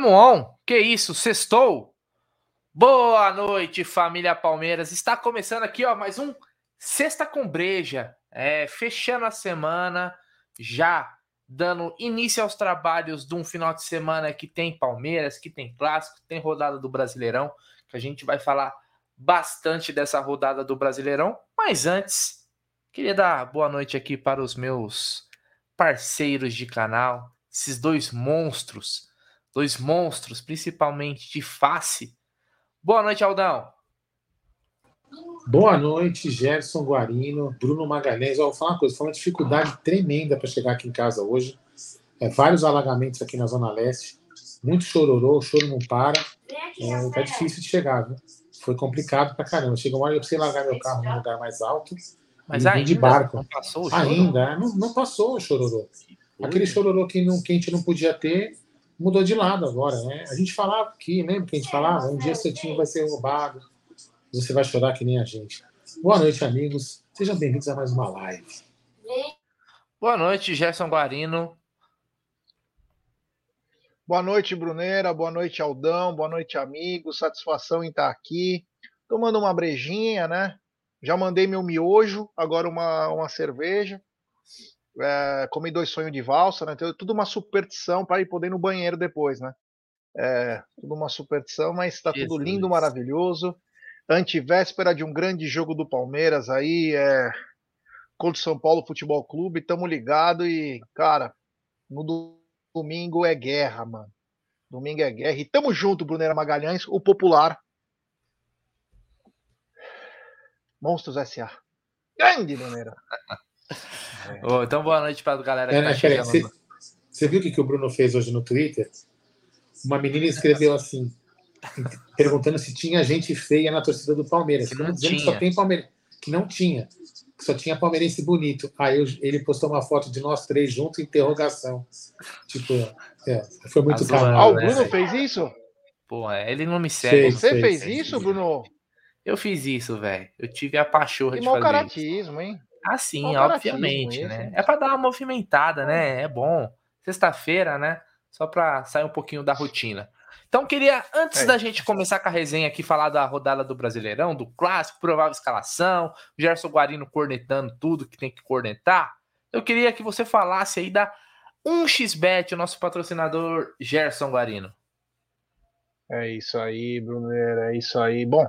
Tamo on. Que isso? Sextou? Boa noite, família Palmeiras. Está começando aqui, ó, mais um Sexta com Breja. É, fechando a semana, já dando início aos trabalhos de um final de semana que tem Palmeiras, que tem clássico, tem rodada do Brasileirão, que a gente vai falar bastante dessa rodada do Brasileirão. Mas antes, queria dar boa noite aqui para os meus parceiros de canal, esses dois monstros dois monstros, principalmente de face. Boa noite, Aldão. Boa noite, Gerson Guarino, Bruno Magalhães. Eu vou falar uma coisa, foi uma dificuldade tremenda para chegar aqui em casa hoje. É, vários alagamentos aqui na Zona Leste, muito chororô, o choro não para. É, tá difícil de chegar, viu? Foi complicado pra caramba. Chega uma hora eu precisei largar meu carro num lugar mais alto. Mas ainda de barco. não passou o choro? Ainda, não, não passou o chororô. Aquele chororô que, não, que a gente não podia ter, mudou de lado agora, né? A gente falava aqui, lembra que a gente falava? Um dia seu time vai ser roubado, você vai chorar que nem a gente. Boa noite, amigos. Sejam bem-vindos a mais uma live. Boa noite, Gerson Guarino. Boa noite, Bruneira. Boa noite, Aldão. Boa noite, amigos. Satisfação em estar aqui. Tomando uma brejinha, né? Já mandei meu miojo, agora uma, uma cerveja é, comi dois sonhos de valsa, né? Então, tudo uma superstição para ir poder ir no banheiro depois, né? É, tudo uma superstição, mas está tudo lindo, maravilhoso. Antivéspera de um grande jogo do Palmeiras aí, é, contra o São Paulo Futebol Clube, tamo ligado e, cara, no domingo é guerra, mano. Domingo é guerra. E tamo junto, Brunera Magalhães, o popular. Monstros S.A. Grande, Brunera. Oh, então, boa noite para a galera que é, tá chegando. Você, você viu o que, que o Bruno fez hoje no Twitter? Uma menina escreveu assim, perguntando se tinha gente feia na torcida do Palmeiras. Que não dizendo tinha. que só tem Palmeiras. Que não tinha. Que só tinha palmeirense bonito. Aí eu, ele postou uma foto de nós três juntos, interrogação. Tipo, é, foi muito Tá zoando, caro. Ah, o né, Bruno velho? fez isso? Pô, é, ele não me segue. Sei. Você fez, fez fez, isso, Bruno? Eu fiz isso, velho. Eu tive a pachorra Que de mau fazer isso. caratismo, hein? Ah, sim, obviamente, né? É para dar uma movimentada, né? É bom. Sexta-feira, né? Só para sair um pouquinho da rotina. Então, queria, antes É. da gente começar com a resenha aqui, falar da rodada do Brasileirão, do clássico, provável escalação, Gerson Guarino cornetando tudo que tem que cornetar. Eu queria que você falasse aí da 1xBet, o nosso patrocinador Gerson Guarino. É isso aí, Brunera, é isso aí. Bom,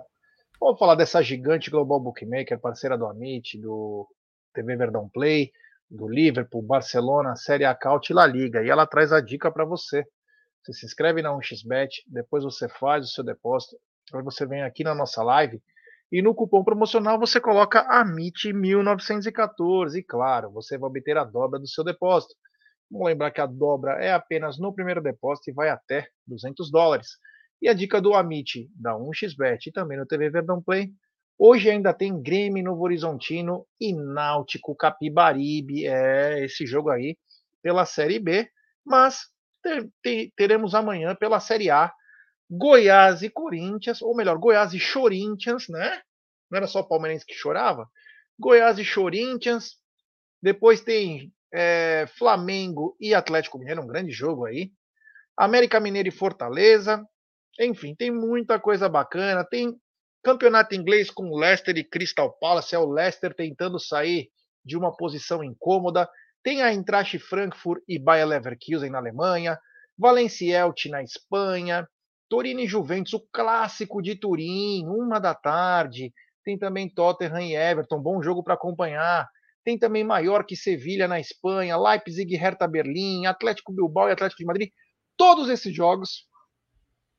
vamos falar dessa gigante Global Bookmaker, parceira do Amit, do TV Verdão Play, do Liverpool, Barcelona, Série A Caut e La Liga. E ela traz a dica para você. Você se inscreve na 1xBet, depois você faz o seu depósito, aí você vem aqui na nossa live e no cupom promocional você coloca AMIT1914 e claro, você vai obter a dobra do seu depósito. Vamos lembrar que a dobra é apenas no primeiro depósito e vai até 200 dólares. E a dica do Amit, da 1xBet e também no TV Verdão Play, hoje ainda tem Grêmio Novo Horizontino e Náutico Capibaribe, é esse jogo aí pela Série B, mas ter- te- teremos amanhã pela Série A Goiás e Corinthians, ou melhor, Goiás e Corinthians, né? Não era só o palmeirense que chorava? Goiás e Corinthians, depois tem é, Flamengo e Atlético Mineiro, um grande jogo aí. América Mineiro e Fortaleza. Enfim, tem muita coisa bacana. Tem campeonato inglês com Leicester e Crystal Palace. É o Leicester tentando sair de uma posição incômoda. Tem a Eintracht Frankfurt e Bayer Leverkusen na Alemanha. Valencia na Espanha. Torino e Juventus, o clássico de Turim, uma da tarde. Tem também Tottenham e Everton, bom jogo para acompanhar. Tem também Mallorca e Sevilha na Espanha, Leipzig e Hertha Berlim, Atlético Bilbao e Atlético de Madrid. Todos esses jogos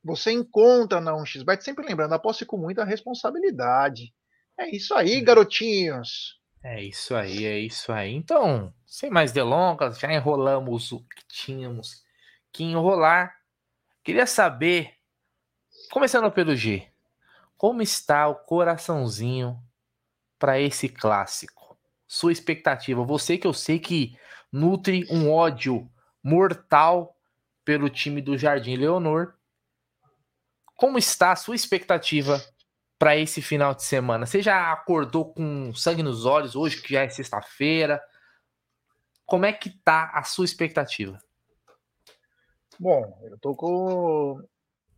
você encontra na 1xBet, sempre lembrando, aposte com muita responsabilidade. É isso aí, garotinhos. É isso aí, é isso aí. Então, sem mais delongas, já enrolamos o que tínhamos que enrolar. Queria saber, começando pelo G, como está o coraçãozinho para esse clássico? Sua expectativa, você que eu sei que nutre um ódio mortal pelo time do Jardim Leonor. Como está a sua expectativa para esse final de semana? Você já acordou com sangue nos olhos hoje, que já é sexta-feira? Como é que tá a sua expectativa? Bom, eu tô com.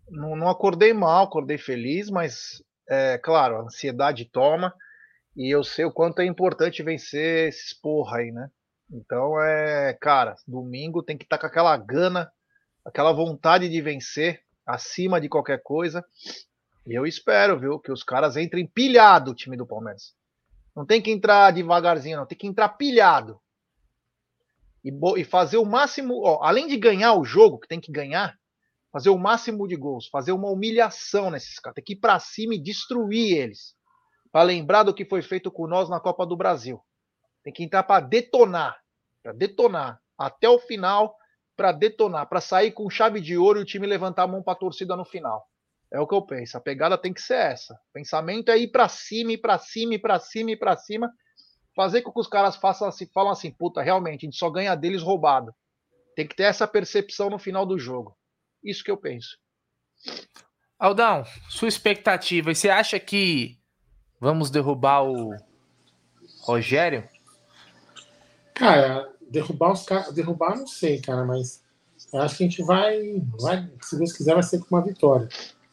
Não, não acordei mal, acordei feliz, mas, é claro, a ansiedade toma e eu sei o quanto é importante vencer esses porra aí, né? Então é, cara, domingo tem que estar tá com aquela gana, aquela vontade de vencer, acima de qualquer coisa. E eu espero, viu, que os caras entrem pilhado o time do Palmeiras. Não tem que entrar devagarzinho, não, tem que entrar pilhado. E, e fazer o máximo, ó, além de ganhar o jogo, que tem que ganhar, fazer o máximo de gols, fazer uma humilhação nesses caras, tem que ir pra cima e destruir eles. Para lembrar do que foi feito com nós na Copa do Brasil. Tem que entrar para detonar, para detonar até o final, para detonar, para sair com chave de ouro e o time levantar a mão para a torcida no final. É o que eu penso. A pegada tem que ser essa. O pensamento é ir para cima, ir para cima, ir para cima, ir para cima. Fazer com que os caras façam assim, falam assim, puta, realmente, a gente só ganha deles roubado. Tem que ter essa percepção no final do jogo. Isso que eu penso. Aldão, sua expectativa, você acha que vamos derrubar o Rogério? Cara, derrubar os caras. Derrubar não sei, cara, mas eu acho que a gente vai, vai. Se Deus quiser, vai ser com uma vitória.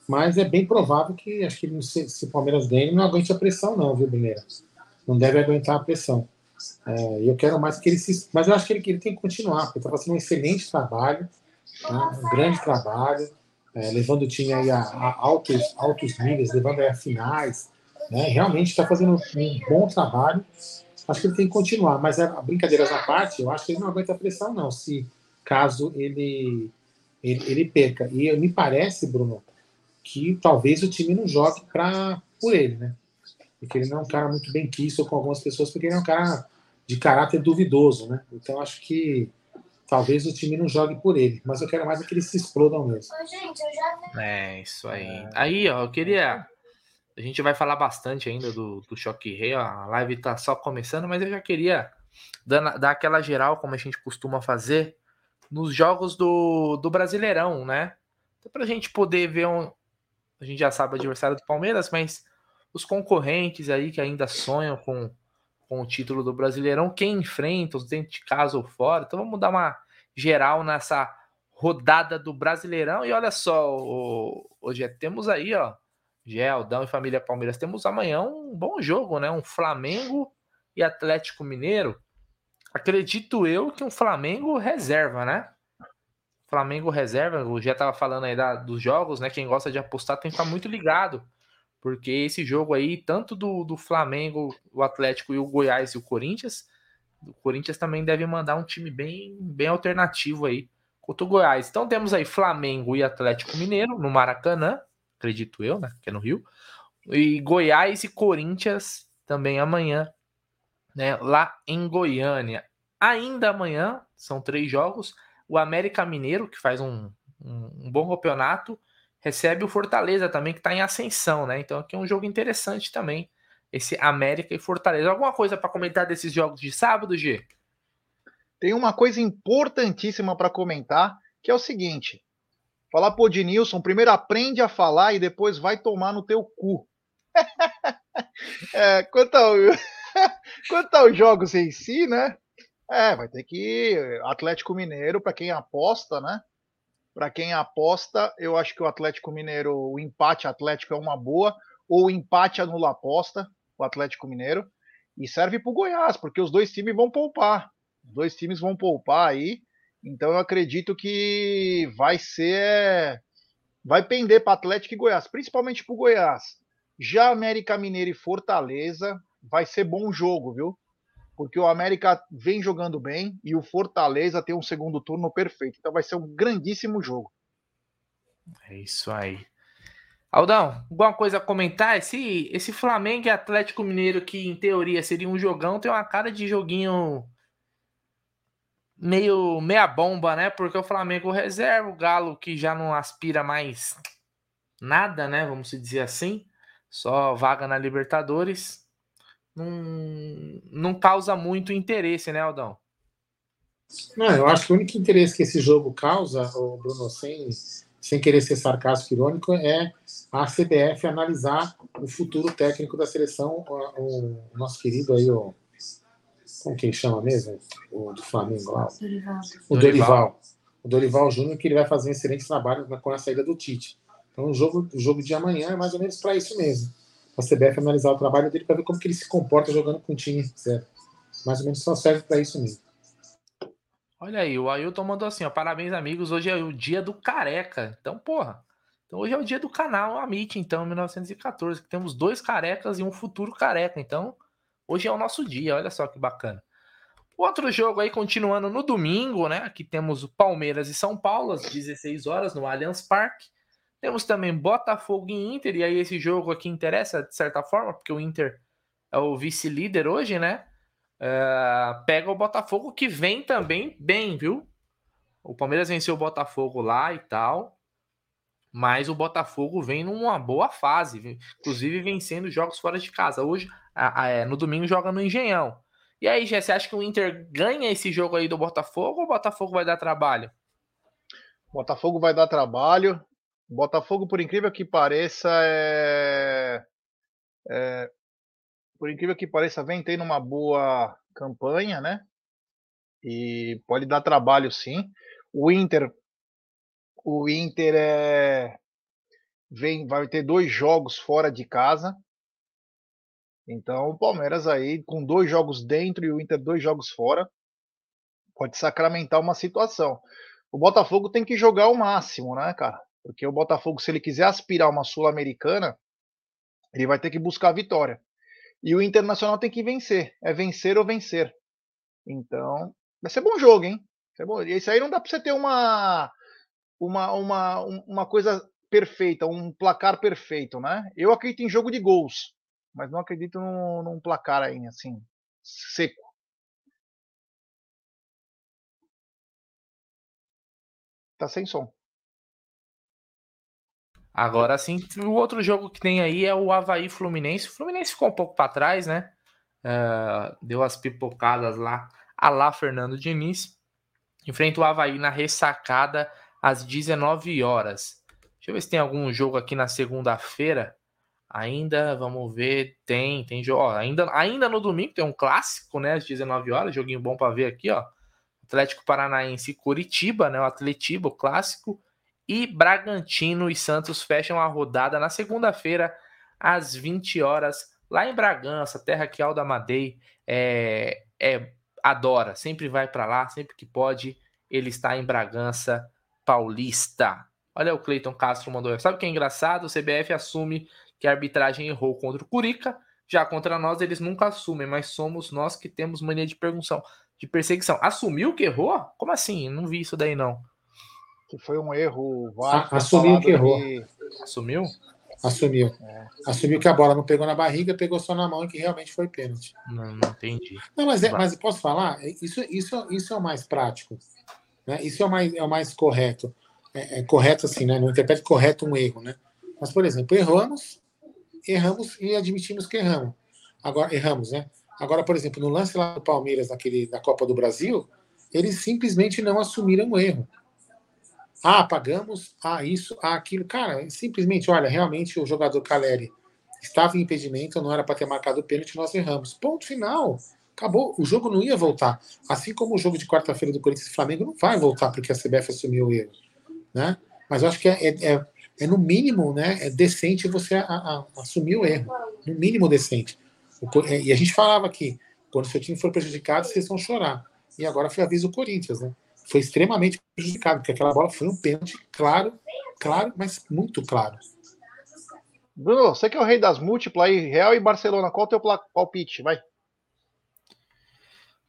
Mas é bem provável que acho que se, se o Palmeiras ganha, ele não aguente a pressão, não, viu, Mineira? Não deve aguentar a pressão. É, eu quero mais que ele se. Mas eu acho que ele, ele tem que continuar, porque está fazendo um excelente trabalho, né, um grande trabalho, é, levando o time aí a, a, altos, altos níveis, levando aí a finais. Né, realmente está fazendo um bom trabalho acho que ele tem que continuar. Mas a, brincadeiras à parte, eu acho que ele não aguenta a pressão, não, se caso ele, ele, ele perca. E me parece, Bruno, que talvez o time não jogue pra, por ele, né? Porque ele não é um cara muito bem quisto com algumas pessoas, porque ele é um cara de caráter duvidoso, né? Então acho que talvez o time não jogue por ele. Mas eu quero mais é que eles se explodam mesmo. É, isso aí. Aí, ó, eu queria a gente vai falar bastante ainda do, do Choque Rei. A live tá só começando, mas eu já queria dar, dar aquela geral, como a gente costuma fazer, nos jogos do, do Brasileirão, né? Então, pra gente poder ver um. A gente já sabe o adversário do Palmeiras, mas os concorrentes aí que ainda sonham com, com o título do Brasileirão, quem enfrenta, os dentro de casa ou fora. Então vamos dar uma geral nessa rodada do Brasileirão. E olha só, hoje temos aí, ó, Geldão e família Palmeiras. Temos amanhã um bom jogo, né? Um Flamengo e Atlético Mineiro. Acredito eu que um Flamengo reserva, né? Flamengo reserva, o já tava falando aí da, dos jogos, né? Quem gosta de apostar tem que estar muito ligado. Porque esse jogo aí, tanto do, do Flamengo, o Atlético e o Goiás e o Corinthians, o Corinthians também deve mandar um time bem, bem alternativo aí contra o Goiás. Então temos aí Flamengo e Atlético Mineiro no Maracanã acredito eu, né? Que é no Rio. E Goiás e Corinthians também amanhã, né? Lá em Goiânia. Ainda amanhã, são três jogos. O América Mineiro, que faz um, um, um bom campeonato, recebe o Fortaleza também, que está em ascensão, né? Então aqui é um jogo interessante também. Esse América e Fortaleza. Alguma coisa para comentar desses jogos de sábado, G? Tem uma coisa importantíssima para comentar, que é o seguinte: Falar pro Ednilson, primeiro aprende a falar e depois vai tomar no teu cu. é, quanto, ao, quanto aos jogos em si, né? É, vai ter que Atlético Mineiro para quem aposta, né? Para quem aposta, eu acho que o Atlético Mineiro, o empate Atlético é uma boa, ou o empate anula aposta, o Atlético Mineiro, e serve para o Goiás, porque os dois times vão poupar. Os dois times vão poupar aí. Então eu acredito que vai ser. Vai pender para Atlético e Goiás, principalmente para o Goiás. Já América Mineiro e Fortaleza vai ser bom jogo, viu? Porque o América vem jogando bem e o Fortaleza tem um segundo turno perfeito. Então vai ser um grandíssimo jogo. É isso aí. Aldão, alguma coisa a comentar? Esse, esse Flamengo e Atlético Mineiro, que em teoria seria um jogão, tem uma cara de joguinho meio meia bomba, né? Porque o Flamengo reserva, o Galo que já não aspira mais nada, né? Vamos dizer assim, só vaga na Libertadores, não, não causa muito interesse, né, Aldão? Não, eu acho que o único interesse que esse jogo causa, o Bruno, sem, sem querer ser sarcástico irônico, é a CBF analisar o futuro técnico da seleção, o, o nosso querido aí, o como quem chama mesmo? O do Flamengo lá? Dorival. O Dorival. o Dorival Júnior que ele vai fazer um excelente trabalho com a saída do Tite. Então o jogo, o jogo de amanhã é mais ou menos para isso mesmo. A CBF analisar o trabalho dele para ver como que ele se comporta jogando com o time zero. Mais ou menos só serve para isso mesmo. Olha aí, o Ailton mandou assim, ó, parabéns amigos, hoje é o dia do careca. Então, porra, então hoje é o dia do canal Amit, então, 1914, que temos dois carecas e um futuro careca. Então, hoje é o nosso dia, olha só que bacana. Outro jogo aí, continuando no domingo, né? Aqui temos o Palmeiras e São Paulo, às 16 horas, no Allianz Parque. Temos também Botafogo e Inter, e aí esse jogo aqui interessa de certa forma, porque o Inter é o vice-líder hoje, né? Uh, pega o Botafogo que vem também bem, viu? O Palmeiras venceu o Botafogo lá e tal, mas o Botafogo vem numa boa fase, inclusive vencendo jogos fora de casa. Hoje, a, a, é, no domingo, joga no Engenhão. E aí, Gé, você acha que o Inter ganha esse jogo aí do Botafogo ou o Botafogo vai dar trabalho? Botafogo vai dar trabalho. Botafogo, por incrível que pareça, é... é... por incrível que pareça, vem tendo uma boa campanha, né? E pode dar trabalho, sim. O Inter, o Inter é... vem, vai ter dois jogos fora de casa. Então, o Palmeiras aí com dois jogos dentro e o Inter dois jogos fora pode sacramentar uma situação. O Botafogo tem que jogar o máximo, né, cara? Porque o Botafogo, se ele quiser aspirar uma Sul-Americana, ele vai ter que buscar a vitória. E o Internacional tem que vencer. É vencer ou vencer. Então, vai ser bom jogo, hein? Vai bom. Isso aí não dá para você ter uma, uma, uma, uma coisa perfeita, um placar perfeito, né? Eu acredito em jogo de gols, mas não acredito num, num placar aí, assim, seco. Tá sem som. Agora sim, o outro jogo que tem aí é o Havaí Fluminense. O Fluminense ficou um pouco para trás, né? Uh, deu as pipocadas lá a lá Fernando Diniz. Enfrenta o Havaí na ressacada às 19 horas. Deixa eu ver se tem algum jogo aqui na segunda-feira. Ainda, vamos ver, tem, tem jogo. Ainda, ainda no domingo tem um clássico, né? Às 19 horas, joguinho bom para ver aqui, ó. Atlético Paranaense e Curitiba, né? O Atletiba, o clássico. E Bragantino e Santos fecham a rodada na segunda-feira, às 20 horas, lá em Bragança, terra que Alda Madei é, é, adora, sempre vai para lá, sempre que pode, ele está em Bragança Paulista. Olha o Cleiton Castro mandou. Sabe o que é engraçado? O CBF assume que a arbitragem errou contra o Curica, já contra nós eles nunca assumem, mas somos nós que temos mania de pergunção, de perseguição. Assumiu que errou? Como assim? Não vi isso daí não que foi um erro. Assumiu que errou. Que... Assumiu? Assumiu. É. Assumiu que a bola não pegou na barriga, pegou só na mão e que realmente foi pênalti. Não, não entendi. Não, mas, é, mas posso falar? Isso, isso, isso é o mais prático. Né? Isso é o mais, é o mais correto. É, é correto assim, né? Não interprete correto um erro, né? Mas, por exemplo, erramos, erramos e admitimos que erramos. Agora, erramos, né? Agora, por exemplo, no lance lá do Palmeiras, naquele, na Copa do Brasil, eles simplesmente não assumiram o erro. Ah, pagamos, ah, isso, ah, aquilo. Cara, simplesmente, olha, realmente o jogador Caleri estava em impedimento, não era para ter marcado o pênalti, nós erramos. Ponto final. Acabou. O jogo não ia voltar. Assim como o jogo de quarta-feira do Corinthians e Flamengo não vai voltar porque a CBF assumiu o erro. Né? Mas eu acho que é, é, é, no mínimo né, é decente você a, a, assumir o erro. No mínimo decente. O, é, e a gente falava aqui, quando o seu time for prejudicado, vocês vão chorar. E agora foi aviso do Corinthians, né? foi extremamente prejudicado, porque aquela bola foi um pênalti claro, claro, mas muito claro. Bruno, você que é o rei das múltiplas aí, Real e Barcelona, qual é o teu palpite? Vai.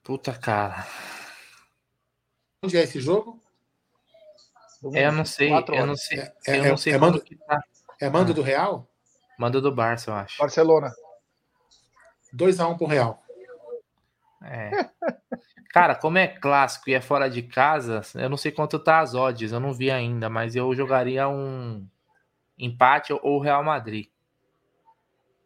Puta cara. Onde é esse jogo? É, eu não sei, eu não sei. É, é, eu não sei é, mando, tá. é mando ah. do Real? Mando do Barça, eu acho. Barcelona. 2x1 um pro Real. É. Cara, como é clássico e é fora de casa, eu não sei quanto tá as odds, eu não vi ainda, mas eu jogaria um empate ou Real Madrid.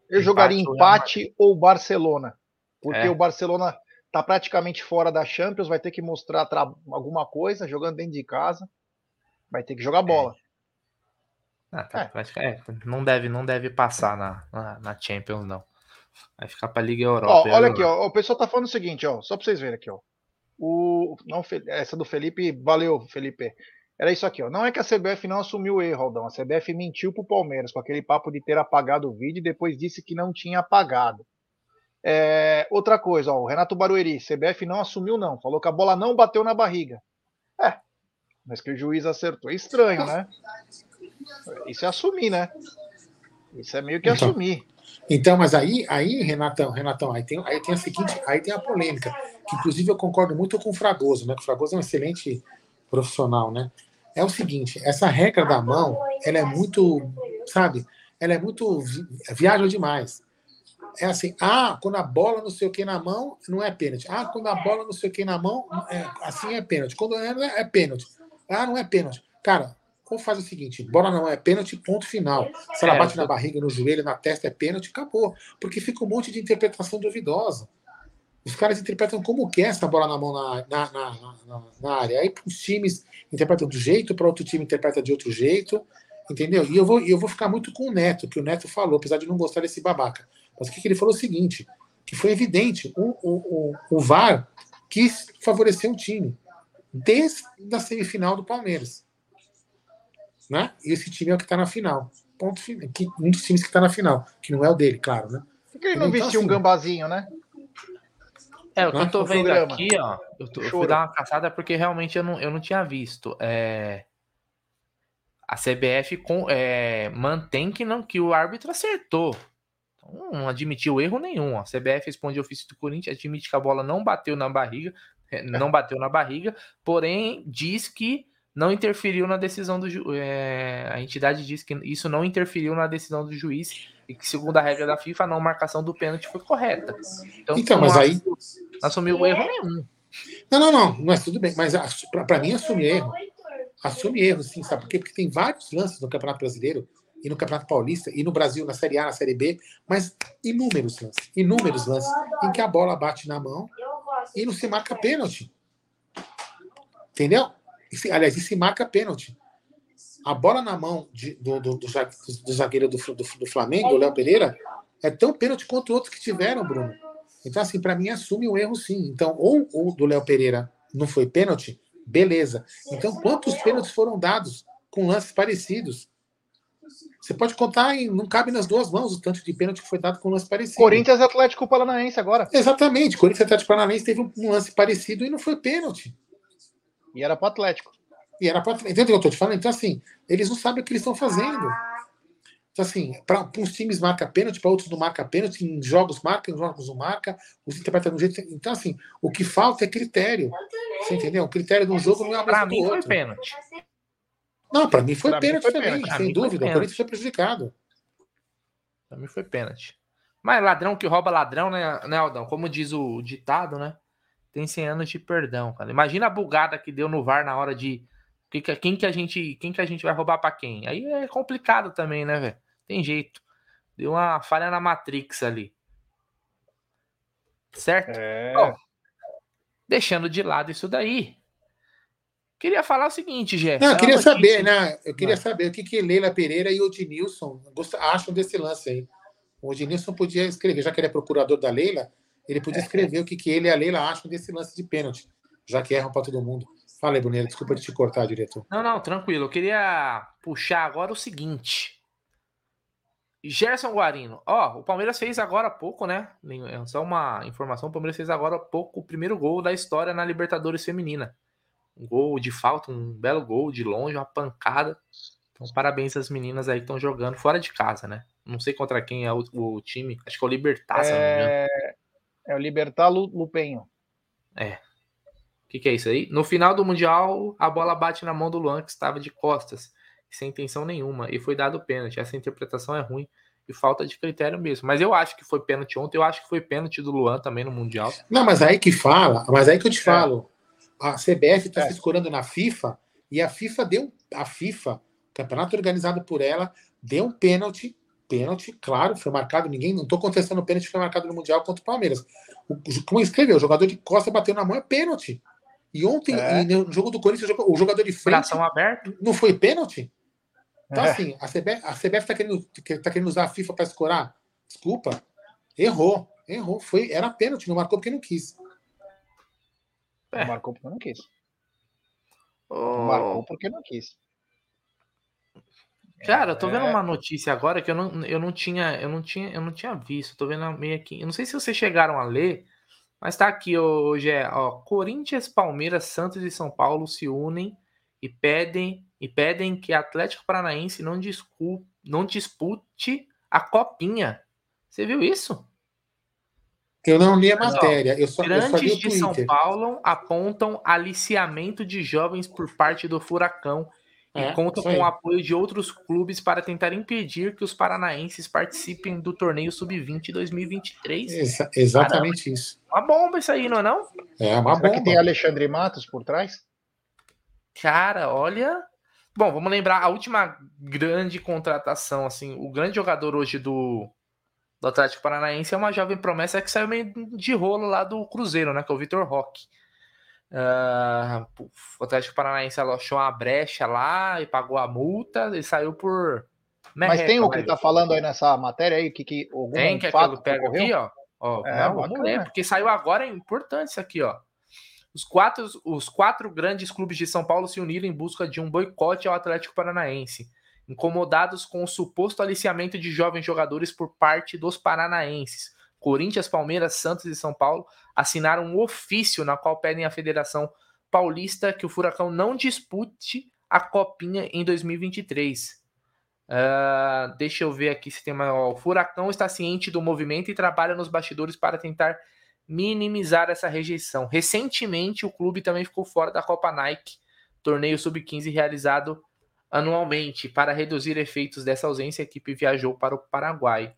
Eu empate jogaria empate ou, ou Barcelona, porque é. o Barcelona tá praticamente fora da Champions, vai ter que mostrar alguma coisa jogando dentro de casa, vai ter que jogar bola. Ah, tá, é. é. não deve, não deve passar na, na, na Champions não. Vai ficar para Liga Europa. Ó, olha aqui, ó, o pessoal tá falando o seguinte, ó, só para vocês verem aqui, ó. O, não, essa do Felipe, valeu, Felipe. Era isso aqui, ó. Não é que a CBF não assumiu o erro, Aldão. A CBF mentiu pro Palmeiras com aquele papo de ter apagado o vídeo e depois disse que não tinha apagado. É, outra coisa, ó, o Renato Barueri, CBF não assumiu, não. Falou que a bola não bateu na barriga. É, mas que o juiz acertou. É estranho, né? Isso é assumir, né? Isso é meio que então, assumir. Então, mas aí, aí, Renatão, Renatão, aí tem, aí tem a seguinte, aí tem a polêmica, que inclusive eu concordo muito com o Fragoso, né? O Fragoso é um excelente profissional, né? É o seguinte, essa regra da mão, ela é muito, sabe? Ela é muito viaja demais. É assim, ah, quando a bola não sei o que na mão, não é pênalti. Ah, quando a bola não sei o que na mão, é, assim é pênalti. Quando é, é pênalti. Ah, não é pênalti. Cara, ou faz o seguinte: bola não é pênalti, ponto final. Se ela é, bate na barriga, no joelho, na testa, é pênalti, acabou. Porque fica um monte de interpretação duvidosa. Os caras interpretam como quer essa bola na mão na, na, na, na área. Aí os times interpretam de um jeito, para outro time interpreta de outro jeito. Entendeu? E eu vou, eu vou ficar muito com o Neto, que o Neto falou, apesar de não gostar desse babaca. Mas o que, que ele falou é o seguinte: que foi evidente, o, o, o, o VAR quis favorecer o time desde a semifinal do Palmeiras né? E esse time é o que está na final. Ponto final. Que, um dos times que está na final, que não é o dele, claro, né? Por que ele não então, vestiu assim, um gambazinho, né? É, o que eu tô vendo programa. aqui, ó. Eu, tô, eu, fui dar uma caçada porque realmente eu não, eu não tinha visto. É, a CBF com, é, mantém que, não, que o árbitro acertou. Então, não admitiu erro nenhum. A CBF responde ao ofício do Corinthians, admite que a bola não bateu na barriga, não bateu na barriga, porém diz que não interferiu na decisão do juiz. É, a entidade diz que isso não interferiu na decisão do juiz e que, segundo a regra da FIFA, a não marcação do pênalti foi correta. Então, então mas aí. Assumiu erro nenhum. Não, não, não, mas tudo bem. Mas para mim, assumir erro. Assume erro, sim, sabe por quê? Porque tem vários lances no Campeonato Brasileiro e no Campeonato Paulista e no Brasil, na Série A, na Série B, mas inúmeros lances, inúmeros lances em que a bola bate na mão e não se marca pênalti. Entendeu? Aliás, isso marca pênalti. A bola na mão de, do, do, do, do, zagueiro do, do, do Flamengo, o Léo Pereira, é tão pênalti quanto outros que tiveram, Bruno. Então, assim, para mim, assume um erro sim. Então, ou o do Léo Pereira não foi pênalti, beleza. Então, quantos pênaltis foram dados com lances parecidos? Você pode contar em. Não cabe nas duas mãos o tanto de pênalti que foi dado com um lance parecido. Corinthians Atlético Paranaense agora. Exatamente. Corinthians Atlético Paranaense teve um lance parecido e não foi pênalti. E era para Atlético. E era para Entendeu o que eu estou te falando? Então, assim, eles não sabem o que eles estão fazendo. Então, assim, para uns times marca pênalti, para outros não marca pênalti, em jogos marca, em jogos não marca, os interpretam de um jeito. Então, assim, o que falta é critério. Você entendeu? O critério de um jogo não é a Para mim foi pênalti. Não, para mim foi pra pênalti mim foi também, pênalti. sem dúvida. O Corinthians foi prejudicado. Para mim foi pênalti. Mas ladrão que rouba ladrão, né, né, Aldão? Como diz o ditado, né? tem 100 anos de perdão, cara. Imagina a bugada que deu no VAR na hora de quem que a gente, quem que a gente vai roubar para quem? Aí é complicado também, né, velho? Tem jeito. Deu uma falha na Matrix ali. Certo? É... Bom, deixando de lado isso daí. Queria falar o seguinte, Jeff. Não, eu queria saber, né? Eu queria Não. saber o que, que Leila Pereira e o Odinilson acham desse lance aí. O Odinilson podia escrever, já que ele é procurador da Leila, ele podia escrever o que, que ele e a Leila acham desse lance de pênalti, já que erram para todo mundo. Fala aí, Bruneiro, desculpa de te cortar, diretor. Não, não, tranquilo. Eu queria puxar agora o seguinte. Gerson Guarino. Ó, o Palmeiras fez agora há pouco, né? É só uma informação: o Palmeiras fez agora há pouco o primeiro gol da história na Libertadores Feminina. Um gol de falta, um belo gol de longe, uma pancada. Então, parabéns às meninas aí que estão jogando fora de casa, né? Não sei contra quem é o, o time. Acho que é o Libertar, é... É o Libertar Lupenho. É. O que, que, é isso aí? No final do Mundial, a bola bate na mão do Luan, que estava de costas, sem intenção nenhuma, e foi dado pênalti. Essa interpretação é ruim e falta de critério mesmo. Mas eu acho que foi pênalti ontem, eu acho que foi pênalti do Luan também no Mundial. Não, mas aí que fala, mas aí que eu te é. falo. A CBF está é. se escorando na FIFA e a FIFA deu. A FIFA, campeonato organizado por ela, deu um pênalti pênalti, claro, foi marcado. Ninguém, não estou contestando o pênalti, foi marcado no Mundial contra o Palmeiras. O, como escreveu, o jogador de costa bateu na mão, é pênalti. E ontem, é. no jogo do Corinthians, o jogador de frente. Aberto. Não foi pênalti? Então, é. assim, a CBF, a CBF tá, querendo, tá querendo usar a FIFA para escorar. Desculpa. Errou. Errou. Foi, era pênalti, não marcou porque não quis. É. Marcou porque não quis. Oh. Marcou porque não quis. Cara, eu tô vendo é. uma notícia agora que eu não, eu não tinha, eu não tinha, eu não tinha visto. Tô vendo meio aqui. Eu não sei se vocês chegaram a ler, mas tá aqui hoje é, ó, Corinthians, Palmeiras, Santos e São Paulo se unem e pedem e pedem que Atlético Paranaense não, discu, não dispute a copinha. Você viu isso? Eu não li a matéria. Eu só, Grandes eu só de São Paulo apontam aliciamento de jovens por parte do Furacão e é, contam com o apoio de outros clubes para tentar impedir que os paranaenses participem do torneio Sub-20 2023. Exa exatamente Caramba. isso. Uma bomba isso aí, não é não? É uma Será bomba. que tem Alexandre Matos por trás? Cara, olha... Bom, vamos lembrar a última grande contratação, assim, o grande jogador hoje do, do Atlético Paranaense é uma jovem promessa que saiu meio de rolo lá do Cruzeiro, né? Que é o Vitor Roque. Uh, o Atlético Paranaense achou uma brecha lá e pagou a multa e saiu por. Mas tem o que tá falando aí nessa matéria aí? Que, que algum tem que fato pega aqui, ó. ó é, não, vamos ler, porque saiu agora, é importante isso aqui, ó. Os quatro, os quatro grandes clubes de São Paulo se uniram em busca de um boicote ao Atlético Paranaense, incomodados com o suposto aliciamento de jovens jogadores por parte dos paranaenses. Corinthians, Palmeiras, Santos e São Paulo assinaram um ofício na qual pedem à Federação Paulista que o Furacão não dispute a Copinha em 2023. Uh, ah, deixa eu ver aqui se tem mais. O Furacão está ciente do movimento e trabalha nos bastidores para tentar minimizar essa rejeição. Recentemente, o clube também ficou fora da Copa Nike, torneio sub-15 realizado anualmente. Para reduzir efeitos dessa ausência, a equipe viajou para o Paraguai.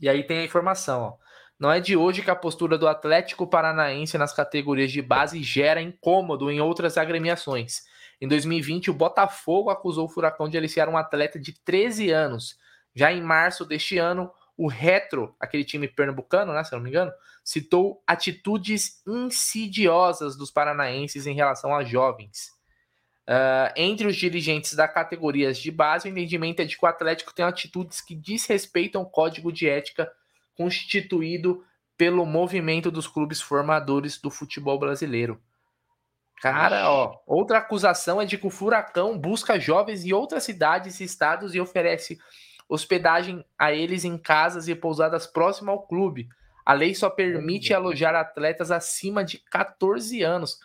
E aí tem a informação, ó. Não é de hoje que a postura do Atlético Paranaense nas categorias de base gera incômodo em outras agremiações. Em 2020, o Botafogo acusou o Furacão de aliciar um atleta de 13 anos. Já em março deste ano, o Retro, aquele time pernambucano, né, se não me engano, citou atitudes insidiosas dos paranaenses em relação a jovens. Uh, entre os dirigentes da categorias de base, o entendimento é de que o Atlético tem atitudes que desrespeitam o código de ética constituído pelo movimento dos clubes formadores do futebol brasileiro. Cara, ó, outra acusação é de que o Furacão busca jovens em outras cidades e estados e oferece hospedagem a eles em casas e pousadas próximas ao clube. A lei só permite alojar atletas acima de 14 anos.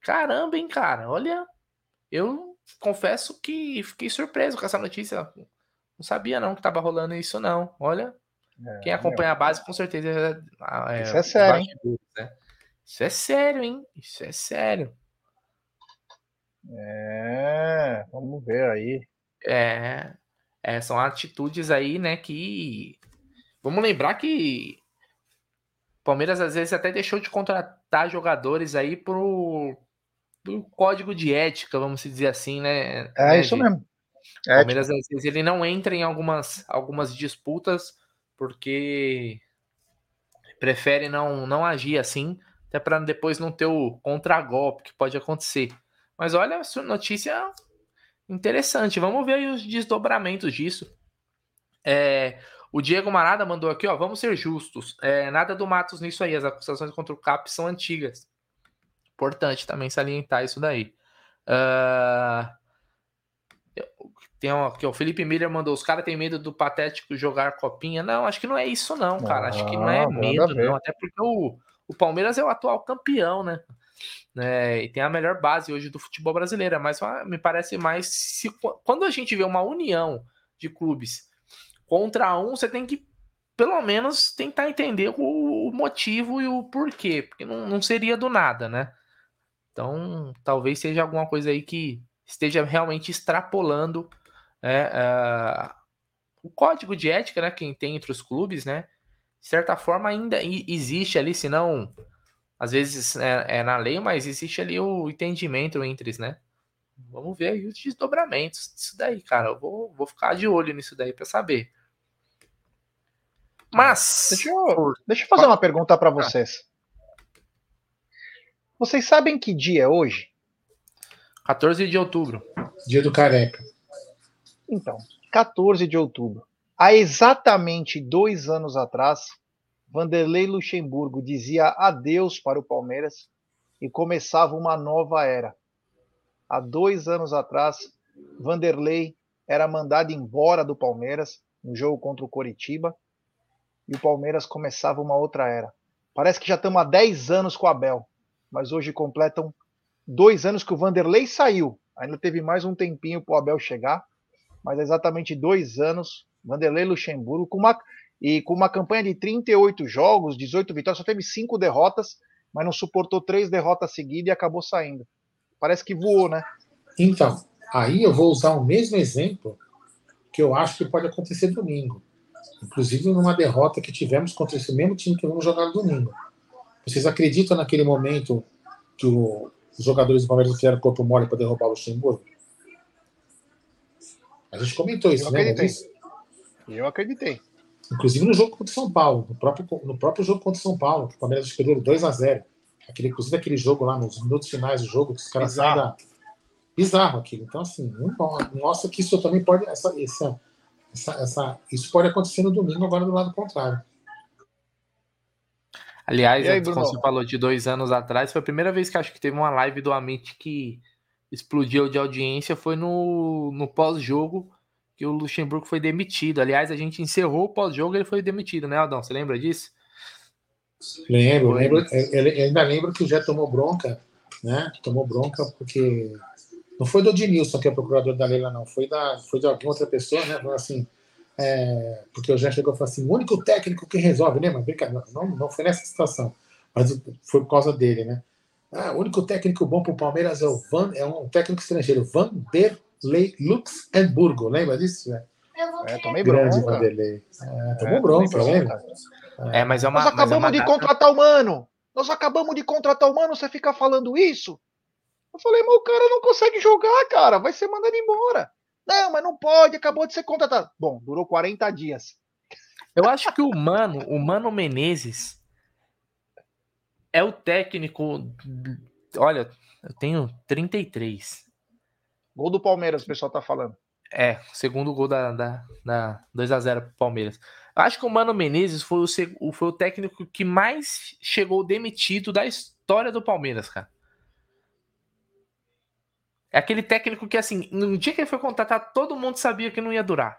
Caramba, hein, cara? Olha, eu confesso que fiquei surpreso com essa notícia. Não sabia não que tava rolando isso não. Olha, é, quem acompanha meu. a base com certeza é, Isso é sério, hein? Né? Isso é sério, hein? Isso é sério. É, vamos ver aí. É, é, são atitudes aí, né, que. Vamos lembrar que o Palmeiras às vezes até deixou de contratar jogadores aí pro, pro código de ética, vamos dizer assim, né? É né, isso mesmo. O Palmeiras às vezes ele não entra em algumas, algumas disputas porque prefere não, não agir assim, até para depois não ter o contragolpe que pode acontecer. Mas olha, notícia Interessante. Vamos ver os desdobramentos disso. É, o Diego Marada mandou aqui, ó. Vamos ser justos. É, nada do Matos nisso aí. As acusações contra o CAP são antigas. Importante também salientar isso daí. Uh, tem aqui, o Felipe Miller mandou: os caras têm medo do patético jogar copinha. Não, acho que não é isso, não, cara. Acho que não é medo, não. Até porque o, o Palmeiras é o atual campeão, né? né, e tem a melhor base hoje do futebol brasileiro, mas me parece mais se quando a gente vê uma união de clubes contra um, você tem que pelo menos tentar entender o, o motivo e o porquê, porque não, não, seria do nada, né? Então, talvez seja alguma coisa aí que esteja realmente extrapolando é, o código de ética, né? Quem tem entre os clubes, né? De certa forma, ainda existe ali, se não às vezes é, é, na lei, mas existe ali o entendimento entre eles, né? Vamos ver aí os desdobramentos disso daí, cara. Eu vou, vou ficar de olho nisso daí para saber. Mas. Deixa eu, deixa eu fazer uma pergunta para vocês. Vocês sabem que dia é hoje? 14 de outubro. Dia do careca. Então, 14 de outubro. Há exatamente dois anos atrás, Vanderlei Luxemburgo dizia adeus para o Palmeiras e começava uma nova era. Há dois anos atrás, Vanderlei era mandado embora do Palmeiras no jogo contra o Coritiba e o Palmeiras começava uma outra era. Parece que já estamos há 10 anos com o Abel, mas hoje completam dois anos que o Vanderlei saiu. Ainda teve mais um tempinho para o Abel chegar, mas exatamente dois anos. Vanderlei Luxemburgo, com uma, e com uma campanha de 38 jogos, 18 vitórias, só teve cinco derrotas, mas não suportou três derrotas seguidas e acabou saindo. Parece que voou, né? Então, aí eu vou usar o mesmo exemplo que eu acho que pode acontecer domingo. Inclusive numa derrota que tivemos contra esse mesmo time que vamos jogar domingo. Vocês acreditam naquele momento que o, os jogadores do Palmeiras fizeram corpo mole para derrubar o Luxemburgo? A gente comentou isso, né? Eu acreditei. Inclusive no jogo contra o São Paulo, no próprio, no próprio jogo contra o São Paulo, o Palmeiras perdeu 2 a 0 aquele, Inclusive aquele jogo lá, nos minutos finais do jogo, que os caras saem da. Bizarro aquilo. Então, assim, mostra que isso também pode. Essa, essa, essa, essa, isso pode acontecer no domingo, agora do lado contrário. Aliás, aí, quando você falou de dois anos atrás, foi a primeira vez que acho que teve uma live do Amit que explodiu de audiência, foi no, no pós-jogo que o Luxemburgo foi demitido. Aliás, a gente encerrou o pós-jogo ele foi demitido, né, Aldão? Você lembra disso? Lembro, lembro. Ele, ainda lembro que o Jé tomou bronca, né? Tomou bronca porque não foi do Ednilson, que é procurador da Leila, não. Foi, da, foi de alguma outra pessoa, né? Assim, é, porque o Jé chegou e falou assim: o único técnico que resolve, né? Mas brincadeira, não, não foi nessa situação, mas foi por causa dele, né? Ah, o único técnico bom para o Palmeiras é o Van, é um técnico estrangeiro, Vanderlei Luxemburgo, lembra disso? Né? É, tomei Grande bronca. Vanderlei. É, tomou é, bronca, lembra? É, mas é uma. Nós acabamos é uma... de contratar o mano. Nós acabamos de contratar o mano, você fica falando isso? Eu falei, mas o cara não consegue jogar, cara. Vai ser mandado embora. Não, mas não pode, acabou de ser contratado. Bom, durou 40 dias. Eu acho que o Mano, o Mano Menezes é o técnico. Olha, eu tenho 33. Gol do Palmeiras, o pessoal tá falando. É, segundo gol da, da, da 2x0 pro Palmeiras. Eu acho que o Mano Menezes foi o, foi o técnico que mais chegou demitido da história do Palmeiras, cara. É aquele técnico que, assim, no dia que ele foi contratar, todo mundo sabia que não ia durar.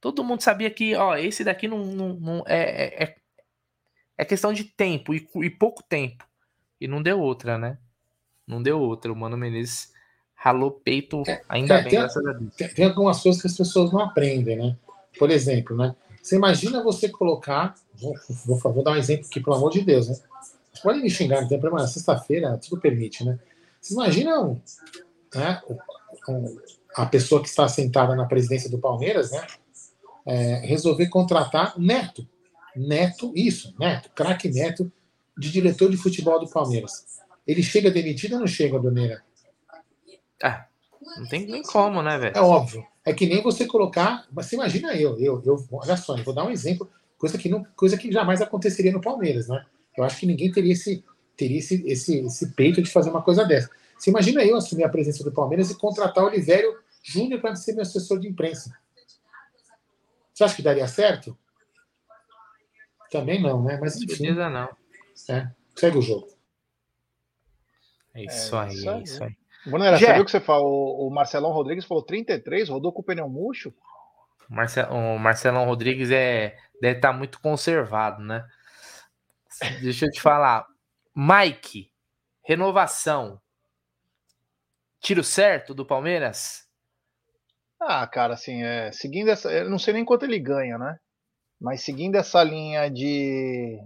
Todo mundo sabia que, ó, esse daqui não, não, não é, é, é, é questão de tempo e, e pouco tempo. E não deu outra, né? Não deu outra. O Mano Menezes ralou peito é, ainda é, bem, tem, graças a Deus. Tem, tem, algumas coisas que as pessoas não aprendem, né? Por exemplo, né? Você imagina você colocar. Vou, vou, vou dar um exemplo aqui, pelo amor de Deus, né? Pode me xingar, não tem problema. Sexta-feira, tudo permite, né? Vocês imaginam né, a pessoa que está sentada na presidência do Palmeiras, né? É, resolver contratar Neto. Neto, isso, Neto, craque Neto, de diretor de futebol do Palmeiras. Ele chega demitido ou não chega, Doneira? Ah, não tem nem como, né, velho? É óbvio. É que nem você colocar. Mas você imagina eu, eu, eu olha só, eu vou dar um exemplo, coisa que, não, coisa que jamais aconteceria no Palmeiras, né? Eu acho que ninguém teria esse, teria esse, esse, esse peito de fazer uma coisa dessa. Você imagina eu assumir a presença do Palmeiras e contratar o Olivério Júnior para ser meu assessor de imprensa. Você acha que daria certo? Também não, né? Mas enfim. Certeza não. É, segue o jogo. É isso aí, é isso aí. É isso aí. Bonera, você viu que você falou? O Marcelão Rodrigues falou 33, rodou com o pneu murcho? O Marcelão Rodrigues é, deve estar tá muito conservado, né? Deixa eu te falar. Mike, renovação. Tiro certo do Palmeiras? Ah, cara, assim, é, seguindo essa. Eu não sei nem quanto ele ganha, né? Mas seguindo essa linha de,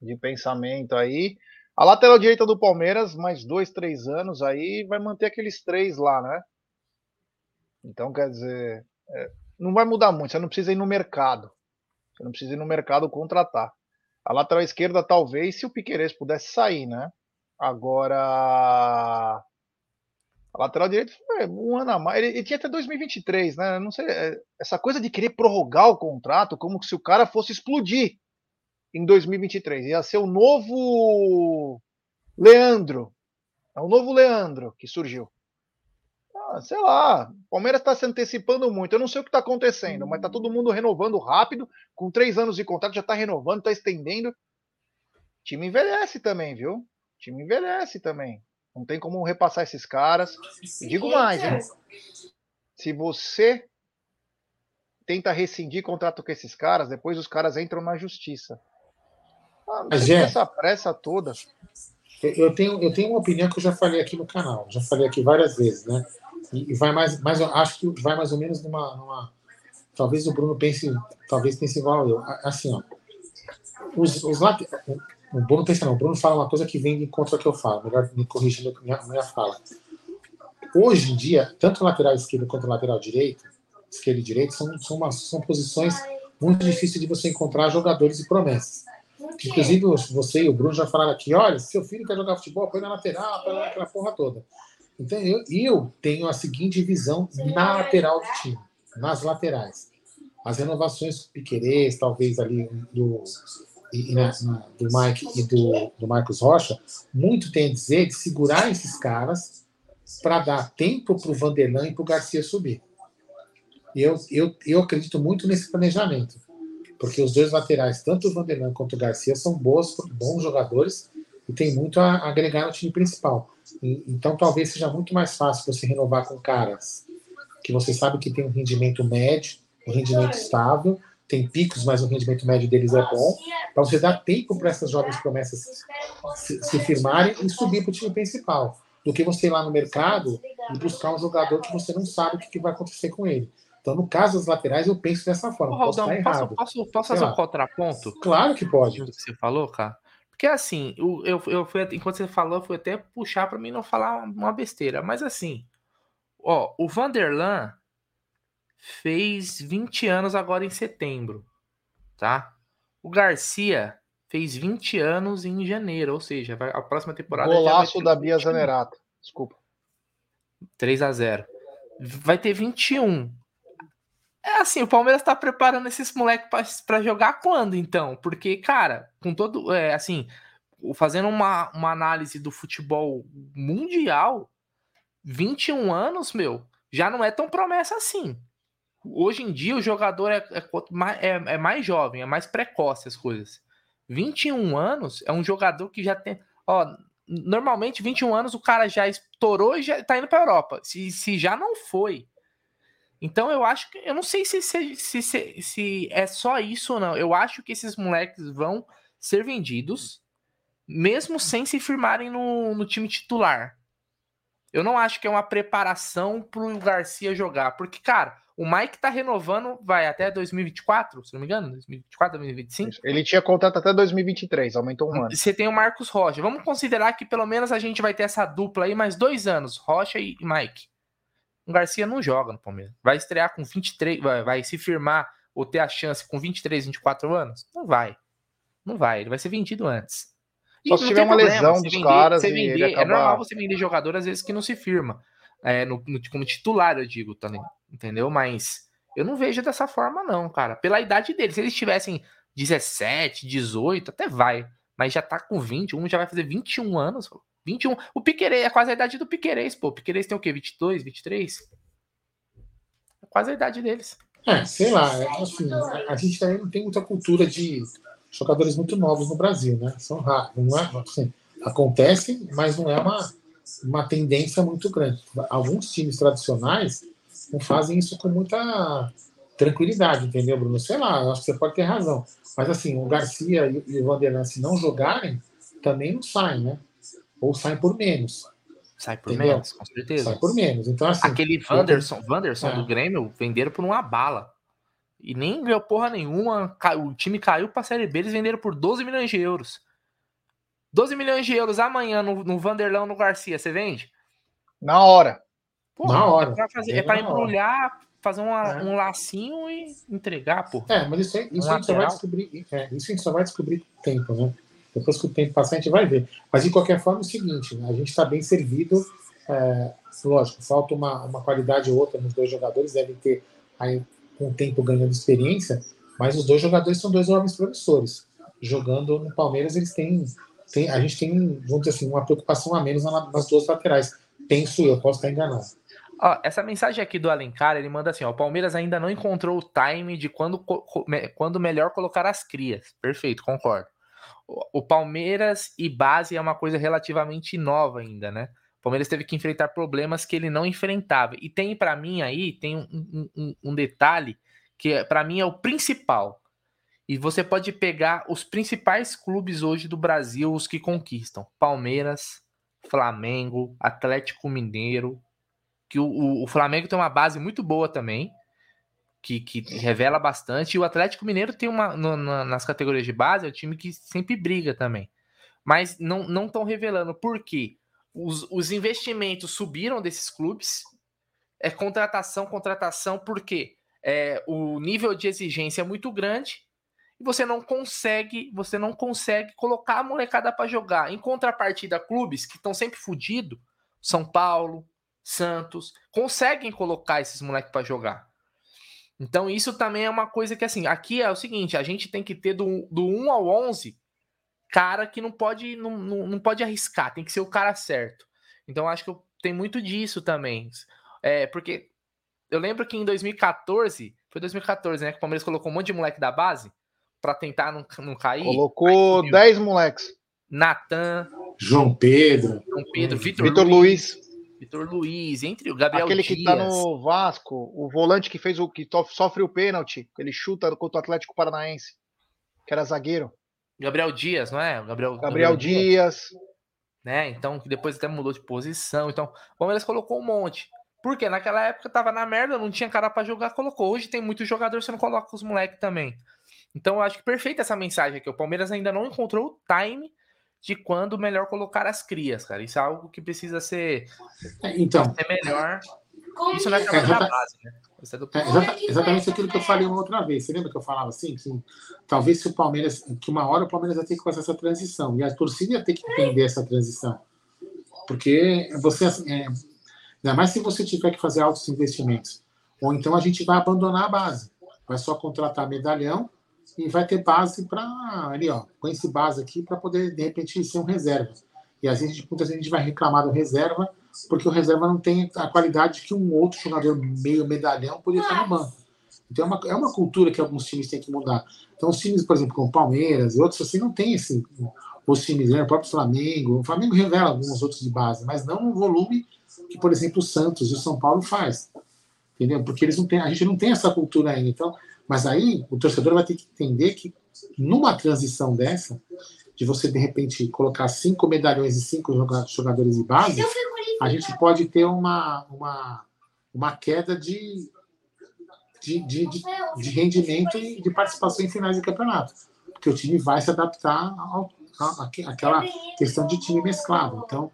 de pensamento aí, a lateral direita do Palmeiras, mais dois, três anos aí, vai manter aqueles três lá, né? Então, quer dizer, é, não vai mudar muito. Você não precisa ir no mercado. Você não precisa ir no mercado contratar. A lateral esquerda, talvez, se o Piqueires pudesse sair, né? Agora, lateral direita foi um ano a mais. Ele, ele, tinha até 2023, né? Não sei. É, essa coisa de querer prorrogar o contrato como se o cara fosse explodir em 2023. Ia ser o novo Leandro. É o novo Leandro que surgiu. Ah, sei lá, o Palmeiras está se antecipando muito. Eu não sei o que está acontecendo, mas está todo mundo renovando rápido. Com três anos de contrato, já está renovando, está estendendo. O time envelhece também, viu? time envelhece também. Não tem como repassar esses caras. E digo mais, hein? Se você tenta rescindir contrato com esses caras, depois os caras entram na justiça. Ah, Mas é, essa pressa toda. Eu tenho, eu tenho uma opinião que eu já falei aqui no canal, já falei aqui várias vezes, né? E, vai mais, mais, acho que vai mais ou menos numa, numa talvez o Bruno pense, talvez pense igual eu. Assim, ó, os, os o Bruno pensa não, o Bruno fala uma coisa que vem de contra o que eu falo, melhor me corrigindo a minha, minha fala. Hoje em dia, tanto lateral esquerdo quanto lateral direito, esquerdo e direito, são, são, são posições muito difíceis de você encontrar jogadores e promessas. Inclusive, você e o Bruno já falaram aqui: olha, seu filho quer jogar futebol, põe na lateral, põe aquela porra toda. Então, eu, eu tenho a seguinte visão na lateral do time, nas laterais. As renovações Piquerez, talvez ali do, e, na, na, do Mike e do, do Marcos Rocha, muito tem a dizer de segurar esses caras para dar tempo para o Vanderlan e para o Garcia subir. Eu, eu, eu acredito muito nesse planejamento, porque os dois laterais, tanto o Vanderlan quanto o Garcia, são bons, bons jogadores e tem muito a agregar no time principal. E, então talvez seja muito mais fácil você renovar com caras que você sabe que tem um rendimento médio, um rendimento estável, tem picos, mas o rendimento médio deles é bom, para você dar tempo para essas jovens promessas se, se firmarem e subir para o time principal, do que você ir lá no mercado e buscar um jogador que você não sabe o que, que vai acontecer com ele. Então, no caso das laterais, eu penso dessa forma. Posso Rodão, estar errado. Posso, posso, posso fazer um contraponto? Claro que pode. Que você falou, cara? Porque assim, eu, eu, eu fui, enquanto você falou, eu fui até puxar para mim não falar uma besteira. Mas assim, ó, o Vanderlan fez 20 anos agora em setembro, tá? O Garcia fez 20 anos em janeiro, ou seja, a próxima temporada. Golaço da Bia Zanerato. Desculpa. 3 a 0 Vai ter 21. É assim, o Palmeiras tá preparando esses moleques para jogar quando, então? Porque, cara, com todo. É, assim, fazendo uma, uma análise do futebol mundial, 21 anos, meu, já não é tão promessa assim. Hoje em dia o jogador é, é, é, é mais jovem, é mais precoce as coisas. 21 anos é um jogador que já tem. Ó, normalmente, 21 anos o cara já estourou e já tá indo pra Europa. Se, se já não foi. Então eu acho que. Eu não sei se, se, se, se, é só isso ou não. Eu acho que esses moleques vão ser vendidos, mesmo sem se firmarem no, no time titular. Eu não acho que é uma preparação pro Garcia jogar. Porque, cara, o Mike tá renovando, vai até 2024, se não me engano, 2024, 2025. Ele tinha contrato até 2023, aumentou um ano. Você tem o Marcos Rocha. Vamos considerar que pelo menos a gente vai ter essa dupla aí mais dois anos, Rocha e Mike. O Garcia não joga no Palmeiras. Vai estrear com 23, vai, vai se firmar ou ter a chance com 23, 24 anos? Não vai. Não vai, ele vai ser vendido antes. Só se tiver uma problema, lesão dos vender, caras. Vender, acabar... É normal você vender jogador às vezes que não se firma. É, no, no, como titular, eu digo também entendeu? Mas eu não vejo dessa forma, não, cara. Pela idade deles. Se eles tivessem 17, 18, até vai. Mas já tá com 20, um já vai fazer 21 anos. 21. O Piquerez é quase a idade do Piquerez, pô. O Piquerez tem o quê? 22, 23? É quase a idade deles. É, sei lá. É, assim, a, gente também não tem muita cultura de jogadores muito novos no Brasil, né? São raros. Não é, assim, mas não é uma, uma tendência muito grande. Alguns times tradicionais não fazem isso com muita tranquilidade, entendeu, Bruno? Sei lá, acho que você pode ter razão. Mas assim, o Garcia e o Vanderlan, se não jogarem, também não saem, né? Ou saem por menos. Sai por entendeu? menos, com certeza. Sai por menos. Então, assim, Aquele Wanderson, Wanderson é. do Grêmio venderam por uma bala. E nem ganhou porra nenhuma. O time caiu pra Série B, eles venderam por 12 milhões de euros. 12 milhões de euros amanhã no, no Vanderlão no Garcia, você vende? Na hora. Porra, na hora. É pra, fazer, é pra embrulhar, fazer uma, é. um lacinho e entregar, pô. É, mas isso, aí, isso um a gente só vai descobrir. É, isso a gente só vai descobrir com o tempo, né? Depois que o tempo passar, a gente vai ver. Mas de qualquer forma é o seguinte, né? a gente está bem servido. É, lógico, falta uma, uma qualidade ou outra nos dois jogadores, devem ter aí com o tempo ganhando experiência, mas os dois jogadores são dois homens promissores. Jogando no Palmeiras, eles têm, têm a gente tem, vamos dizer assim, uma preocupação a menos nas duas laterais. Penso eu, posso estar enganado. Ó, essa mensagem aqui do Alencar, ele manda assim: ó, o Palmeiras ainda não encontrou o time de quando, quando melhor colocar as crias. Perfeito, concordo. o Palmeiras e base é uma coisa relativamente nova ainda, né? O Palmeiras teve que enfrentar problemas que ele não enfrentava. E tem para mim aí, tem um, um, um detalhe que para mim é o principal. E você pode pegar os principais clubes hoje do Brasil, os que conquistam: Palmeiras, Flamengo, Atlético Mineiro. Que o, o, o Flamengo tem uma base muito boa também, que, que revela bastante. E o Atlético Mineiro tem uma. No, na, nas categorias de base, é um time que sempre briga também. Mas não estão revelando por quê? Os, os investimentos subiram desses clubes. É contratação, contratação, porque é, o nível de exigência é muito grande e você não consegue, você não consegue colocar a molecada para jogar. Em contrapartida, clubes que estão sempre fudidos, São Paulo, Santos, conseguem colocar esses moleques para jogar. Então isso também é uma coisa que assim, aqui é o seguinte, a gente tem que ter do, do 1 ao 11 cara que não pode não, não, não pode arriscar, tem que ser o cara certo. Então acho que tem muito disso também. É, porque eu lembro que em 2014, foi 2014, né, que o Palmeiras colocou um monte de moleque da base para tentar não, não cair. Colocou 10 moleques. Natan, João Pedro, João Pedro, Vitor, Vitor Luiz. Vitor Luiz, entre o Gabriel Aquele Dias. que tá no Vasco, o volante que fez o que sofre o pênalti, ele chuta contra o Atlético Paranaense, que era zagueiro. Gabriel Dias, não é? Gabriel, Gabriel, Gabriel Dias. Dias. Né? Então, que depois até mudou de posição. Então, o Palmeiras colocou um monte. Porque naquela época tava na merda, não tinha cara para jogar, colocou. Hoje tem muito jogador, você não coloca os moleques também. Então eu acho que perfeita essa mensagem aqui. O Palmeiras ainda não encontrou o time de quando melhor colocar as crias, cara. Isso é algo que precisa ser, é, então, ser melhor. Isso não é é, da base, né? É do... é, exatamente aquilo que eu falei uma outra vez. Você lembra que eu falava assim? Que talvez se o Palmeiras, que uma hora o Palmeiras vai ter que fazer essa transição. E a torcida ia ter que entender essa transição. Porque você, é, ainda mais se você tiver que fazer altos investimentos. Ou então a gente vai abandonar a base. Vai só contratar medalhão e vai ter base para ali, ó, põe esse base aqui para poder de repente ser um reserva. E às vezes, muitas vezes a gente vai reclamar do reserva porque o reserva não tem a qualidade que um outro jogador meio medalhão poderia estar no banco. Então é uma, é uma cultura que alguns times têm que mudar. Então os times, por exemplo, como Palmeiras e outros assim, não tem esse os times, né, o próprio Flamengo, o Flamengo revela alguns outros de base, mas não no volume que, por exemplo, o Santos e o São Paulo faz. Entendeu? Porque eles não têm, a gente não tem essa cultura ainda. Então, mas aí o torcedor vai ter que entender que numa transição dessa, de você de repente colocar cinco medalhões e cinco jogadores de base, a gente pode ter uma, uma, uma queda de, de, de, de, de rendimento e de participação em finais de campeonato. Porque o time vai se adaptar ao, àquela questão de time mesclado. Então,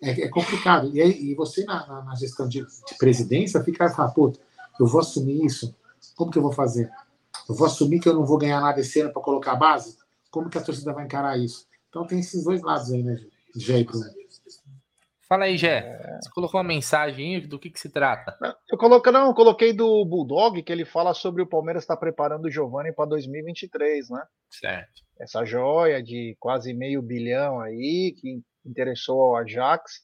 é, é complicado. E, aí, e você, na, na, gestão de, de, presidência, fica e fala, pô, eu vou assumir isso, como que eu vou fazer? Eu vou assumir que eu não vou ganhar nada esse ano para colocar a base? Como que a torcida vai encarar isso? Então tem esses dois lados aí, né, Gé e Bruno? Fala aí, Gé. Você colocou uma mensagem do que, que se trata? Eu coloquei, não, eu coloquei do Bulldog, que ele fala sobre o Palmeiras estar tá preparando o Giovanni para 2023, né? Certo. Essa joia de quase meio bilhão aí, que interessou ao Ajax.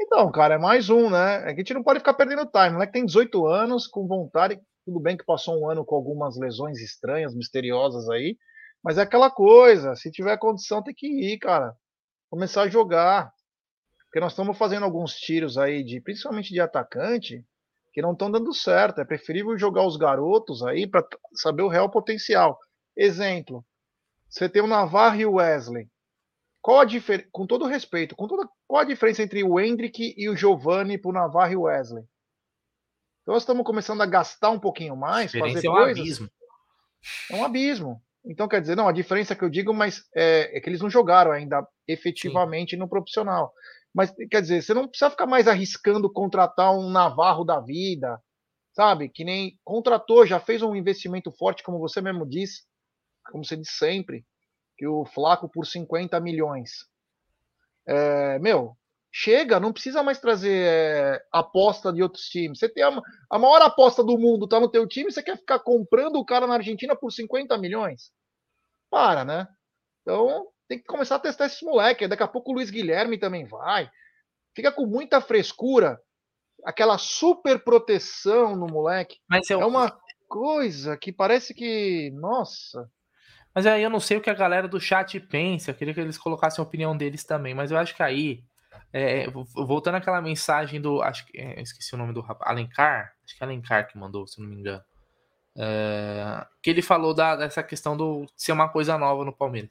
Então, cara, é mais um, né? É que a gente não pode ficar perdendo time. Né? Tem 18 anos, com vontade. Tudo bem que passou um ano com algumas lesões estranhas, misteriosas aí. Mas é aquela coisa. Se tiver condição, tem que ir, cara. Começar a jogar. Porque nós estamos fazendo alguns tiros aí, de, principalmente de atacante, que não estão dando certo. É preferível jogar os garotos aí para saber o real potencial. Exemplo. Você tem o Navarro e o Wesley. Qual a diferença, com todo respeito, com toda, qual a diferença entre o Hendrick e o Giovanni para o Navarro e o Wesley? Então nós estamos começando a gastar um pouquinho mais, fazer é um coisas. Abismo. É um abismo. Então quer dizer, não, a diferença que eu digo, mas é, é que eles não jogaram ainda efetivamente Sim. no profissional. Mas quer dizer, você não precisa ficar mais arriscando contratar um Navarro da vida, sabe? Que nem contratou, já fez um investimento forte, como você mesmo disse, como você diz sempre que o Flaco por 50 milhões. É, meu, chega, não precisa mais trazer é, aposta de outros times. Você tem a, a maior aposta do mundo, tá no teu time, você quer ficar comprando o cara na Argentina por 50 milhões? Para, né? Então, tem que começar a testar esses moleques. Daqui a pouco o Luiz Guilherme também vai. Fica com muita frescura, aquela super proteção no moleque. Mas eu... É uma coisa que parece que, nossa, Mas aí eu não sei o que a galera do chat pensa. Eu queria que eles colocassem a opinião deles também. Mas eu acho que aí, é, voltando àquela mensagem do. Acho que. É, esqueci o nome do rapaz. Alencar? Acho que é Alencar que mandou, se não me engano. É, que ele falou da, dessa questão do ser uma coisa nova no Palmeiras.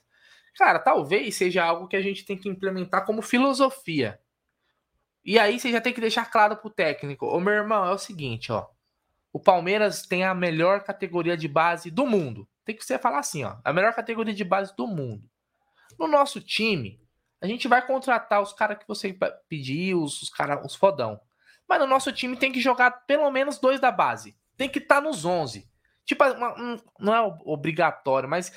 Cara, talvez seja algo que a gente tem que implementar como filosofia. E aí você já tem que deixar claro pro técnico: Ô meu irmão, é o seguinte, ó. O Palmeiras tem a melhor categoria de base do mundo. Tem que você falar assim, ó, a melhor categoria de base do mundo. No nosso time, a gente vai contratar os caras que você pediu, os, os caras, os fodão. Mas no nosso time tem que jogar pelo menos dois da base. Tem que estar tá nos 11. Tipo, não é obrigatório, mas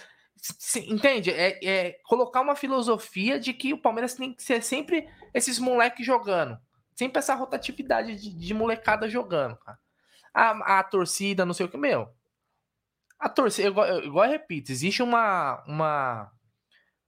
entende? É, é, colocar uma filosofia de que o Palmeiras tem que ser sempre esses moleques jogando. Sempre essa rotatividade de, de molecada jogando, cara. A, a torcida, não sei o que, meu a torcida, igual, igual eu repito, existe uma, uma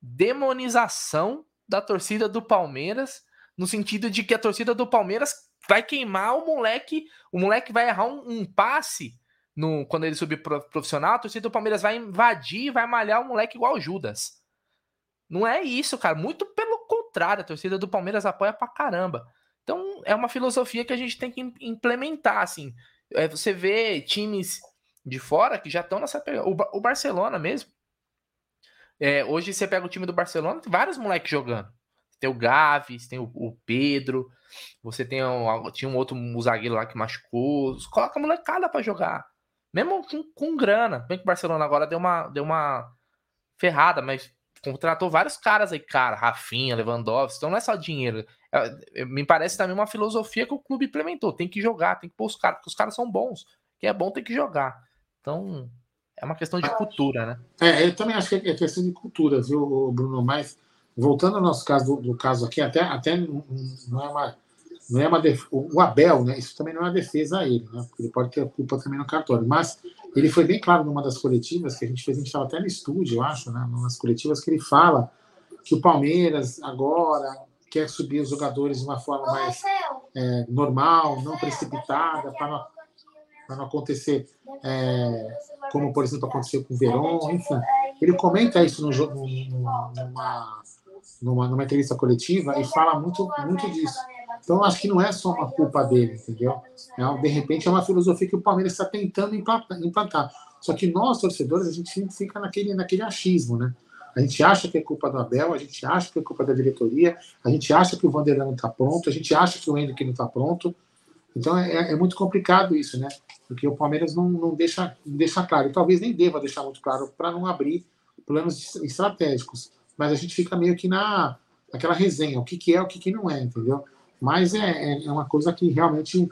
demonização da torcida do Palmeiras, no sentido de que a torcida do Palmeiras vai queimar o moleque, o moleque vai errar um, um passe no, quando ele subir pro profissional, a torcida do Palmeiras vai invadir, vai malhar o moleque igual o Judas. Não é isso, cara. Muito pelo contrário, a torcida do Palmeiras apoia pra caramba. Então, é uma filosofia que a gente tem que implementar, assim. É, você vê times de fora que já estão nessa pegada. O, o Barcelona mesmo. É, hoje você pega o time do Barcelona, tem vários moleques jogando. Tem o Gavi, tem o, o Pedro, você tem um, tinha um outro zagueiro lá que machucou. Coloca a molecada para jogar. Mesmo com, com grana. Bem que o Barcelona agora deu uma, deu uma ferrada, mas contratou vários caras aí, cara. Rafinha, Lewandowski. Então não é só dinheiro. É, é, me parece também uma filosofia que o clube implementou. Tem que jogar, tem que pôr os caras, porque os caras são bons. Quem é bom tem que jogar. Então, é uma questão de cultura, né? É, eu também acho que é questão de cultura, viu, Bruno? Mas, voltando ao nosso caso, do, do caso aqui, até, até não é uma. Não é uma def... O Abel, né? Isso também não é uma defesa a ele, né? Porque ele pode ter culpa também no cartório. Mas ele foi bem claro numa das coletivas que a gente fez, a gente estava até no estúdio, eu acho, né? Nas coletivas que ele fala que o Palmeiras agora quer subir os jogadores de uma forma mais é, normal, não precipitada, para para não acontecer é, como, por exemplo, aconteceu com o Verón, enfim. Ele comenta isso no, numa, numa, numa entrevista coletiva e fala muito, muito disso. Então, acho que não é só uma culpa dele, entendeu? É, de repente, é uma filosofia que o Palmeiras está tentando implantar. Só que nós, torcedores, a gente fica naquele, naquele achismo, né? A gente acha que é culpa do Abel, a gente acha que é culpa da diretoria, a gente acha que o Vanderlei não está pronto, a gente acha que o Henrique não está pronto. Então é, é, muito complicado isso, né? Porque o Palmeiras não, não, deixa, deixa claro, e talvez nem deva deixar muito claro para não abrir planos estratégicos. Mas a gente fica meio que na naquela resenha, o que, que é, o que, que não é, entendeu? Mas é, é, é uma coisa que realmente.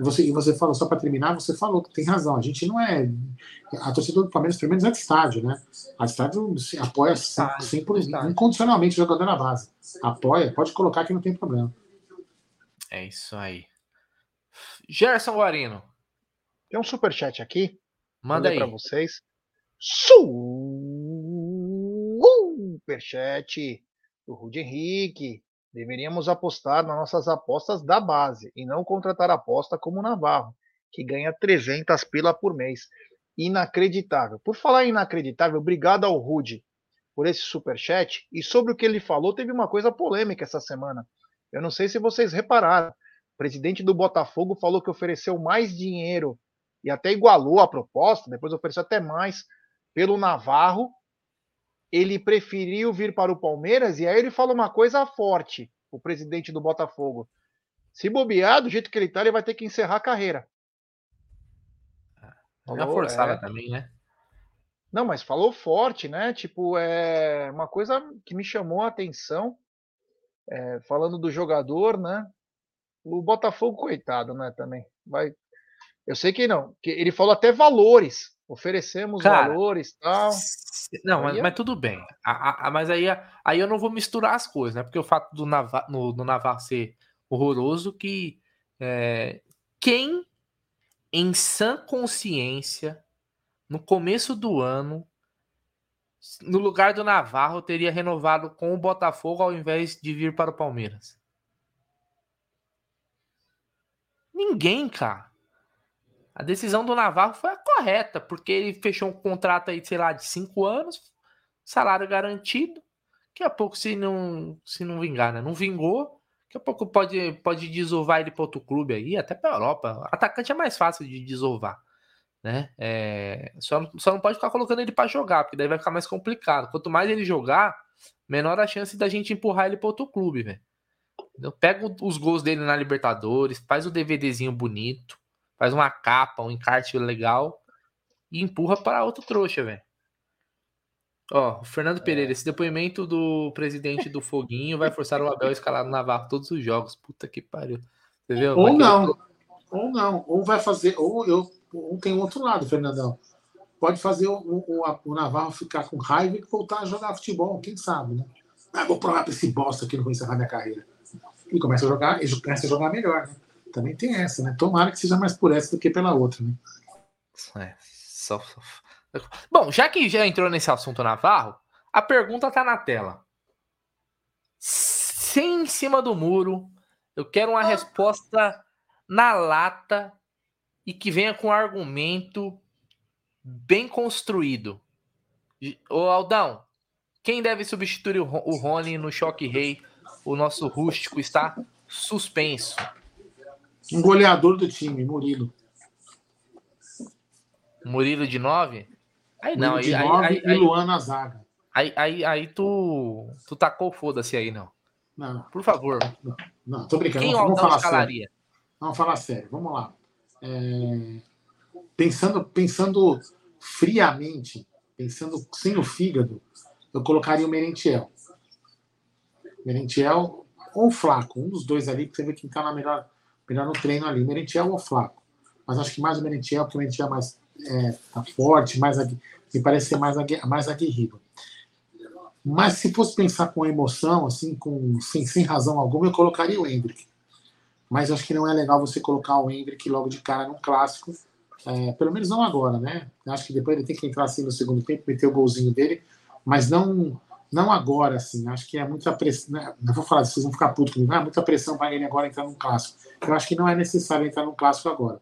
Você, e você falou, só para terminar, você falou que tem razão. A gente não é. A torcida do Palmeiras, pelo menos, é de estádio, né? A estádio se apoia sempre, incondicionalmente o jogador na base. Apoia, pode colocar que não tem problema. É isso aí. Gerson Guarino. Tem um superchat aqui. Manda aí para vocês. Superchat do Rude Henrique. Deveríamos apostar nas nossas apostas da base e não contratar aposta como o Navarro, que ganha 300 pila por mês. Inacreditável. Por falar inacreditável, obrigado ao Rude por esse superchat. E sobre o que ele falou, teve uma coisa polêmica essa semana. Eu não sei se vocês repararam presidente do Botafogo falou que ofereceu mais dinheiro e até igualou a proposta, depois ofereceu até mais pelo Navarro. Ele preferiu vir para o Palmeiras e aí ele falou uma coisa forte, o presidente do Botafogo. Se bobear, do jeito que ele está, ele vai ter que encerrar a carreira. Falou, forçada é... também, né? Não, mas falou forte, né? Tipo, é uma coisa que me chamou a atenção, é, falando do jogador, né? O Botafogo, coitado, né, também. Vai. Eu sei que não. Que ele falou até valores. Oferecemos Cara, valores tal. Não, mas, é... mas, tudo bem. A, a, mas aí, aí eu não vou misturar as coisas, né? Porque o fato do Navarro, no, no Navarro ser horroroso, que é, quem em sã consciência, no começo do ano, no lugar do Navarro, teria renovado com o Botafogo ao invés de vir para o Palmeiras? Ninguém, cara. A decisão do Navarro foi a correta, porque ele fechou um contrato aí, sei lá, de cinco anos, salário garantido. Daqui a pouco, se não, se não vingar, né? Não vingou, daqui a pouco pode, pode desovar ele para outro clube aí, até para Europa. Atacante é mais fácil de desovar, né? É, só, só não pode ficar colocando ele para jogar, porque daí vai ficar mais complicado. Quanto mais ele jogar, menor a chance da gente empurrar ele para outro clube, velho. Pega os gols dele na Libertadores, faz o DVDzinho bonito, faz uma capa, um encarte legal e empurra para outro trouxa, velho. Ó, Fernando é. Pereira, esse depoimento do presidente do Foguinho vai forçar o Abel a escalar no Navarro todos os jogos. Puta que pariu. Entendeu? Ou não. Ou não. Ou vai fazer. Ou eu. Ou tem outro lado, Fernandão. Pode fazer o, o, o Navarro ficar com raiva e voltar a jogar futebol. Quem sabe, né? Ah, vou provar pra esse bosta aqui, não vou encerrar minha carreira. E começa a jogar, e começa a jogar melhor, né? Também tem essa, né? Tomara que seja mais por essa do que pela outra, né? É, só, só Bom, já que já entrou nesse assunto Navarro, a pergunta tá na tela. Sem em cima do muro, eu quero uma resposta na lata e que venha com um argumento bem construído. Ô Aldão, quem deve substituir o Rony no choque rei? O nosso rústico está suspenso. Um goleador do time, Murilo. Murilo de 9? Aí não, aí, aí, aí, aí, e Luan na zaga. Aí, aí, aí tu, tu tacou foda-se aí, não. Não. Por favor. Não, não tô brincando. Quem vamos, falar escalaria? Sério. Vamos falar sério. Vamos lá. É... Pensando, pensando friamente, pensando sem o fígado, eu colocaria o Merentiel. Merentiel ou Flaco, um dos dois ali, que você vê quem tá na melhor, melhor no treino ali. Merentiel ou Flaco. Mas acho que mais o Merentiel, porque o Merentiel é mais é, tá forte, mais, me parece ser mais, mais aguerrido. Mas se fosse pensar com emoção, assim, com, sem, sem razão alguma, eu colocaria o Hendrick. Mas acho que não é legal você colocar o Hendrick logo de cara num clássico. É, pelo menos não agora, né? Acho que depois ele tem que entrar assim no segundo tempo, meter o golzinho dele, mas não não agora, assim. Acho que é muita pressão. Né? Não vou falar, vocês vão ficar putos comigo. Não é muita pressão para ele agora entrar num clássico. Eu acho que não é necessário entrar num clássico agora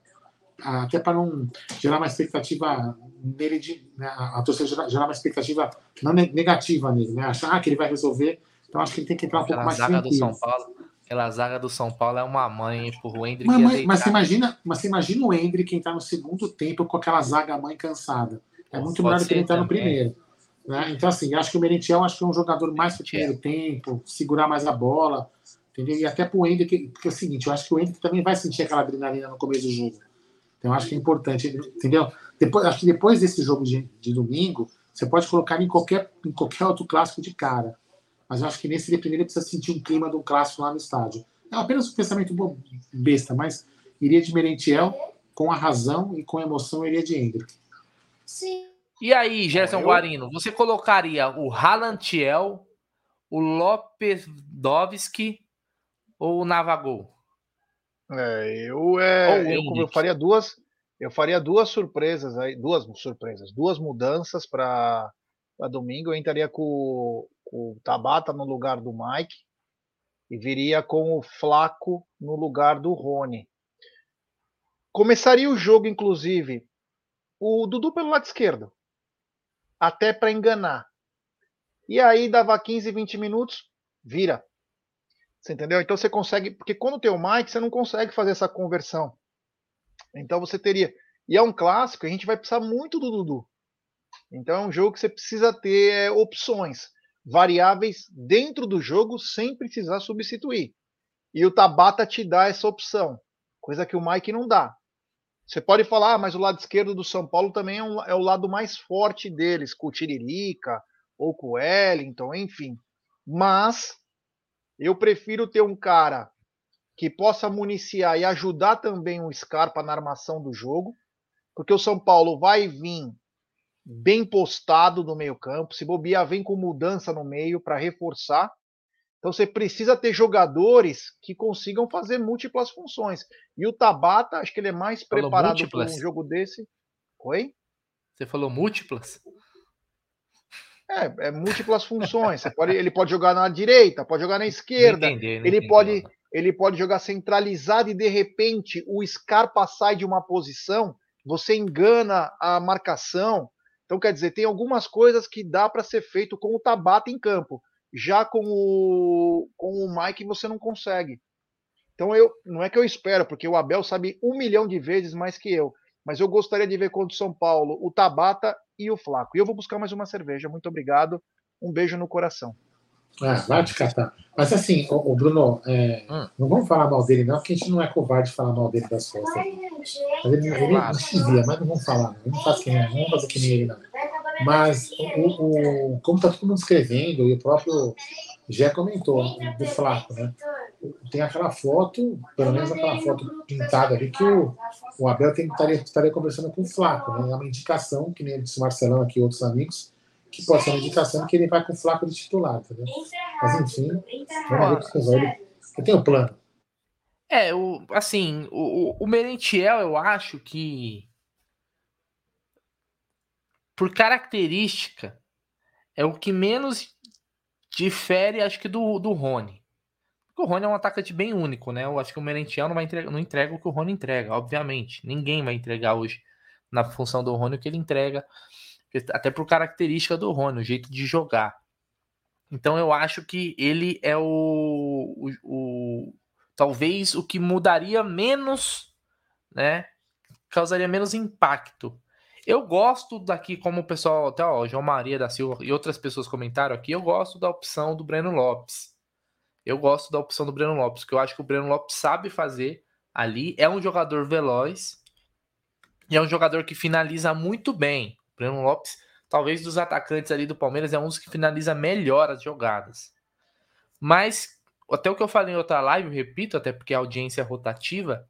até para não gerar uma expectativa nele de né, a torcida gerar, gerar uma expectativa não negativa nele, né? Achar ah, que ele vai resolver. Então acho que ele tem que entrar um pouco mais zaga tranquilo. do São Paulo, aquela zaga do São Paulo é uma mãe por o Hendrick. Mas, mas, mas, você imagina, mas você imagina o Hendrick entrar no segundo tempo com aquela zaga mãe cansada. É muito melhor do que ele entrar no primeiro. Né? Então, assim, acho que o Merentiel acho que é um jogador mais para o primeiro tempo, segurar mais a bola, entendeu? E até para o Hendrick, porque é o seguinte, eu acho que o Hendrick também vai sentir aquela adrenalina no começo do jogo. Então, acho que é importante, entendeu? Depois, acho que depois desse jogo de, de domingo, você pode colocar em qualquer, em qualquer outro clássico de cara. Mas eu acho que nesse de primeiro precisa sentir um clima de um clássico lá no estádio. É apenas um pensamento besta, mas iria de Merentiel com a razão e com a emoção iria de Hendrick. Sim. E aí, Gerson eu... Guarino, você colocaria o Ralantiel, o Lopes Dovski ou o Navagol? É, eu, é, eu, eu, faria duas, eu faria duas surpresas aí, duas surpresas, duas mudanças para domingo. Eu entraria com, com, o Tabata no lugar do Mike e viria com o Flaco no lugar do Rony. Começaria o jogo, inclusive, o Dudu pelo lado esquerdo, até para enganar. E aí dava 15, 20 minutos, vira você entendeu? Então você consegue, porque quando tem o Mike, você não consegue fazer essa conversão. Então você teria. E é um clássico, a gente vai precisar muito do Dudu. Então é um jogo que você precisa ter é, opções, variáveis dentro do jogo sem precisar substituir. E o Tabata te dá essa opção, coisa que o Mike não dá. Você pode falar, ah, mas o lado esquerdo do São Paulo também é, um, é o lado mais forte deles, com o Tiririca ou com o Wellington, enfim. Mas eu prefiro ter um cara que possa municiar e ajudar também o Scarpa na armação do jogo, porque o São Paulo vai vir bem postado no meio-campo, se bobear, vem com mudança no meio para reforçar. Então você precisa ter jogadores que consigam fazer múltiplas funções. E o Tabata, acho que ele é mais falou preparado para um jogo desse. Oi? Você falou múltiplas? É, é múltiplas funções. Pode, ele pode jogar na direita, pode jogar na esquerda. Não entendi, não ele pode ele pode jogar centralizado e de repente o Scarpa sai de uma posição, você engana a marcação. Então, quer dizer, tem algumas coisas que dá para ser feito com o Tabata em campo. Já com o, com o Mike você não consegue. Então, eu não é que eu espero, porque o Abel sabe um milhão de vezes mais que eu. Mas eu gostaria de ver contra o São Paulo o Tabata e o Flaco. E eu vou buscar mais uma cerveja. Muito obrigado. Um beijo no coração. Ah, vai te catar. Mas assim, o, o Bruno, é, hum. não vamos falar mal dele, não, porque a gente não é covarde de falar mal dele das costas. Mas ele, ele não via, mas não vamos falar, não. Ele não faz que nem, não vamos fazer que nem ele, não. Mas o, o, como está todo mundo escrevendo, e o próprio Gé comentou do Flaco, né? Tem aquela foto, pelo menos aquela foto pintada ali, que o, o Abel tem, estaria, estaria conversando com o Flaco, né? É uma indicação, que nem disse o Marcelão aqui e outros amigos, que pode ser uma indicação que ele vai com o Flaco de titular, entendeu? Mas enfim, vamos ver o. Eu tenho um plano. É, o, assim, o, o Merentiel, eu acho que por característica é o que menos difere, acho que do, do Rony. Porque o Rony é um atacante bem único, né? Eu acho que o Merentiel não vai entregar, não entrega o que o Rony entrega, obviamente. Ninguém vai entregar hoje na função do Rony o que ele entrega até por característica do Rony, o jeito de jogar. Então eu acho que ele é o, o, o talvez o que mudaria menos, né? Causaria menos impacto. Eu gosto daqui, como o pessoal, até o João Maria da Silva e outras pessoas comentaram aqui, eu gosto da opção do Breno Lopes. Eu gosto da opção do Breno Lopes, que eu acho que o Breno Lopes sabe fazer ali. É um jogador veloz e é um jogador que finaliza muito bem. Breno Lopes, talvez dos atacantes ali do Palmeiras, é um dos que finaliza melhor as jogadas. Mas, até o que eu falei em outra live, repito, até porque a audiência é rotativa,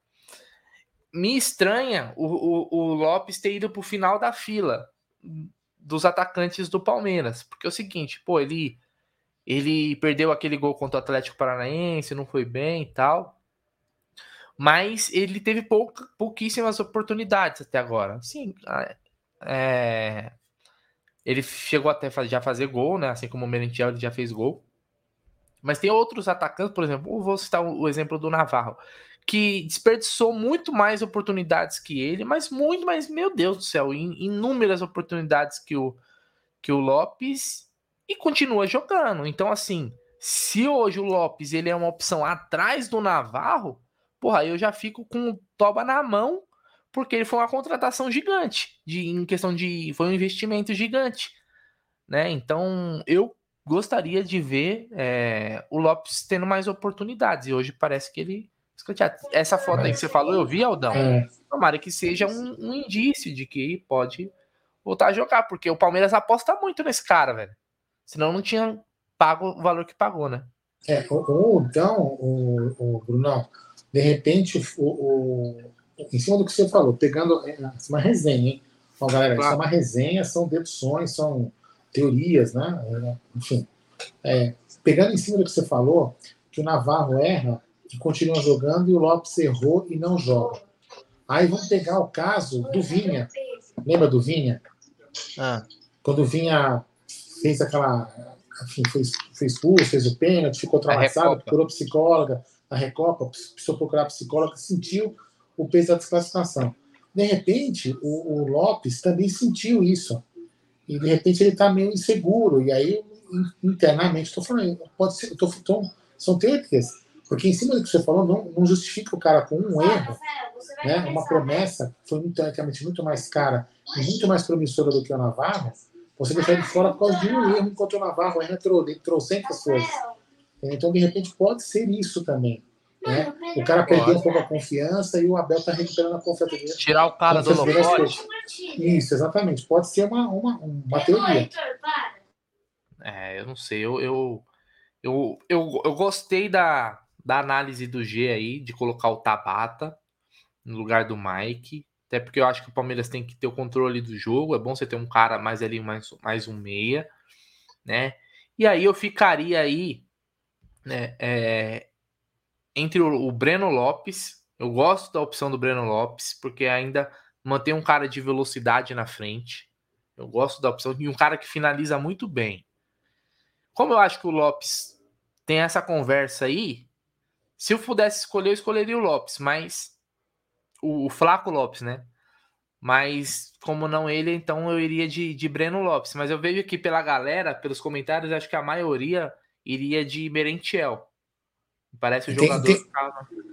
me estranha o, o, o Lopes ter ido para o final da fila dos atacantes do Palmeiras. Porque é o seguinte, pô, ele, ele perdeu aquele gol contra o Atlético Paranaense, não foi bem e tal. Mas ele teve pouca, pouquíssimas oportunidades até agora. Sim, é, ele chegou até já fazer gol, né? Assim como o Merentiel ele já fez gol. Mas tem outros atacantes, por exemplo, vou citar o exemplo do Navarro, que desperdiçou muito mais oportunidades que ele, mas muito mais, meu Deus do céu, inúmeras oportunidades que o, que o Lopes e continua jogando. Então, assim, se hoje o Lopes ele é uma opção atrás do Navarro, porra, eu já fico com o Toba na mão porque ele foi uma contratação gigante, de, em questão de foi um investimento gigante, né? Então eu gostaria de ver é, o Lopes tendo mais oportunidades e hoje parece que ele essa foto aí que você falou, eu vi, Aldão. É. Tomara que seja um, um, indício de que pode voltar a jogar, porque o Palmeiras aposta muito nesse cara, velho. Senão não tinha pago o valor que pagou, né? É, ou, então, o, o Bruno, de repente o, o, em cima do que você falou, pegando. É, é uma resenha, hein? Galera, claro. isso é uma resenha, são deduções, são teorias, né? É, enfim. É, pegando em cima do que você falou, que o Navarro erra e continua jogando e o Lopes errou e não joga. Aí vamos pegar o caso do Vinha. Lembra do Vinha? Ah. Quando o Vinha fez aquela. Enfim, fez, fez expulso, fez o pênalti, ficou traumatizado, procurou psicóloga, na Recopa, precisou procurar psicóloga, sentiu o peso da desclassificação. De repente, o, o Lopes também sentiu isso. E de repente ele está meio inseguro. E aí, internamente, estou falando, pode ser, tô, tô, são teorias. Porque em cima do que você falou, não, não justifica o cara com um erro, né, uma promessa que foi teoricamente muito mais cara e muito mais promissora do que o Navarro, você deixar de fora por causa de um erro, enquanto o Navarro erra trocentas coisas. Então, de repente, pode ser isso também. Né? O cara perdeu um pouco a confiança e o Abel está recuperando a confiança dele. Tirar o cara do holofote. Isso, exatamente. Pode ser uma, uma, uma teoria. É, eu não sei. Eu, eu, eu, eu, eu gostei da, da análise do G aí, de colocar o Tabata no lugar do Mike. Até porque eu acho que o Palmeiras tem que ter o controle do jogo. É bom você ter um cara mais ali, mais, mais um meia, né? E aí eu ficaria aí, né? É, entre o, o Breno Lopes, eu gosto da opção do Breno Lopes, porque ainda mantém um cara de velocidade na frente. Eu gosto da opção e um cara que finaliza muito bem. Como eu acho que o Lopes tem essa conversa aí, se eu pudesse escolher, eu escolheria o Lopes, mas o, o Flaco Lopes, né? Mas, como não ele, então eu iria de, de Breno Lopes. Mas eu vejo aqui pela galera, pelos comentários, acho que a maioria iria de Merentiel. Parece o tem, jogador tem,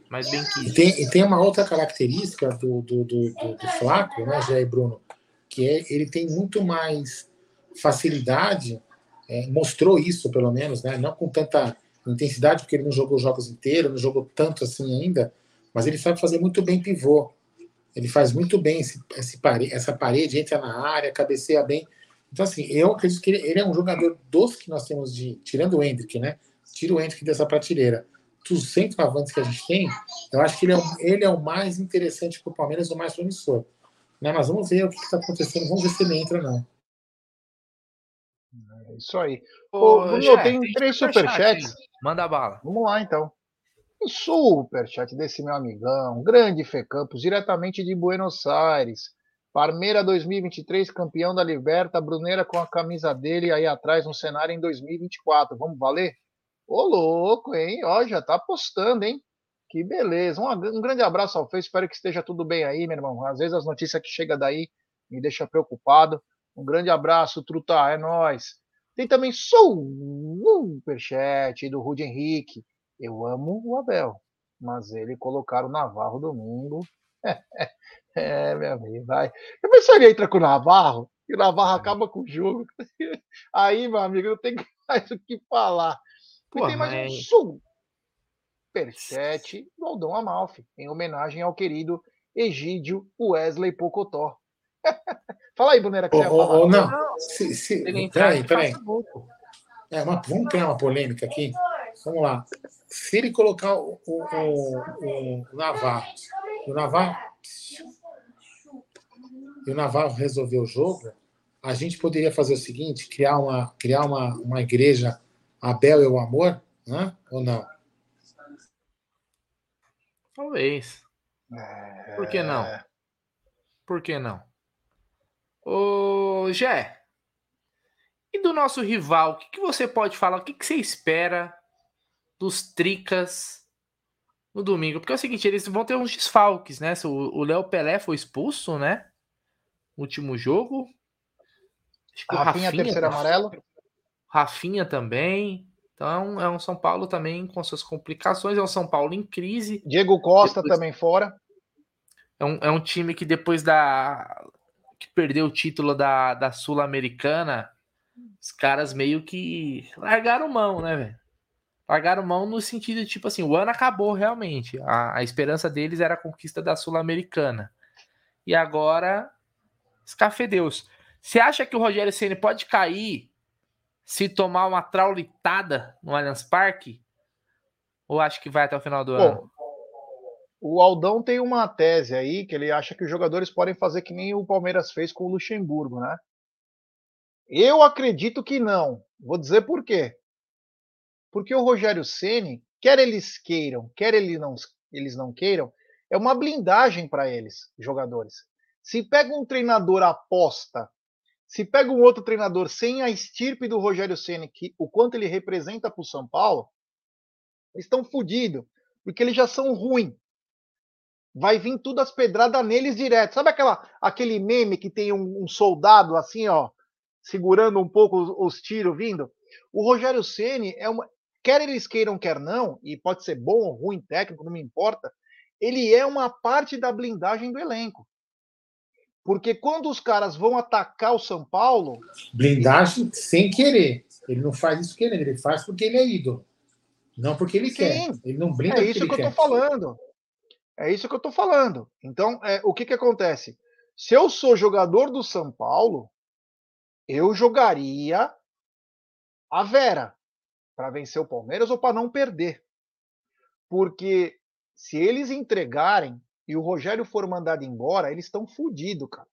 mais bem que. E tem, e tem uma outra característica do, do, do, do, do Flaco, né, Jair Bruno? Que é ele tem muito mais facilidade, é, mostrou isso pelo menos, né? Não com tanta intensidade, porque ele não jogou jogos inteiros, não jogou tanto assim ainda, mas ele sabe fazer muito bem pivô. Ele faz muito bem esse, esse parede, essa parede, entra na área, cabeceia bem. Então, assim, eu acredito que ele, ele, é um jogador dos que nós temos de. Tirando o Hendrick, né? Tira o Hendrick dessa prateleira. Dos centroavantes que a gente tem, eu acho que ele é, o, ele é o mais interessante para o Palmeiras, o mais promissor. Né? Mas vamos ver o que está acontecendo, vamos ver se ele entra ou não. É isso aí. Ô, Ô Bruno, tem, tem três superchats. Manda bala. Vamos lá, então. Um superchat desse meu amigão, grande Fê Campos, diretamente de Buenos Aires. Parmeira 2023, campeão da Liberta, Bruneira com a camisa dele aí atrás no cenário em 2024. Vamos valer? Ô, louco, hein? Ó, já tá apostando, hein? Que beleza. Um, um grande abraço ao Fê, espero que esteja tudo bem aí, meu irmão. Às vezes as notícias que chegam daí me deixam preocupado. Um grande abraço, Truta, é nós. Tem também superchat do Rude Henrique. Eu amo o Abel, mas ele colocar o Navarro domingo. é, meu amigo, vai. Eu pensaria entra com o Navarro, e o Navarro é. acaba com o jogo. Aí, meu amigo, não tem mais o que falar. Pô, e tem mais mas... um superchat do Aldão Amalfi, em homenagem ao querido Egídio Wesley Pocotó. Fala aí, Bonera, que oh, oh, oh, não, se, se... peraí, peraí. É uma, vamos criar uma polêmica aqui. Vamos lá. Se ele colocar o, o, o, o Navarro, o Navarro, e o Navarro resolver o jogo, a gente poderia fazer o seguinte: criar uma, criar uma, uma igreja Abel e o Amor, né? ou não? Talvez. Por que não? É. Por que não? Ô, Jé, e do nosso rival, o que, que você pode falar? O que, que você espera dos Tricas no domingo. Porque é o seguinte, eles vão ter uns desfalques, né? O Léo Pelé foi expulso, né? No último jogo. Acho que Rafinha, Rafinha terceiro amarelo. Rafinha também. Então é um São Paulo também com suas complicações. É um São Paulo em crise. Diego Costa depois... também fora. É um, é um time que depois da. Que perdeu o título da, da Sul-Americana, os caras meio que largaram mão, né, velho? largaram mão no sentido de, tipo assim, o ano acabou realmente. A, a esperança deles era a conquista da Sul-Americana. E agora, escafedeus. Você acha que o Rogério Ceni pode cair se tomar uma traulitada no Allianz Parque? Ou acha que vai até o final do Pô, ano? O Aldão tem uma tese aí que ele acha que os jogadores podem fazer que nem o Palmeiras fez com o Luxemburgo, né? Eu acredito que não. Vou dizer por quê. Porque o Rogério Ceni, quer eles queiram, quer ele não, eles não queiram, é uma blindagem para eles, jogadores. Se pega um treinador aposta, se pega um outro treinador sem a estirpe do Rogério Ceni, que o quanto ele representa para o São Paulo, eles estão fodidos, porque eles já são ruins. Vai vir tudo as pedradas neles direto. Sabe aquela, aquele meme que tem um, um soldado assim, ó, segurando um pouco os, os tiros vindo? O Rogério Ceni é uma, quer eles queiram, quer não, e pode ser bom ou ruim técnico, não me importa, ele é uma parte da blindagem do elenco. Porque quando os caras vão atacar o São Paulo. Blindagem sem querer. Ele não faz isso querendo, ele faz porque ele é ídolo. Não porque ele Sim, quer. Ele não brinda É isso que eu estou falando. É isso que eu estou falando. Então, é, o que, que acontece? Se eu sou jogador do São Paulo, eu jogaria a Vera para vencer o Palmeiras ou para não perder. Porque se eles entregarem e o Rogério for mandado embora, eles estão fodidos, cara.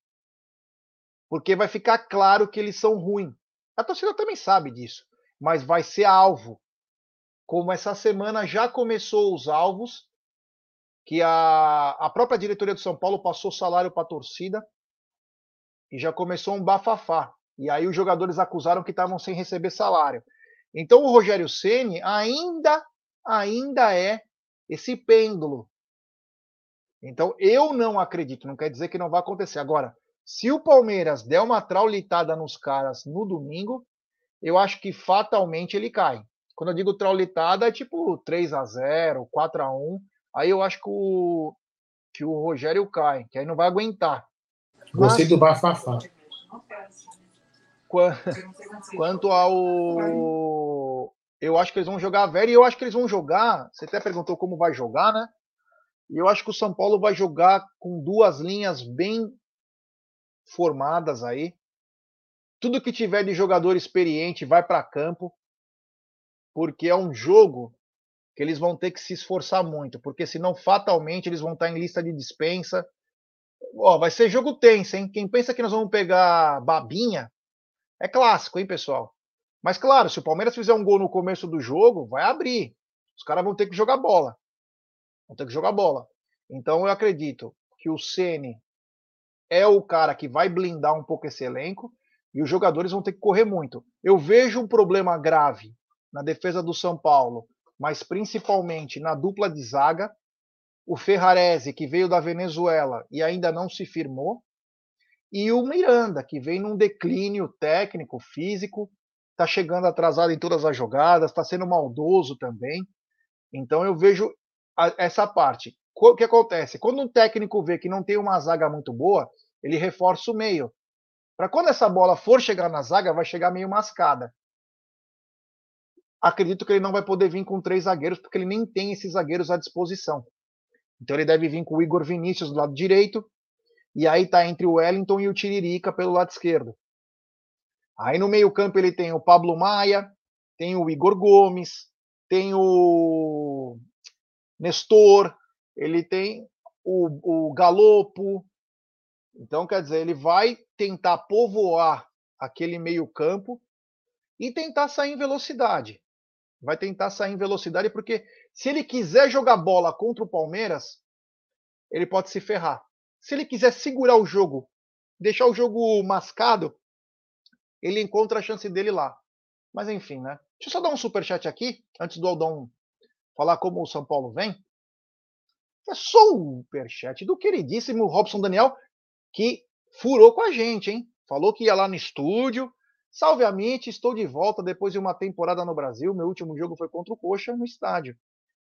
Porque vai ficar claro que eles são ruins. A torcida também sabe disso, mas vai ser alvo. Como essa semana já começou os alvos, que a, a própria diretoria do São Paulo passou salário para a torcida e já começou um bafafá. E aí os jogadores acusaram que estavam sem receber salário. Então o Rogério Ceni ainda ainda é esse pêndulo. Então, eu não acredito, não quer dizer que não vai acontecer. Agora, se o Palmeiras der uma traulitada nos caras no domingo, eu acho que fatalmente ele cai. Quando eu digo traulitada, é tipo 3 a 0 4 a 1 Aí eu acho que o, que o Rogério cai, que aí não vai aguentar. Gostei do bafafá. Quanto ao. Eu acho que eles vão jogar velho e eu acho que eles vão jogar. Você até perguntou como vai jogar, né? E eu acho que o São Paulo vai jogar com duas linhas bem formadas aí. Tudo que tiver de jogador experiente vai para campo, porque é um jogo que eles vão ter que se esforçar muito, porque senão fatalmente eles vão estar em lista de dispensa. Ó, vai ser jogo tenso, hein? Quem pensa que nós vamos pegar babinha, é clássico, hein, pessoal? Mas claro, se o Palmeiras fizer um gol no começo do jogo, vai abrir. Os caras vão ter que jogar bola. Vão ter que jogar bola. Então eu acredito que o Ceni é o cara que vai blindar um pouco esse elenco e os jogadores vão ter que correr muito. Eu vejo um problema grave na defesa do São Paulo mas principalmente na dupla de zaga. O Ferrarese, que veio da Venezuela e ainda não se firmou, e o Miranda, que vem num declínio técnico, físico, está chegando atrasado em todas as jogadas, está sendo maldoso também. Então eu vejo essa parte. O que acontece? Quando um técnico vê que não tem uma zaga muito boa, ele reforça o meio. Para quando essa bola for chegar na zaga, vai chegar meio mascada acredito que ele não vai poder vir com três zagueiros, porque ele nem tem esses zagueiros à disposição. Então ele deve vir com o Igor Vinícius do lado direito, e aí tá entre o Wellington e o Tiririca pelo lado esquerdo. Aí no meio-campo ele tem o Pablo Maia, tem o Igor Gomes, tem o Nestor, ele tem o, o Galopo. Então, quer dizer, ele vai tentar povoar aquele meio-campo e tentar sair em velocidade vai tentar sair em velocidade, porque se ele quiser jogar bola contra o Palmeiras, ele pode se ferrar. Se ele quiser segurar o jogo, deixar o jogo mascado, ele encontra a chance dele lá. Mas enfim, né? Deixa eu só dar um super chat aqui, antes do Aldão falar como o São Paulo vem. É só um superchat do queridíssimo Robson Daniel, que furou com a gente, hein? Falou que ia lá no estúdio, Salve a mente, estou de volta depois de uma temporada no Brasil. Meu último jogo foi contra o Coxa no estádio.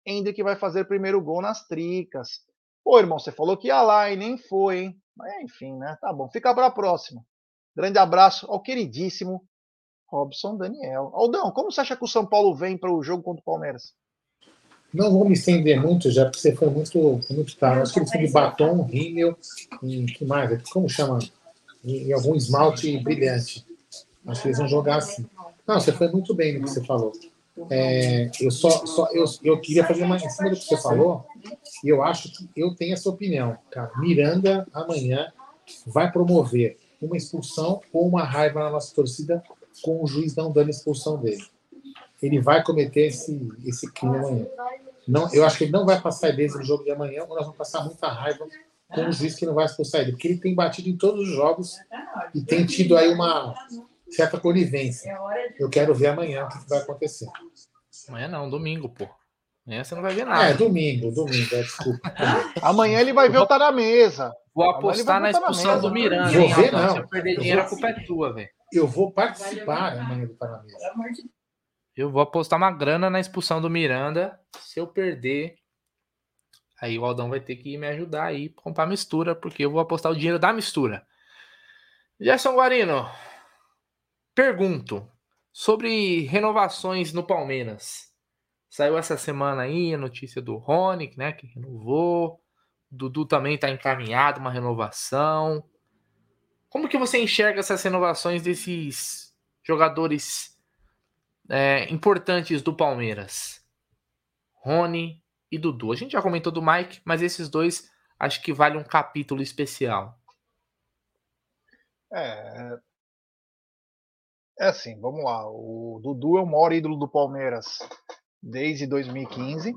Hendrick vai fazer primeiro gol nas tricas. Pô, irmão, você falou que ia lá e nem foi, hein? Mas enfim, né? Tá bom. Fica para a próxima. Grande abraço ao queridíssimo Robson Daniel. Aldão, como você acha que o São Paulo vem para o jogo contra o Palmeiras? Não vou me estender muito, já porque você foi muito, muito tarde. Acho que eles de batom, rímel e que mais? Como chama? E, e algum esmalte brilhante. Acho que eles vão jogar assim. Não, você foi muito bem no que você falou. É, eu só, só eu, eu queria fazer uma em cima do que você falou, e eu acho que eu tenho essa opinião, cara. Miranda amanhã vai promover uma expulsão ou uma raiva na nossa torcida com o juiz não dando expulsão dele. Ele vai cometer esse, esse crime amanhã. Não, eu acho que ele não vai passar desde no jogo de amanhã, ou nós vamos passar muita raiva com o juiz que não vai expulsar ele, porque ele tem batido em todos os jogos e tem tido aí uma, certa conivência. É Eu quero ver amanhã o que vai acontecer. Amanhã não, domingo, pô. Amanhã você não vai ver nada. É, domingo, domingo, é, desculpa. amanhã ele vai ver o Tá na Mesa. Vou apostar na expulsão do Miranda. Vou ver, não. Se eu perder dinheiro, a culpa é tua, velho. Eu vou participar amanhã do Tá na Mesa. Eu vou apostar uma grana na expulsão do Miranda. Se eu perder, aí o Aldão vai ter que me ajudar aí pra comprar mistura, porque eu vou apostar o dinheiro da mistura. Gerson Guarino, Pergunto sobre renovações no Palmeiras. Saiu essa semana aí a notícia do Rony, né, que renovou. Dudu também está encaminhado uma renovação. Como que você enxerga essas renovações desses jogadores é, importantes do Palmeiras? Rony e Dudu. A gente já comentou do Mike, mas esses dois acho que vale um capítulo especial. É, é assim, vamos lá. O Dudu é o maior ídolo do Palmeiras desde 2015.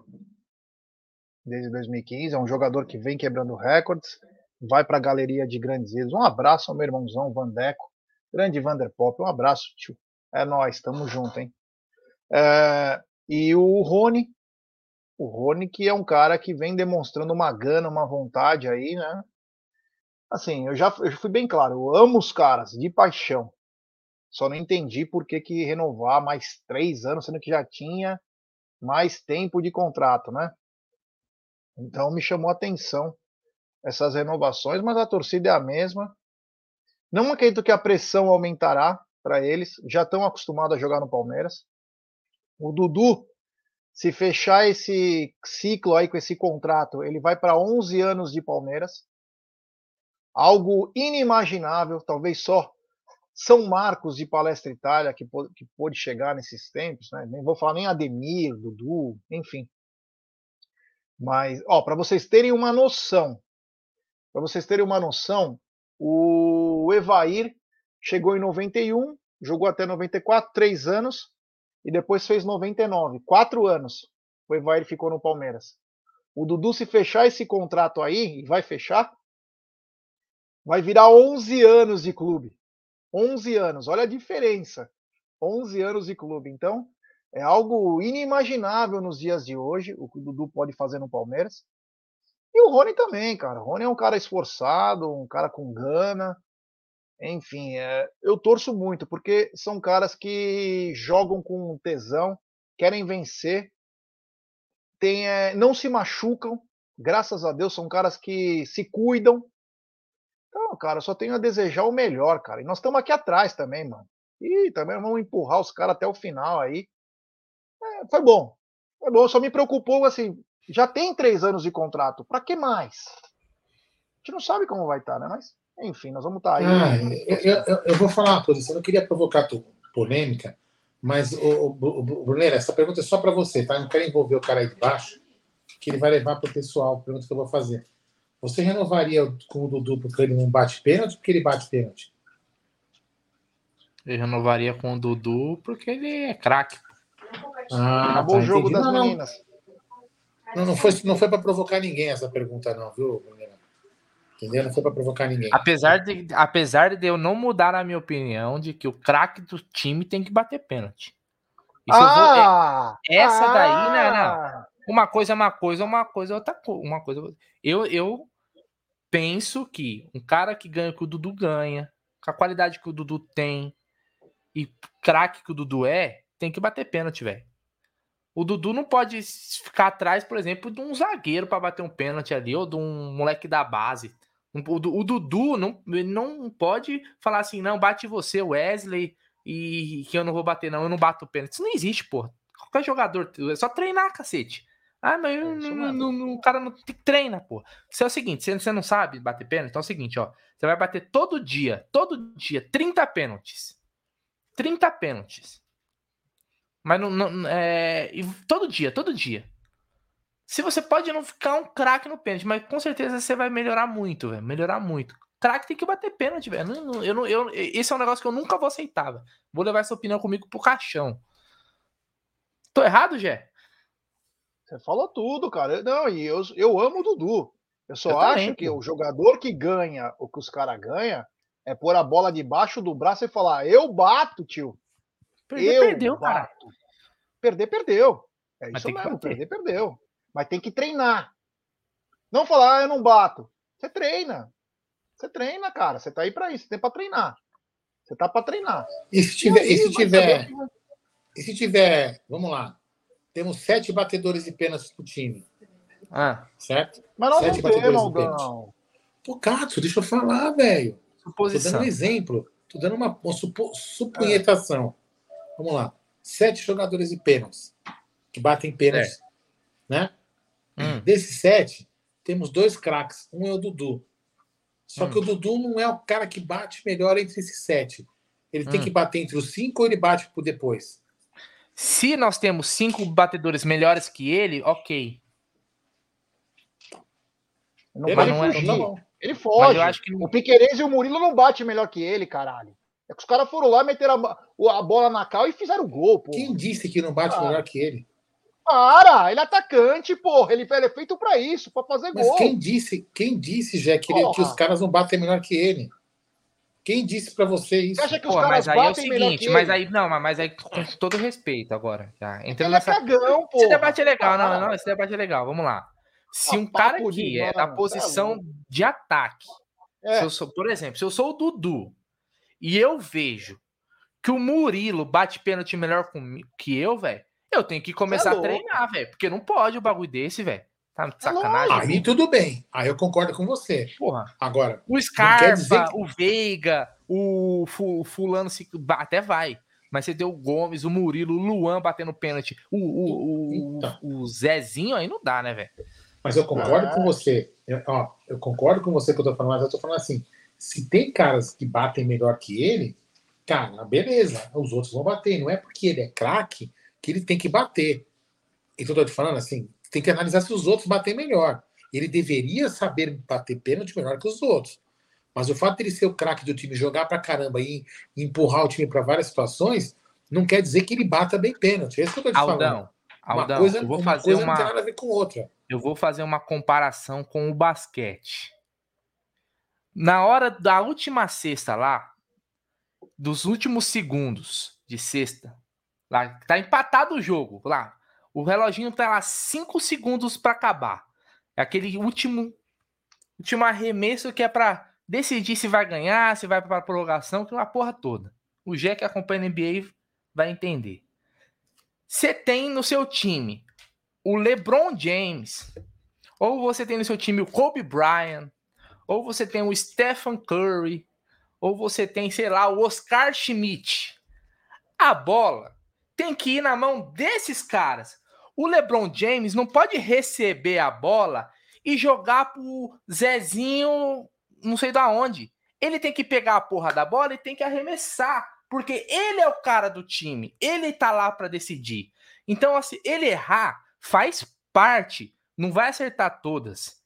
Desde 2015. É um jogador que vem quebrando recordes. Vai para a galeria de grandes ídolos. Um abraço ao meu irmãozão Vandeco. Grande Vanderpop. Um abraço, tio. É nós, estamos junto, hein? É, e o Rony O Rony, que é um cara que vem demonstrando uma gana, uma vontade aí, né? Assim, eu já, eu fui bem claro, eu amo os caras, de paixão. Só não entendi por que, que renovar mais três anos, sendo que já tinha mais tempo de contrato, né? Então me chamou a atenção essas renovações, mas a torcida é a mesma. Não acredito que a pressão aumentará para eles, já estão acostumados a jogar no Palmeiras. O Dudu, se fechar esse ciclo aí com esse contrato, ele vai para 11 anos de Palmeiras. Algo inimaginável, talvez só São Marcos de Palestra Itália que pôde, que pôde chegar nesses tempos, né? Nem vou falar nem Ademir, Dudu, enfim. Mas, ó, para vocês terem uma noção, para vocês terem uma noção, o Evair chegou em 91, jogou até 94, três anos, e depois fez 99, quatro anos. O Evair ficou no Palmeiras. O Dudu, se fechar esse contrato aí, e vai fechar, vai virar 11 anos de clube. 11 anos, olha a diferença. 11 anos de clube. Então, é algo inimaginável nos dias de hoje, o que o Dudu pode fazer no Palmeiras. E o Rony também, cara. O Rony é um cara esforçado, um cara com gana. Enfim, é, eu torço muito, porque são caras que jogam com tesão, querem vencer, tem, é, não se machucam, graças a Deus, são caras que se cuidam. Então, cara, só tenho a desejar o melhor, cara. E nós estamos aqui atrás também, mano. E também vamos empurrar os caras até o final aí. É, foi bom. Foi bom, só me preocupou assim. Já tem três anos de contrato, para que mais? A gente não sabe como vai estar, tá, né? Mas, enfim, nós vamos estar tá aí. Ah, eu, eu, eu, vou falar uma coisa, eu não queria provocar polêmica, mas, o, o, Brunera, essa pergunta é só para você, tá? Eu não quero envolver o cara aí de baixo, que ele vai levar para o pessoal, pergunta que eu vou fazer. Você renovaria com o Dudu porque ele não bate pênalti ou porque ele bate pênalti? Eu renovaria com o Dudu porque ele é craque. Ah, Acabou tá, o jogo entendi. das não, meninas. Não, não foi, não foi para provocar ninguém essa pergunta, não, viu, Entendeu? Não foi para provocar ninguém. Apesar de, apesar de eu não mudar a minha opinião de que o craque do time tem que bater pênalti. Isso ah, vou, é, essa ah, daí, não, não. Uma coisa é uma coisa, uma coisa é outra coisa. Uma coisa. Eu, eu penso que um cara que ganha que o Dudu ganha, com a qualidade que o Dudu tem e craque que o Dudu é, tem que bater pênalti, velho. O Dudu não pode ficar atrás, por exemplo, de um zagueiro para bater um pênalti ali, ou de um moleque da base. O, Dudu não, não pode falar assim, não, bate você, Wesley, e que eu não vou bater, não, eu não bato pênalti. Isso não existe, porra. Qualquer jogador, é só treinar, cacete. Ah, mas é não, o cara não treina, pô. Isso é o seguinte, você, você não sabe bater pênalti, então é o seguinte, ó. Você vai bater todo dia, todo dia, 30 pênaltis. 30 pênaltis. Mas não, não é, todo dia, todo dia. Se você pode não ficar um craque no pênalti, mas com certeza você vai melhorar muito, velho. Melhorar muito. Craque tem que bater pênalti, velho. Eu, eu, eu, esse é um negócio que eu nunca vou aceitar. Vou levar essa opinião comigo pro caixão. Tô errado, Jé? Você falou tudo, cara. Não, e eu, eu amo o Dudu. Eu só eu acho também, que pô. o jogador que ganha o que os caras ganham é pôr a bola debaixo do braço e falar: eu bato, tio. Perder, eu perdeu, bato. cara. Perder, perdeu. É Mas isso mesmo, perder, perdeu. Mas tem que treinar. Não falar, ah, eu não bato. Você treina. Você treina, cara. Você tá aí para isso. Tem para treinar. Você tá para treinar. E se tiver, e, aí, e se tiver, e se tiver, vamos lá. Temos sete batedores de pênalti pro time. Ah. Certo? Mas não sete batedores de pênalti. Pô, Cato, deixa eu falar, velho. Tô dando um exemplo. Tô dando uma, uma supo, supunhetação. Vamos lá. Sete jogadores de pênaltis que batem pênaltis, é. né? Hum. Desses sete, temos dois craques. Um é o Dudu. Só hum. que o Dudu não é o cara que bate melhor entre esses sete. Ele hum. tem que bater entre os cinco ou ele bate por depois? Se nós temos cinco batedores melhores que ele, ok. Não ele, não é, não. ele foge. Que... O Piqueires e o Murilo não bate melhor que ele, caralho. É que os caras foram lá, meteram a, a bola na cal e fizeram gol, pô. Quem disse que não bate ah. melhor que ele? Para, ele é atacante, porra. Ele, ele é feito para isso, para fazer Mas gol. quem disse, quem disse, Jé, que, que, os caras não batem melhor que ele? Quem disse para você isso? Você acha que os Pô, caras mas aí é o seguinte, mas aí não, mas aí com todo respeito agora, já. Entrando nessa... é cagão, pô. Esse debate é legal, não, não, esse debate é legal. Vamos lá. Se ah, um cara que é da posição de ataque, é. sou, por exemplo, se eu sou o Dudu e eu vejo que o Murilo bate pênalti melhor que eu, velho, eu tenho que começar é a treinar, velho, porque não pode o bagulho desse, velho. Tá de é sacanagem. Aí tudo bem. Aí eu concordo com você. Porra. Agora. O Scarpa, que... o Veiga, o Fulano até vai. Mas você deu o Gomes, o Murilo, o Luan batendo pênalti. O, o, o, então. o Zezinho aí não dá, né, velho? Mas eu concordo ah. com você. Eu, ó, eu concordo com você que eu tô falando, mas eu tô falando assim: se tem caras que batem melhor que ele, cara, beleza, os outros vão bater. Não é porque ele é craque que ele tem que bater. Então eu tô te falando assim, tem que analisar se os outros batem melhor. Ele deveria saber bater pênalti melhor que os outros. Mas o fato de ele ser o craque do time, jogar pra caramba e empurrar o time para várias situações, não quer dizer que ele bata bem pênalti. É isso que eu tô te Aldão, falando. Aldão, uma coisa, eu vou fazer uma, não tem nada a ver com outra. Eu vou fazer uma comparação com o basquete. Na hora da última cesta lá, dos últimos segundos de sexta, lá tá empatado o jogo, lá o reloginho tá lá 5 segundos para acabar. É aquele último último arremesso que é para decidir se vai ganhar, se vai para prorrogação, que é uma porra toda. O Gé que acompanha a NBA vai entender. Você tem no seu time o LeBron James, ou você tem no seu time o Kobe Bryant, ou você tem o Stephen Curry, ou você tem, sei lá, o Oscar Schmidt. A bola tem que ir na mão desses caras. O LeBron James não pode receber a bola e jogar pro Zezinho, não sei da onde. Ele tem que pegar a porra da bola e tem que arremessar, porque ele é o cara do time, ele tá lá para decidir. Então, assim, ele errar faz parte, não vai acertar todas.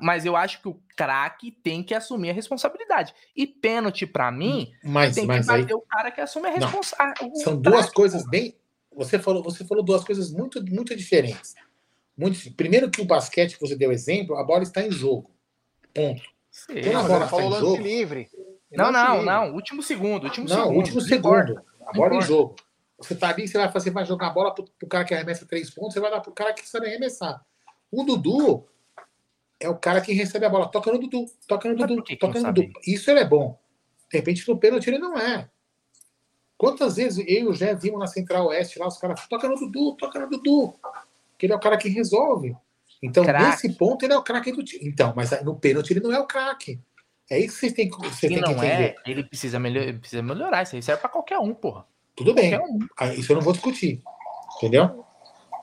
Mas eu acho que o craque tem que assumir a responsabilidade. E pênalti, para mim, mas, tem mas que bater aí... o cara que assume a responsabilidade. São duas coisas bem você falou, você falou duas coisas muito, muito diferentes. Muito, primeiro que o basquete que você deu exemplo, a bola está em jogo. Ponto. Sim, Quando a bola está em jogo, livre. Não, não, livre. não. Último segundo. Último não, segundo. último segundo. A bola em jogo. Você tá ali, você vai, você vai jogar a bola pro, pro cara que arremessa três pontos, você vai dar pro cara que sabe arremessar. O Dudu é o cara que recebe a bola. Toca no Dudu, toca no Dudu, toca no Dudu. Isso ele é bom. De repente, no pênalti ele não é. Quantas vezes eu e o Jé vimos na Central Oeste lá, os caras, toca no Dudu, toca no Dudu. Que ele é o cara que resolve. Então, crack. nesse ponto, ele é o craque do time. Então, mas no pênalti ele não é o craque. É isso que vocês têm, você tem que entender. É, ele precisa, melhor, ele precisa melhorar. Isso aí serve para qualquer um, porra. Tudo bem. Um. Ah, isso eu não vou discutir. Entendeu?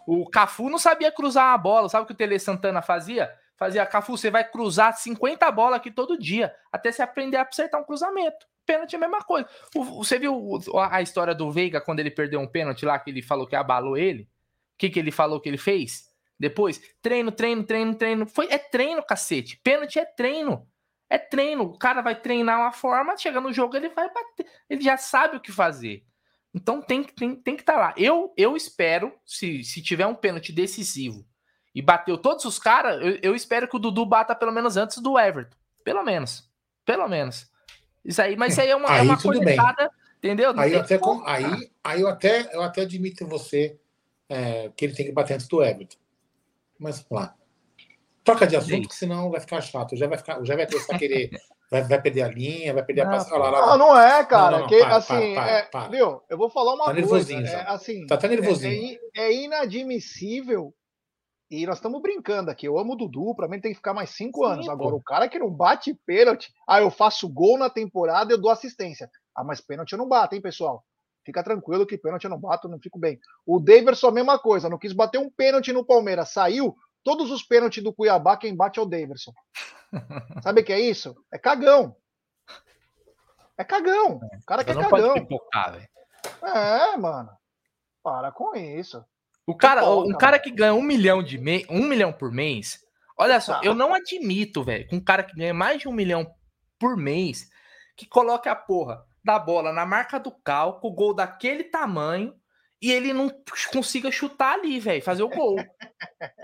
O Cafu não sabia cruzar a bola. Sabe o que o Tele Santana fazia? Fazia, Cafu, você vai cruzar 50 bolas aqui todo dia, até você aprender a acertar um cruzamento pênalti é a mesma coisa. você viu a história do Veiga quando ele perdeu um pênalti lá, que ele falou que abalou ele? O que, que ele falou que ele fez? Depois, treino, treino, treino, treino. Foi, é treino, cacete. Pênalti é treino. É treino. O cara vai treinar uma forma, chega no jogo, ele vai bater. Ele já sabe o que fazer. Então tem, tem, tem que estar tá lá. Eu, eu espero, se, se tiver um pênalti decisivo e bateu todos os caras, eu, eu espero que o Dudu bata pelo menos antes do Everton. Pelo menos. Pelo menos. Isso aí, mas isso aí é uma, é aí, é uma coletada, entendeu? aí, eu até, aí, aí eu até eu até admito você é, que ele tem que bater antes do Everton. Mas vamos lá. Troca de assunto, Sim. senão vai ficar chato. Já vai, ficar, já vai começar a querer. vai, vai perder a linha, vai perder não, a passagem. Não, não é, cara. Não, não, que, para, assim, para, para, é, viu? Eu vou falar uma tá coisa. Nervosinho, é, assim, tá até nervosinho. É, é, é inadmissível e nós estamos brincando aqui. Eu amo o Dudu, para mim tem que ficar mais cinco Sim, anos. Pô. Agora, o cara que não bate pênalti, ah, eu faço gol na temporada, eu dou assistência. Ah, mas pênalti eu não bato, hein, pessoal? Fica tranquilo que pênalti eu não bato, não fico bem. O Daverson, a mesma coisa, não quis bater um pênalti no Palmeiras, saiu. Todos os pênaltis do Cuiabá, quem bate é o Daverson. Sabe o que é isso? É cagão. É cagão. O cara que é cagão. Pipocar, é, mano. Para com isso. O cara, um cara que ganha um milhão de me... um milhão por mês. Olha só, eu não admito, velho, com um cara que ganha mais de um milhão por mês, que coloque a porra da bola na marca do cal, com o gol daquele tamanho, e ele não consiga chutar ali, velho, fazer o gol.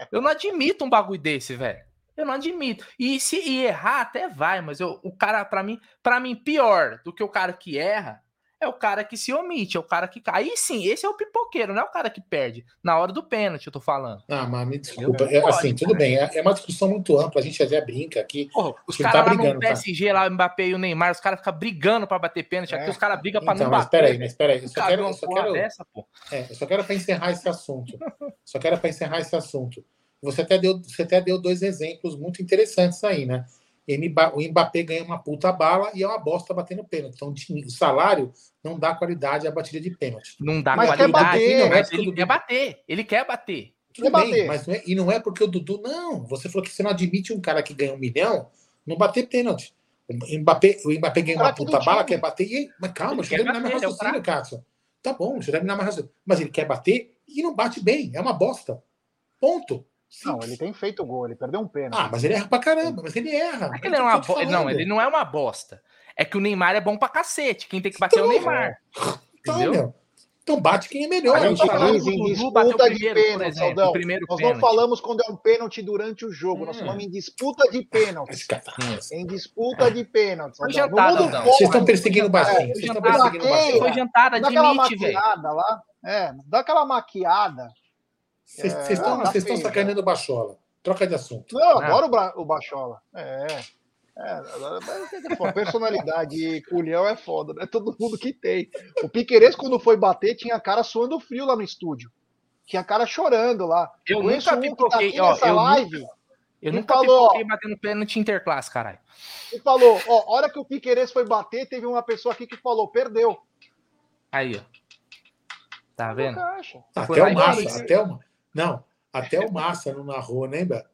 eu não admito um bagulho desse, velho. Eu não admito. E se e errar, até vai, mas eu, o cara, para mim, para mim, pior do que o cara que erra é o cara que se omite, é o cara que. Aí sim, esse é o pipoqueiro, não é o cara que perde. Na hora do pênalti, eu tô falando. Ah, mas me desculpa. É, assim, tudo bem. É, é, uma discussão muito ampla. A gente até brinca aqui. Porra, os caras tá lá brigando, no PSG, tá? lá, o Mbappé e o Neymar, os caras ficam brigando pra bater pênalti. Aqui é. os caras brigam pra então, não mas bater. Peraí, mas peraí. Eu só quero. Eu só quero, dessa, é, eu só quero pra encerrar esse assunto. só quero pra encerrar esse assunto. Você até, deu, você até deu dois exemplos muito interessantes aí, né? O Mbappé ganha uma puta bala e é uma bosta batendo pênalti. Então, o salário não dá qualidade à batida de pênalti. Não dá mas qualidade, quer bater, não é mas ele quer bater. Ele quer bater. Tudo quer bem, bater. mas não é, e não é porque o Dudu. Não, você falou que você não admite um cara que ganha um milhão não bater pênalti. O Mbappé, o Mbappé ganha uma puta bala, quer bater e. Mas calma, deixa eu terminar meu é raciocínio, Cássio. Tá bom, deixa eu terminar meu raciocínio. Mas ele quer bater e não bate bem. É uma bosta. Ponto. Não, ele tem feito gol, ele perdeu um pênalti. Ah, mas ele erra pra caramba, mas ele erra. É ele é uma bo... Não, ele não é uma bosta. É que o Neymar é bom pra cacete. Quem tem que bater então, é o então, Neymar. Então, entendeu? Meu, então bate quem é melhor. A gente diz em disputa de pênalti, Saldão. Primeiro nós pênalti. não falamos quando é um pênalti durante o jogo. Hum. Nós falamos em disputa de pênalti. Em disputa de pênalti. Foi jantada, Vocês estão perseguindo bastante. Vocês estão perseguindo bastante. Foi jantada, admite, velho. lá. É, dá aquela maquiada. Vocês é, estão sacaneando o Bachola. Troca de assunto. Não, ah. adoro o Bachola. É. É, personalidade e culhão é foda, não é todo mundo que tem. O Piqueires, quando foi bater, tinha a cara suando frio lá no estúdio. Tinha a cara chorando lá. Eu nunca pipoquei, tá ó, eu live. Nunca, eu nunca falou, pipoquei batendo pênalti interclasse, caralho. E falou, ó, hora que o Piqueires foi bater, teve uma pessoa aqui que falou, perdeu. Aí, ó. Tá vendo? Até o Massa, até o... Não, até o Massa não narrou, lembra?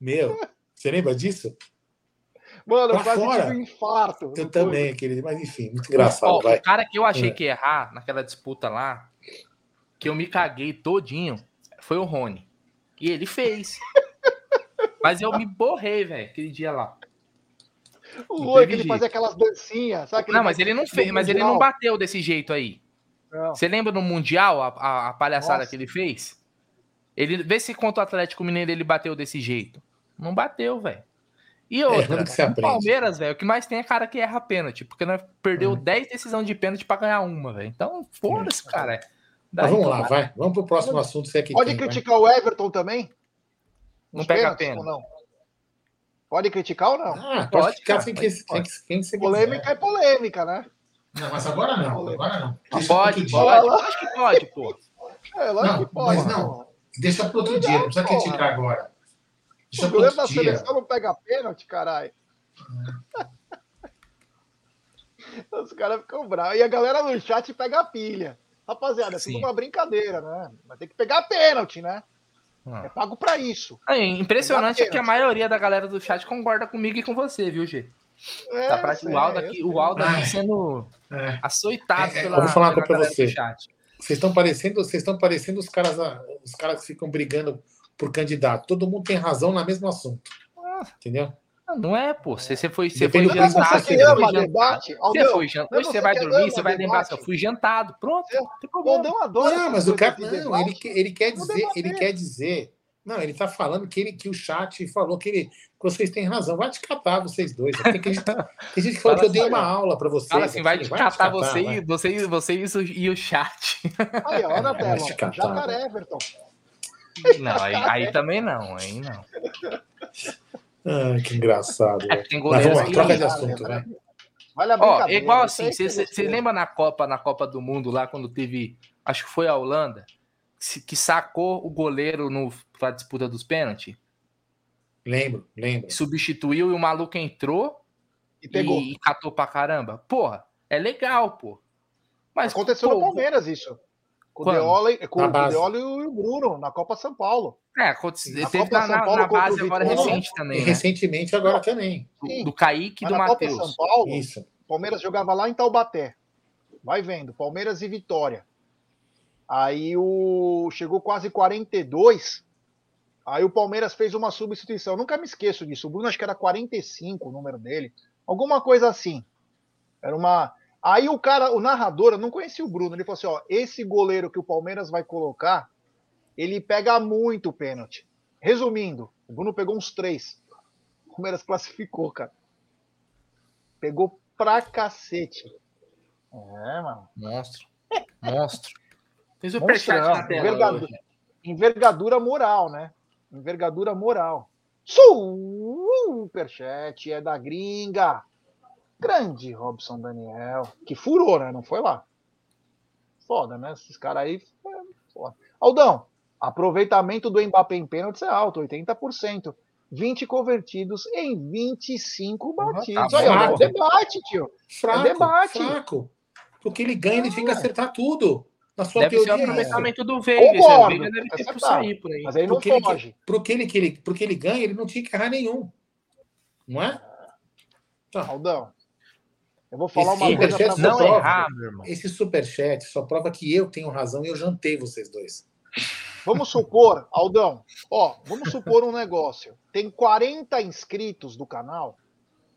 Meu, você lembra disso? Mano, eu quase fora. tive um infarto. Eu também, foi. querido, mas enfim, muito engraçado. Ó, o cara que eu achei é. que ia errar naquela disputa lá, que eu me caguei todinho, foi o Rony. E ele fez. mas eu me borrei, velho, aquele dia lá. O Rony, que ele fazia aquelas dancinhas, sabe? Não, mas ele não fez, mas ele não bateu desse jeito aí. Não. Você lembra no Mundial a, a, a palhaçada Nossa. que ele fez? Ele vê se contra o Atlético Mineiro ele bateu desse jeito. Não bateu, velho. E é, outra, é, o Palmeiras, velho, o que mais tem é cara que erra pênalti, porque nós perdeu hum. 10 decisões de pênalti para ganhar uma, velho. Então, foda-se, cara. Mas vamos lá, vai. Vamos pro próximo assunto. Você Pode tem, criticar vai. o Everton também? Não pega pena. Não? Pode criticar ou não? Ah, pode, pode criticar quem, quem, quem, quem Polêmica é polêmica, né? Não, mas agora não. Agora não. Pode, pode, pode. Acho que pode, pô. É, lógico não, que pode. Mas não. Deixa para outro dia, não precisa criticar agora. Deixa o goleiro da dia. seleção não pega pênalti, caralho. Os caras ficam bravos. E a galera no chat pega a pilha. Rapaziada, é tudo uma brincadeira, né? Vai ter que pegar pênalti, né? Ah. É pago para isso. É impressionante é que a maioria da galera do chat concorda comigo e com você, viu, G? É, tá pra... o Aldo aqui, o Aldo aqui sendo é. açoitado é, pela, eu vou falar coisa pra você. Vocês estão parecendo, vocês estão parecendo os caras, os caras que ficam brigando por candidato. Todo mundo tem razão no mesmo assunto. Ah, Entendeu? Não é, pô. Você, você foi, você foi jantado. Você, ama debate. Você foi jantado. Hoje você vai dormir, você vai lembrar eu fui jantado. Pronto. Não, adora não mas o cara. Não, ele, ele quer dizer, ele quer dizer. Não, ele está falando que, ele, que o chat falou que, ele, vocês têm razão. Vai te catar, vocês dois. Tem, que, tem gente que falou que eu dei uma aula para vocês. Fala assim, vai te catar, catar você, vai. E, você, você e o chat. Aí, olha na tela. Jacaré, Everton. Não, aí, aí também não, aí não. Ah, que engraçado. É, tem goleiros Mas, troca de assunto, né? Olha Ó, igual assim, você lembra na Copa, na Copa do Mundo lá quando teve, acho que foi a Holanda, que sacou o goleiro no para disputa dos pênaltis? Lembro, lembro. Substituiu e o maluco entrou e, pegou. e, e catou pra caramba. Porra, é legal, pô. Mas aconteceu pô, no Palmeiras isso. Com o Deola, com o Deola e o Bruno, na Copa São Paulo. É, na teve na, na, na base agora recente também. Né? Recentemente agora também. Do, do Kaique e do Matheus. São Paulo, Isso. Palmeiras jogava lá em Taubaté. Vai vendo, Palmeiras e Vitória. Aí o chegou quase 42. Aí o Palmeiras fez uma substituição. Nunca me esqueço disso. O Bruno acho que era 45 o número dele. Alguma coisa assim. Era uma Aí o cara, o narrador, eu não conhecia o Bruno, ele falou assim: ó, esse goleiro que o Palmeiras vai colocar, ele pega muito o pênalti. Resumindo, O Bruno pegou uns três. O Palmeiras classificou, cara. Pegou pra cacete. É, mano. Monstro. Monstro. Tem superchat na tela. Envergadura, envergadura moral, né? Envergadura moral. Superchat é da gringa. Grande Robson Daniel. Que furou, né? Não foi lá. Foda, né? Esses caras aí. é Foda. Aldão, aproveitamento do Mbappé em pênalti é alto, 80%. 20 convertidos em 25 batidos. tá bom. é debate, tio. Fraco, debate. fraco. Porque ele ganha, ele tem que acertar tudo. Na sua Deve ser o teoria, é aproveitamento do Veiga. Concordo, Veiga deve ter por acertar. sair por aí. Mas aí não Porque ele, foge. porque, ele, que ele, porque ele ganha, ele não tinha que errar nenhum. Não é? Tá. Aldão, eu vou falar Esse uma coisa pra. Não prova. errar, meu irmão. Esse superchat só prova que eu tenho razão e eu jantei vocês dois. Vamos supor, Aldão, ó, vamos supor um negócio. Tem 40 inscritos do canal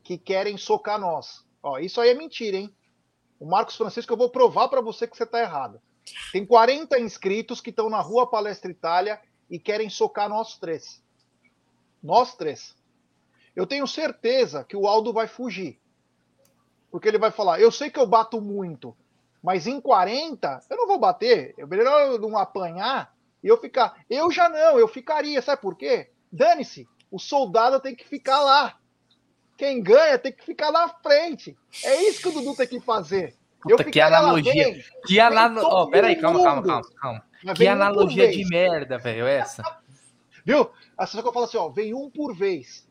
que querem socar nós. Ó, isso aí é mentira, hein? O Marcos Francisco, eu vou provar pra você que você tá errado. Tem 40 inscritos que estão na Rua Palestra Itália e querem socar nós três. Nós três. Eu tenho certeza que o Aldo vai fugir. Porque ele vai falar: eu sei que eu bato muito, mas em 40 eu não vou bater. É melhor eu não apanhar e eu ficar. Eu já não, eu ficaria. Sabe por quê? Dane-se. O soldado tem que ficar lá. Quem ganha tem que ficar na frente. É isso que o Dudu tem que fazer. Puta, que analogia. Que analogia. Ó, peraí, calma, calma, calma, calma. mas Que vem um analogia de merda, velho, essa. Viu? A só que eu falo assim, ó, vem um por vez.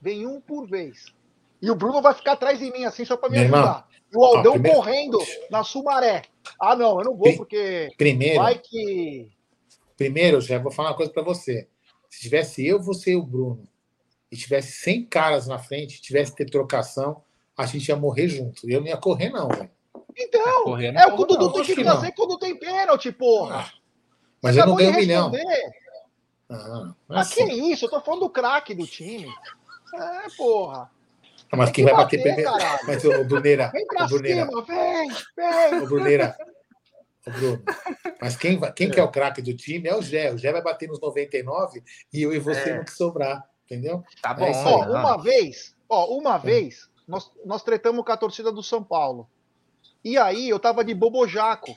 Vem um por vez. E o Bruno vai ficar atrás de mim assim só pra me Meu ajudar. E o Aldão ó, primeiro- correndo na Sumaré. Ah, não, eu não vou porque Primeiro, vai que primeiro, já vou falar uma coisa pra você. Se tivesse eu, você e o Bruno, e tivesse 100 caras na frente, tivesse ter trocação, a gente ia morrer junto. E eu não ia correr, não, velho. Então, Correndo, é o que o Dudu tem que fazer quando tem pênalti, porra. Mas eu não ganho um milhão. responder. Ah, é Mas que isso? Eu tô falando do craque do time. É, porra. Ah, Mas quem que vai bater bater, primeiro? Mas, ô, Bruneira, Vem pra Bruneira, cima, vem, vem. ô, Bruneira, ô, Bruno. Mas quem, vai- quem que é o craque do time é o Gé. O Gé vai bater nos 99 e eu e você É. no que sobrar. Entendeu? Tá bom, É isso aí. Ó, não. uma vez, ó, uma vez, nós, nós tretamos com a torcida do São Paulo. E aí eu tava de bobojaco.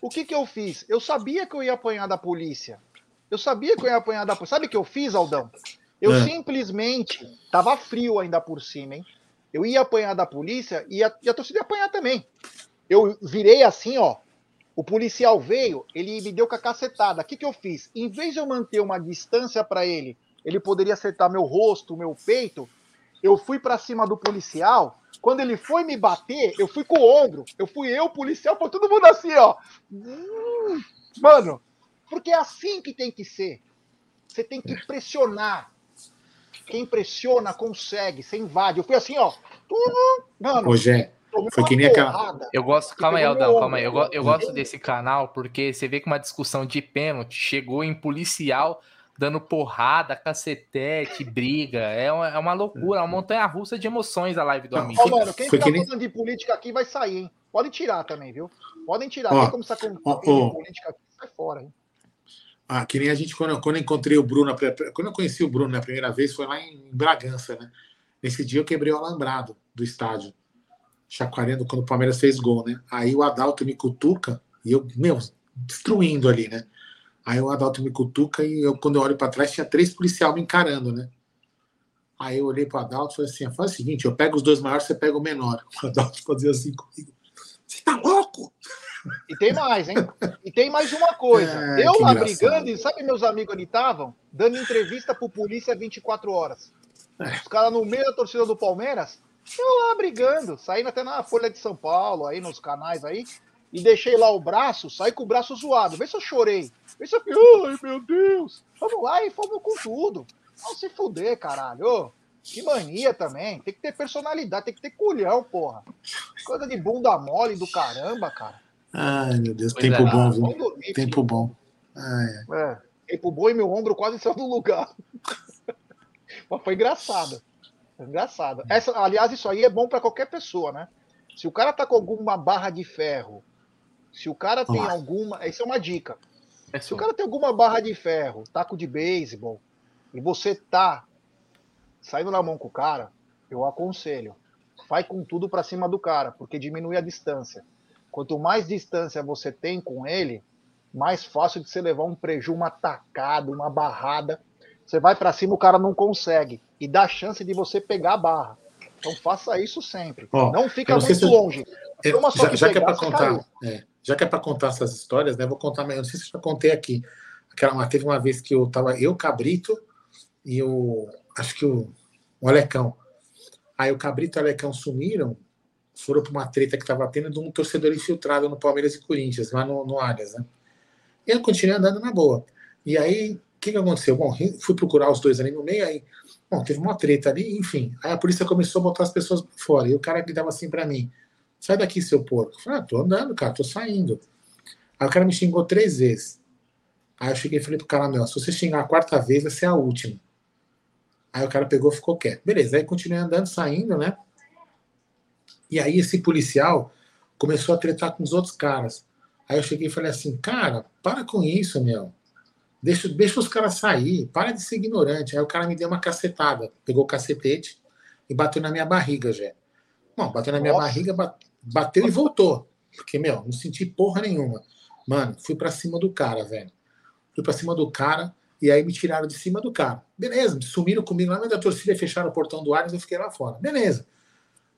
O que que eu fiz? Eu sabia que eu ia apanhar da polícia. Eu sabia que eu ia apanhar da polícia. Sabe o que eu fiz, Aldão? Eu É. simplesmente. Tava frio ainda por cima, hein? Eu ia apanhar da polícia e a, e a torcida ia apanhar também. Eu virei assim, ó. O policial veio, ele me deu com a cacetada. O que, que eu fiz? Em vez de eu manter uma distância para ele, ele poderia acertar meu rosto, meu peito. Eu fui para cima do policial. Quando ele foi me bater, eu fui com o ombro. Eu fui eu, policial, foi todo mundo assim, ó. Hum, Mano, porque é assim que tem que ser. Você tem que pressionar. Quem pressiona consegue, você invade. Eu fui assim, ó. Mano, tomei foi que nem aquela-. Eu gosto. Calma aí, Aldão, calma aí. Eu, eu gosto desse canal porque você vê que uma discussão de pênalti chegou em policial dando porrada, cacetete, briga. É uma, é uma loucura, é uma montanha russa de emoções a live do amigo. Ó, mano, quem Foi ficar que nem- falando de política aqui vai sair, hein? Podem tirar também, viu? Podem tirar. Ó, Quem começar com ó, ó. de política aqui, sai fora, hein? Ah, que nem a gente, quando, eu- quando eu encontrei o Bruno, quando eu conheci o Bruno na primeira vez, foi lá em Bragança, né? Nesse dia eu quebrei o alambrado do estádio, chacoalhando quando o Palmeiras fez gol, né? Aí o Adalto me cutuca e eu, meu, destruindo ali, né? Aí o Adalto me cutuca e eu, quando eu olho para trás, tinha três policiais me encarando, né? Aí eu olhei para o Adalto e falei assim: faz o seguinte, eu pego os dois maiores, você pega o menor. O Adalto fazia assim comigo: você tá louco? E tem mais, hein? E tem mais uma coisa. É, eu lá engraçado. brigando, e sabe meus amigos onde estavam? Dando entrevista pro polícia 24 horas. É. Os caras no meio da torcida do Palmeiras, eu lá brigando, saindo até na Folha de São Paulo, aí nos canais aí, e deixei lá o braço, saí com o braço zoado. Vê se eu chorei. Vê se eu fiquei, ai meu Deus. Vamos lá e fomos com tudo. Vamos se fuder, caralho. Ô, que mania também. Tem que ter personalidade, tem que ter culhão, porra. Coisa de bunda mole do caramba, cara. Ai, meu Deus, Pois tempo é. bom, viu? Dormir, Tempo bom. Ai, É, tempo bom e meu ombro quase saiu do lugar. Mas foi engraçado. Foi engraçado. Essa, aliás, isso aí é bom pra qualquer pessoa, né? Se o cara tá com alguma barra de ferro, se o cara tem lá. alguma. Essa é uma dica. É Se o cara tem alguma barra de ferro, taco de beisebol, e você tá saindo na mão com o cara, eu aconselho, vai com tudo para cima do cara, porque diminui a distância. Quanto mais distância você tem com ele, mais fácil de você levar um preju, uma tacada, uma barrada. Você vai para cima, o cara não consegue. E dá chance de você pegar a barra. Então faça isso sempre. Oh, não fica muito se... longe. É, já, já que é para contar, é, já que é para contar essas histórias, né? Vou contar, eu não sei se eu já contei aqui. Aquela, teve uma vez que eu tava eu, Cabrito e o acho que o, o Alecão. Aí o Cabrito e o Alecão sumiram foram para uma treta que estava tendo de um torcedor infiltrado no Palmeiras e Corinthians, lá no, no Arias, né? E eu continuei andando na boa. E aí, o que, que aconteceu? Bom, fui procurar os dois ali no meio, aí, bom, teve uma treta ali, enfim. Aí a polícia começou a botar as pessoas fora. E o cara gritava assim para mim: sai daqui, seu porco. Eu falei, ah, tô andando, cara, tô saindo. Aí o cara me xingou três vezes. Aí eu cheguei e falei pro cara, meu, se você xingar a quarta vez, vai ser a última. Aí o cara pegou e ficou quieto. Beleza, aí continuei andando, saindo, né? E aí esse policial começou a tretar com os outros caras. Aí eu cheguei e falei assim, cara, para com isso, meu. Deixa, deixa os caras sair, para de ser ignorante. Aí o cara me deu uma cacetada, pegou o cacetete e bateu na minha barriga, já. Bom, bateu na minha Nossa. barriga, bateu e voltou. Porque, meu, não senti porra nenhuma. Mano, fui para cima do cara, velho. Fui para cima do cara e aí me tiraram de cima do cara. Beleza, sumiram comigo lá, mas da torcida fecharam o portão do Ares eu fiquei lá fora. Beleza.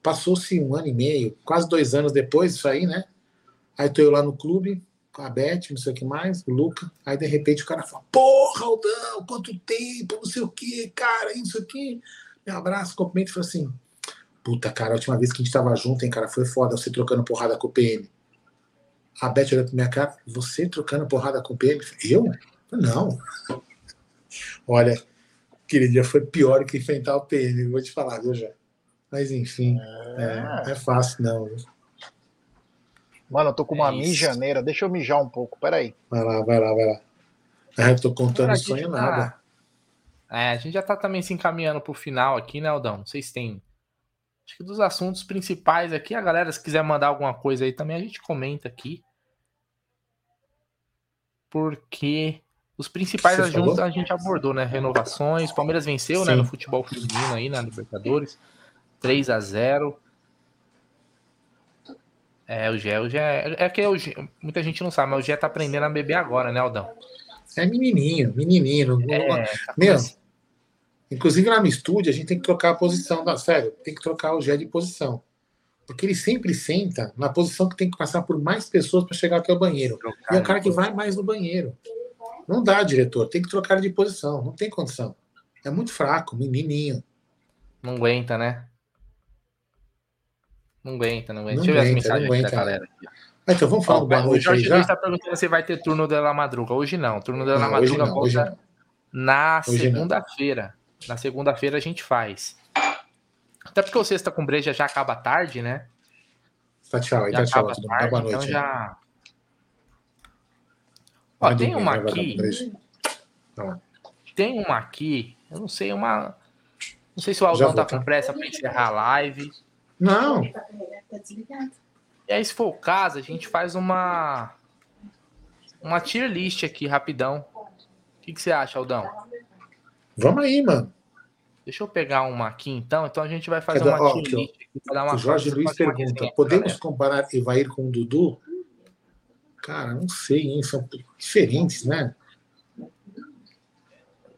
Passou-se um ano e meio, quase dois anos depois disso aí, né? Aí tô eu lá no clube, com a Beth, não sei o que mais, o Luca. Aí de repente o cara fala: Porra, Aldão, quanto tempo, não sei o que, cara, isso aqui. Me abraço, cumprimento e fala assim: Puta, cara, a última vez que a gente tava junto, hein, cara, foi foda você trocando porrada com o PM. A Beth olhou pra minha cara: Você trocando porrada com o PM? Eu? Não. Olha, aquele dia foi pior que enfrentar o PM, vou te falar, viu, já. Mas enfim, é, é, é fácil não. Mano, eu tô com uma é mijaneira. Deixa eu mijar um pouco, peraí. Vai lá, vai lá, vai lá. É, tô contando sonho tá... nada. É, a gente já tá também se encaminhando pro final aqui, né, Aldão? Vocês têm. Acho que dos assuntos principais aqui, a galera, se quiser mandar alguma coisa aí também, a gente comenta aqui. Porque os principais assuntos a gente abordou, né? Renovações. Palmeiras venceu, Sim. né? No futebol feminino aí, na Libertadores. 3 a 0 É, o Gé, o Gé. É que o Gé, muita gente não sabe, mas o Gé tá aprendendo a beber agora, né, Aldão? É menininho, menininho. É, tá Meu, inclusive lá no estúdio a gente tem que trocar a posição. Da, sério, tem que trocar o Gé de posição. Porque ele sempre senta na posição que tem que passar por mais pessoas para chegar até o banheiro. E é o cara que vai mais no banheiro. Não dá, diretor. Tem que trocar de posição. Não tem condição. É muito fraco, menininho. Não aguenta, né? Não aguenta, não aguenta. Não Deixa eu ver as mensagens da galera aqui. Então vamos falar do boa noite. O Jorge Luiz está perguntando se vai ter turno da La Madruga. Hoje não. Turno da La Madruga não, volta na segunda-feira. Na segunda-feira a gente faz. Até porque o Sexta com Breja já acaba tarde, né? Tá tchau aí, tá tchau. Tarde, boa então noite. Então já. Ó, tem uma aqui. Tem uma aqui. Eu não sei, uma. Não sei se o Aldão tá com pressa para encerrar a live. Não. E aí, se for o caso, a gente faz uma uma tier list aqui rapidão. O que, que você acha, Aldão? Vamos aí, mano. Deixa eu pegar uma aqui então. Então a gente vai fazer uma ó, aqui dar uma O Jorge Luiz pergunta: podemos comparar Evair com o Dudu? Cara, não sei, hein? São diferentes, né?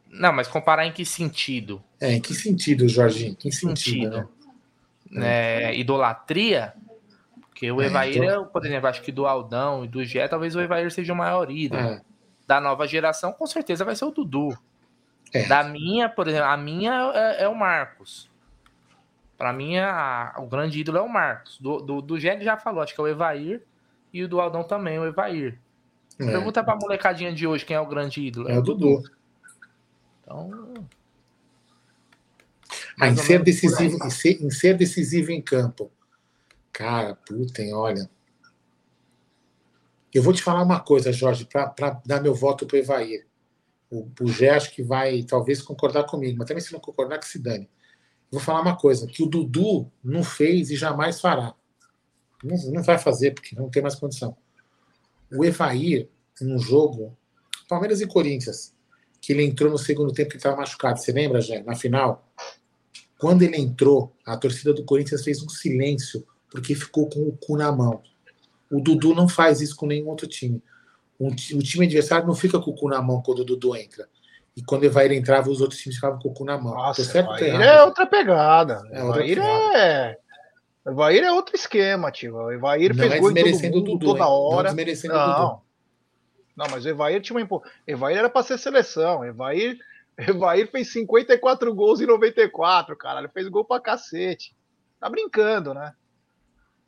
Não, mas comparar em que sentido? É, em que sentido, Jorginho? Em que sentido? sentido? Né? né, idolatria, porque o é, Evair, então... por exemplo, acho que do Aldão e do Gé, talvez o Evair seja o maior ídolo. É. Da nova geração, com certeza vai ser o Dudu. É. Da minha, por exemplo, a minha é, é o Marcos. Para mim, a, o grande ídolo é o Marcos. Do, do, do ele já falou, acho que é o Evair. E o do Aldão também, o Evair. É. Pergunta pra molecadinha de hoje quem é o grande ídolo. É, o Dudu. Então, ah, em ser decisivo, em ser, em ser decisivo em campo. Cara, putem, olha. Eu vou te falar uma coisa, Jorge, para dar meu voto para o Evair. O, o Gé acho que vai talvez concordar comigo, mas também se não concordar, que se dane. Vou falar uma coisa, que o Dudu não fez e jamais fará. Não, não vai fazer, porque não tem mais condição. O Evair, num jogo, Palmeiras e Corinthians, que ele entrou no segundo tempo que estava machucado. Você lembra, Jé? Na final? Quando ele entrou, a torcida do Corinthians fez um silêncio, porque ficou com o cu na mão. O Dudu não faz isso com nenhum outro time. O, o time adversário não fica com o cu na mão quando o Dudu entra. E quando o Evair entrava, os outros times ficavam com o cu na mão. Nossa, certo, Evair é outra pegada. É Evair é... Evair é outro esquema, tio. O Evair não fez é gol mundo, Dudu, toda hora. Não desmerecendo não. o Dudu. Não, mas o Evair tinha uma impo... Evair era para ser seleção. Evair... Evair fez 54 gols em 94, cara. Ele fez gol pra cacete. Tá brincando, né?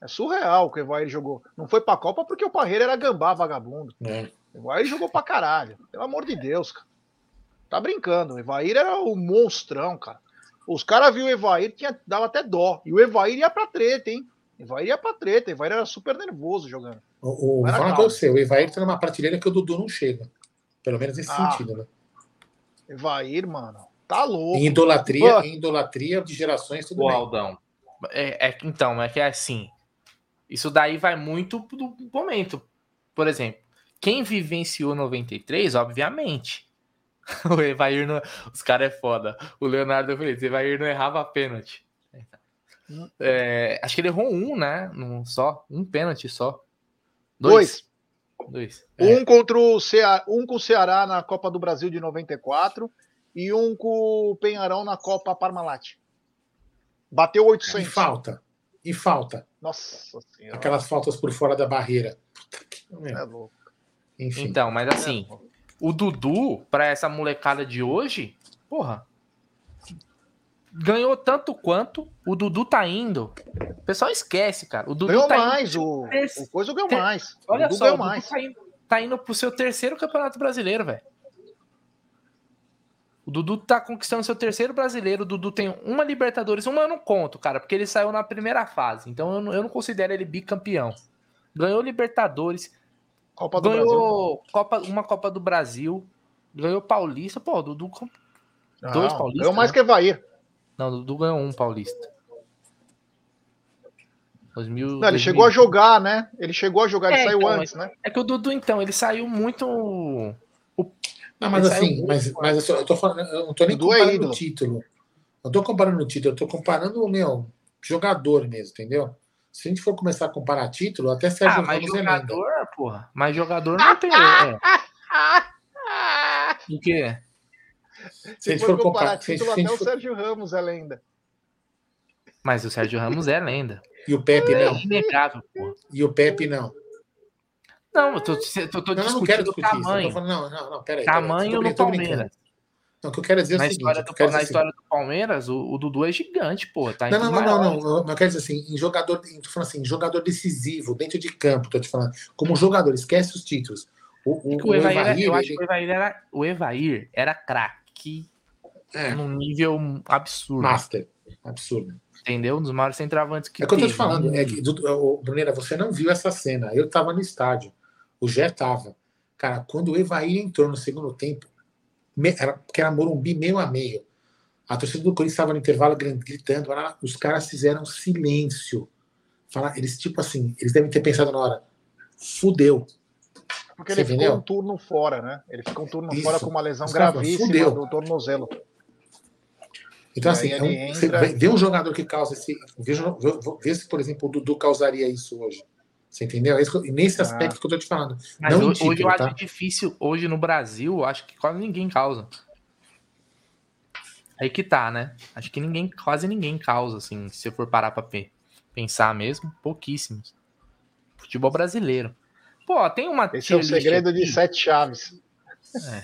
É surreal o que o Evair jogou. Não foi pra Copa porque o Parreira era gambá, vagabundo. É. O Evair jogou pra caralho. Pelo amor de Deus, cara. Tá brincando. O Evair era o monstrão, cara. Os caras viram o Evair, tinha, dava até dó. E o Evair ia pra treta, hein? O Evair ia pra treta. O Evair era super nervoso jogando. O, o, fala você, o Evair tá numa prateleira que o Dudu não chega. Pelo menos nesse ah, sentido, né? Evair, mano, tá louco. Em idolatria, em idolatria de gerações, tudo o bem. Aldão. É, é, então, é que é assim. Isso daí vai muito do momento. Por exemplo, quem vivenciou 93, obviamente. o Evair não. Os caras é foda. O Leonardo Feliz, o Evair não errava pênalti. É, acho que ele errou um, né? Um só. Um pênalti só. Dois. Dois. Um é. contra o Ceará, um com o Ceará na Copa do Brasil de 94 e um com o Penharão na Copa Parmalat. Bateu 800. E falta. E falta. Nossa senhora. Aquelas faltas por fora da barreira. É louco. Enfim. Então, mas assim, é o Dudu, para essa molecada de hoje, porra, ganhou tanto quanto o Dudu tá indo. O pessoal esquece, cara. O Dudu ganhou tá mais, indo... o, o Coisa ganhou mais. Olha só, ganhou o mais. Tá indo, tá indo pro seu terceiro campeonato brasileiro, velho. O Dudu tá conquistando seu terceiro brasileiro. O Dudu tem uma Libertadores, uma eu não conto, cara, porque ele saiu na primeira fase. Então eu não, eu não considero ele bicampeão. Ganhou Libertadores, Copa do ganhou Brasil. Copa, uma Copa do Brasil, ganhou Paulista. Pô, o Dudu. Dois Paulistas. Ganhou mais né? que Evair. Não, o Dudu ganhou um Paulista. 2000, não, ele 2000. chegou a jogar, né? Ele chegou a jogar, ele é, saiu então, antes, né? É que o Dudu, então, ele saiu muito. O... Não, mas assim, mas, mas eu, tô falando, eu não tô nem é comparando é o título. Não tô comparando o título, eu tô comparando o meu jogador mesmo, entendeu? Se a gente for começar a comparar título, até Sérgio ah, mas Ramos jogador, emenda. porra. Mas jogador não tem. É. O quê? Se, se a gente for comparar título, até o Sérgio Ramos é lenda. Mas o Sérgio Ramos é lenda. E o Pepe é não. Inegável, porra. E o Pepe não. Não, eu tô, tô, tô não, discutindo não tamanho. Falando, não, não, não, peraí. Tamanho peraí, no Palmeiras. Não, o que eu quero dizer é na o seguinte. História do, na história do Palmeiras, o, o, Dudu é gigante, pô. Tá não, não, não, não, não, Eu quero dizer assim, em jogador, tô falando assim, jogador decisivo, dentro de campo, tô te falando. Como jogador, esquece os títulos. O, o, o, o Evair, Evair, eu acho que o Evair era, o Evair era craque é. num nível absurdo. Master. Absurdo. Entendeu? Um dos maiores centravantes que É que eu tô te falando, é que, Brunera, você não viu essa cena. Eu tava no estádio. O Gé tava. Cara, quando o Evair entrou no segundo tempo, era, porque era Morumbi meio a meio. A torcida do Corinthians estava no intervalo gritando, os caras fizeram silêncio. Fala, eles, tipo assim, eles devem ter pensado na hora, fudeu. Porque Você ele entendeu? ficou um turno fora, né? Ele ficou um turno Isso. fora com uma lesão gravíssima fudeu. do tornozelo. Então, e assim, é um, entra... vê um jogador que causa esse. Vê, vê, se, por exemplo, o Dudu causaria isso hoje. Você entendeu? É e nesse ah. aspecto ah. que eu tô te falando. Mas não hoje, título, hoje eu tá? acho difícil, hoje no Brasil, eu acho que quase ninguém causa. Aí que tá, né? Acho que ninguém, quase ninguém causa, assim, se eu for parar pra pensar mesmo, pouquíssimos. Futebol brasileiro. Pô, tem uma Esse é o segredo aqui. de sete chaves. É.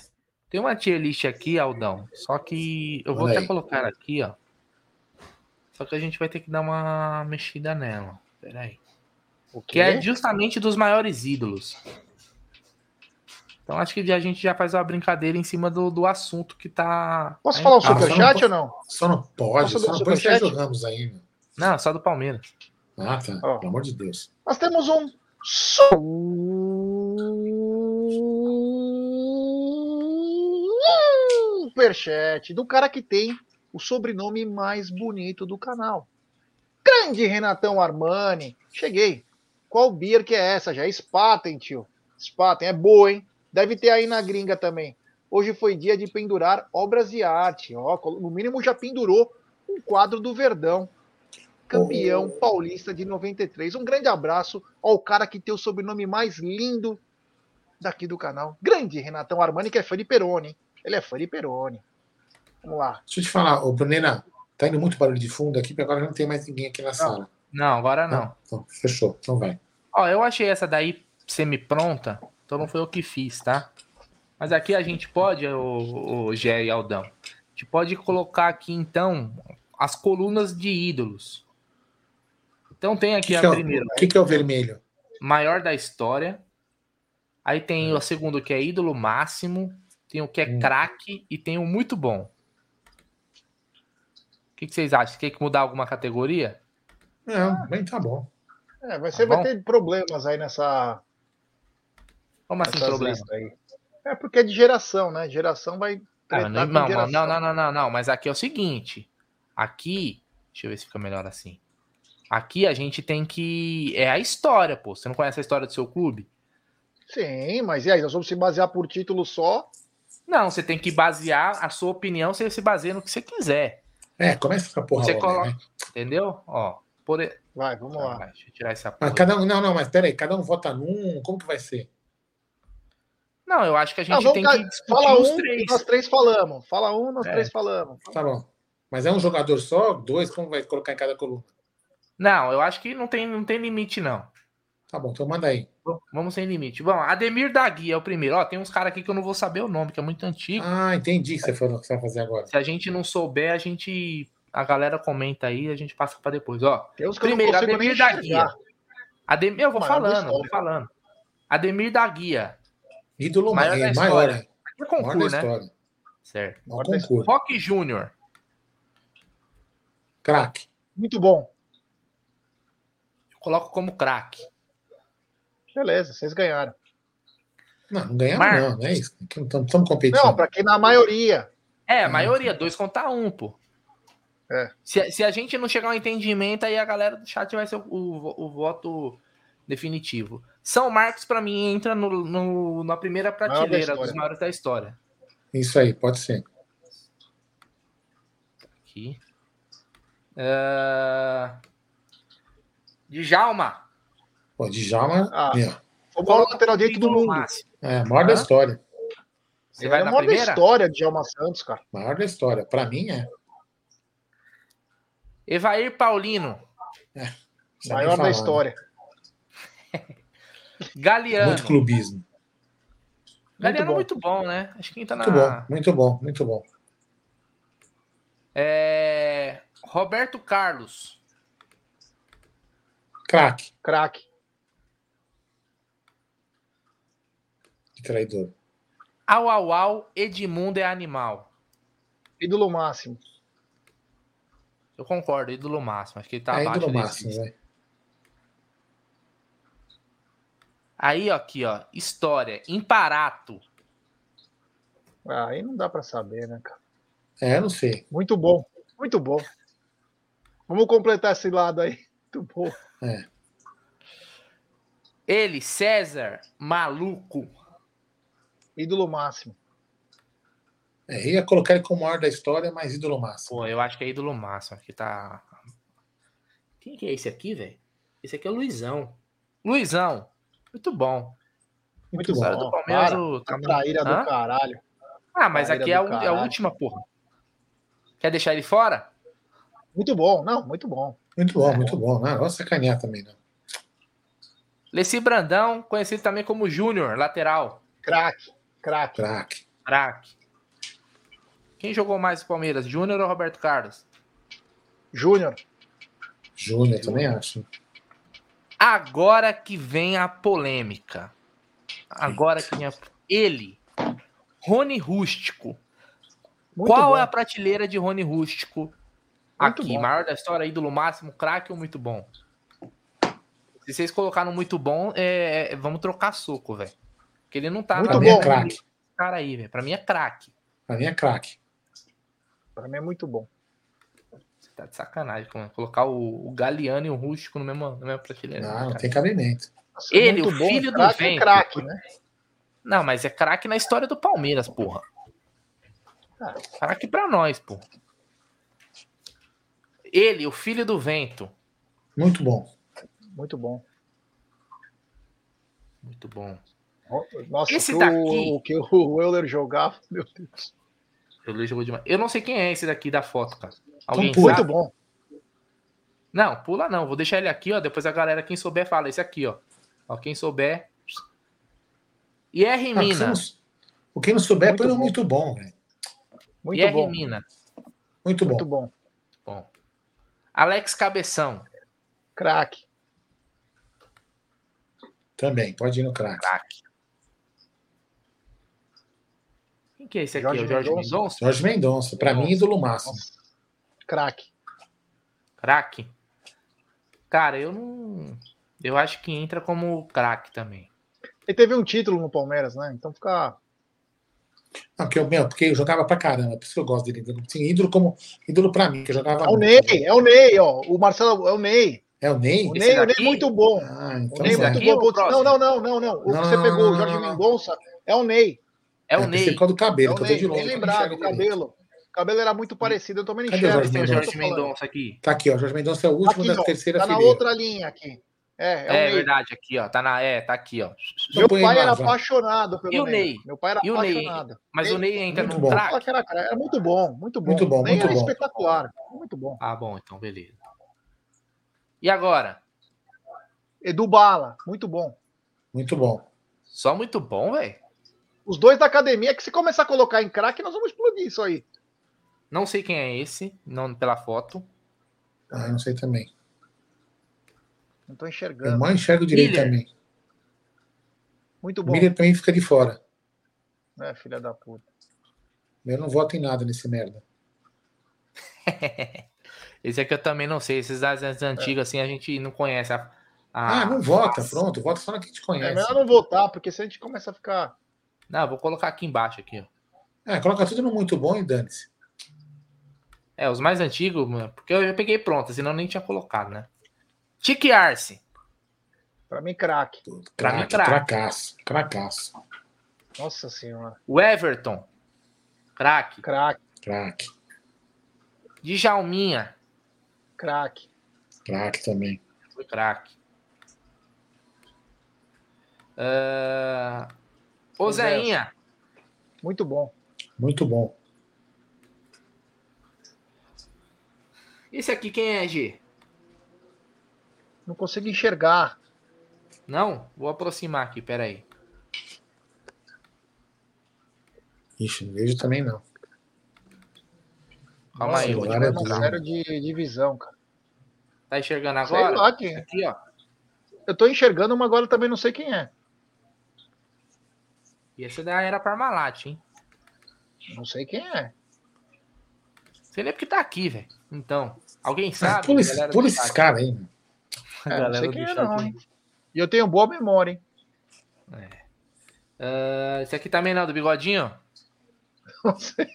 Tem uma tier list aqui, Aldão. Só que eu vou Olha até aí. colocar aqui, ó. Só que a gente vai ter que dar uma mexida nela. Pera aí. O que é justamente dos maiores ídolos. Então acho que a gente já faz uma brincadeira em cima do, do assunto que tá. Posso falar o superchat ah, ou não? Só não pode, só não pode Sérgio Ramos aí. Não, só do Palmeiras. Ah, tá. Oh. Pelo amor de Deus. Nós temos um superchat do cara que tem o sobrenome mais bonito do canal. Grande Renatão Armani. Cheguei. Qual beer que é essa? Já é Spaten, tio. Spaten é boa, hein? Deve ter aí na gringa também. Hoje foi dia de pendurar obras de arte. Ó, no mínimo já pendurou um quadro do Verdão, campeão oh. paulista de 93. Um grande abraço ao cara que tem o sobrenome mais lindo daqui do canal. Grande Renatão Armani, que é fã de Peroni. Ele é fã de Peroni. Vamos lá. Deixa eu te falar, ô Brunena, tá indo muito barulho de fundo aqui, porque agora não tem mais ninguém aqui na não. sala. Não, agora não. Então, fechou, então vai. Ó, eu achei essa daí semi-pronta, então não foi eu que fiz, tá? Mas aqui a gente pode, o, o Gé e Aldão, a gente pode colocar aqui então as colunas de ídolos. Então tem aqui que a que é, primeira. O que, que é o vermelho? Maior da história. Aí tem o segundo que é ídolo máximo. Tem o que é hum. craque e tem o muito bom. O que, que vocês acham? Quer que mudar alguma categoria? Não, bem tá bom. É, você tá vai ter problemas aí nessa. Como assim problema? Aí. É porque é de geração, né? Geração vai. Ah, não, não, não, não, não, não, não, mas aqui é o seguinte. Aqui. Deixa eu ver se fica melhor assim. Aqui a gente tem que. É a história, pô. Você não conhece a história do seu clube? Sim, mas e aí? Nós vamos se basear por título só? Não, você tem que basear a sua opinião, você se baseia no que você quiser. É, começa a ficar porra. Você coloca. né? Entendeu? Ó. Por... Vai, vamos Ah, lá. vai, deixa eu tirar essa Ah, porra. cada um, não, não, mas peraí, cada um vota num. Como que vai ser? Não, eu acho que a gente Não, tem ca- que discutir Fala os um, três. nós três falamos. Fala um, nós É. três falamos. Tá bom. Mas é um jogador só? Dois? Como vai colocar em cada coluna? Não, eu acho que não tem, não tem limite, não. Tá bom, então manda aí. Vamos sem limite. Bom, Ademir da Guia é o primeiro. Ó, tem uns caras aqui que eu não vou saber o nome, que é muito antigo. Ah, entendi o que você falou que você vai fazer agora. Se a gente não souber, a gente. A galera comenta aí, a gente passa pra depois. Ó, primeiro, Ademir da. Guia. Ademir, eu vou Maior falando, eu vou falando. Ademir da Guia. Ídolo Maior maior, da maior, história. é Maior da concurso, né? Certo. Concurso. Rock Júnior. Craque. Muito bom. Eu coloco como craque. Beleza, vocês ganharam. Não, não ganhamos, Marcos. não, não é isso. Estamos competindo. Não, para quem na maioria. É, a maioria, dois contra um, pô. É. Se, se a gente não chegar a um entendimento, aí a galera do chat vai ser o, o- o voto definitivo. São Marcos, pra mim, entra no, no- na primeira prateleira dos maiores da história. Isso aí, pode ser. Aqui. É... Djalma. Pô, Djalma, Ah. O maior lateral direito do mundo. máximo. é, maior da Hã? história. Você vai é a maior da primeira? história de Alma Santos, cara. Maior da história. Pra mim, é. Evair Paulino. Nem Maior da né? história. Galeano. Muito clubismo. Galeano é bom. muito bom, né? Acho que quem tá na. Muito bom, muito bom, muito bom. É... Roberto Carlos. Craque Craque. de traidor. Au, au, au, Edmundo é animal. Ídolo máximo. Eu concordo, ídolo máximo. Acho que ele tá é abaixo ídolo desse. máximo, né? Aí, ó, aqui, ó. História. Imparato. Ah, aí não dá para saber, né, cara? É, não sei. Muito bom. Muito bom. Vamos completar esse lado aí. Muito bom. É. Ele, César, maluco. Ídolo máximo. É, ia colocar ele como maior da história, mas ídolo máximo. Pô, eu acho que é ídolo máximo. Aqui tá. Quem que é esse aqui, velho? Esse aqui é o Luizão. Luizão. Muito bom. Muito Muito bom. Do Palmeiras. para. o- A traíra do caralho. Ah, mas Traíra aqui é a, é a última, porra. Quer deixar ele fora? Muito bom. Não, muito bom. Muito bom, muito bom. Não, vamos sacanear também, não. Leci Brandão, conhecido também como Júnior, lateral. Craque. Craque. Craque. Craque. Quem jogou mais no Palmeiras, Júnior ou Roberto Carlos? Júnior. Júnior, também acho. Agora que vem a polêmica. Agora que vem a... Ele, Rony Rústico. Muito Qual bom. é a prateleira de Rony Rústico? Muito aqui, bom. maior da história, ídolo máximo, craque ou muito bom? Se vocês colocaram muito bom, é, é- vamos trocar soco, velho. Porque ele não tá Muito Pra na mim é bom. craque. cara aí, velho. Pra mim é craque. Pra mim é craque. Pra mim é muito bom. Você tá de sacanagem colocar o, o Galeano e o Rústico no mesmo, na mesma prateleira. Não, não cara. tem cabimento. Nossa, Ele, muito o bom. filho do é vento. craque, né? Não, mas é craque na história do Palmeiras, porra. Ah, craque pra nós, pô. Ele, o filho do vento. Muito bom. Muito bom. Muito bom. Nossa, esse o daqui. O que o Euler jogava, meu Deus. Jogou demais. Eu não sei quem é esse daqui da foto, cara. Alguém então, Muito bom. Não, pula não. Vou deixar ele aqui, ó. Depois a galera, quem souber, fala. Esse aqui, ó. ó quem souber. E R. Ah, Mina. o que não souber, muito, bom. muito bom, velho. Muito e bom. Mina. Muito bom. Muito bom. bom. Alex Cabeção. Craque. Também, pode ir no craque. Craque. Quem que é esse aqui? Jorge, o Jorge Mendonça? Jorge Mendonça. Para mim, ídolo máximo. Craque. Craque? Cara, eu não. Eu acho que entra como craque também. Ele teve um título no Palmeiras, né? Então fica. Não, porque eu, meu, porque eu jogava pra caramba, por isso que eu gosto dele. Assim, ídolo como ídolo pra mim, que eu jogava. É o Ney, é o Ney, ó. O Marcelo é o Ney. É o Ney? O Ney, o Ney é muito bom. Ah, então o Ney é muito bom. Não, não, não, não, não. O não, que você pegou, o Jorge Mendonça, é o Ney. É o é, Ney. Por do cabelo, é que eu de longe. Lembrado, o cabelo. O cabelo era muito parecido, eu também não enxergo. Cadê o Jorge, Jorge Mendonça aqui? Tá aqui, ó. Jorge Mendonça é o último aqui, da ó, terceira tá fileira. Tá na outra linha aqui. É, é, é verdade, aqui, ó. Tá, na, é, tá aqui, ó. Meu pai era apaixonado pelo e o Ney. Meu pai era e apaixonado. Ney? Mas o Ney entra muito no craque? Era, era muito bom, muito bom. Muito bom, muito bom. espetacular. Muito bom. Ah, bom, então beleza. E agora? Edu Bala, muito bom. Muito bom. Só muito bom, velho. Os dois da academia, que se começar a colocar em craque, nós vamos explodir isso aí. Não sei quem é esse, não pela foto. Ah, não sei também. Não tô enxergando. Eu mal enxergo direito Miller. também. Muito bom. Miller também fica de fora. É, filha da puta. Eu não voto em nada nesse merda. Esse aqui eu também não sei. Esses das antigas, é. assim, a gente não conhece. A, a... Ah, não vota, pronto. Vota só na que a gente conhece. É melhor não votar, porque se a gente começa a ficar. Não, vou colocar aqui embaixo, aqui, ó. É, coloca tudo no muito bom e dane-se. É, os mais antigos, porque eu já peguei pronto, senão nem tinha colocado, né? Tique Arce. Pra mim, craque. Pra mim, craque. Cracaço, cracaço. Nossa senhora. O Everton. Craque. Craque. Craque. Djalminha. Craque. Craque também. Foi craque. Uh... Ô, Zéinha. Muito bom. Muito bom. Esse aqui quem é, G? Não consigo enxergar. Não? Vou aproximar aqui, peraí. Ixi, não vejo também não. Calma Nossa, aí, eu vou te zero de, de visão, cara. Tá enxergando agora? Sei lá quem. Aqui, ó. Eu tô enxergando, mas agora também não sei quem é. E esse daí era Parmalat, hein? Não sei quem é. Você nem porque tá aqui, velho. Então, alguém sabe? Pula, pula esses caras aí. É, não sei quem é, não, hein? E eu tenho boa memória, hein? É. Uh, esse aqui também não, do bigodinho? Não sei.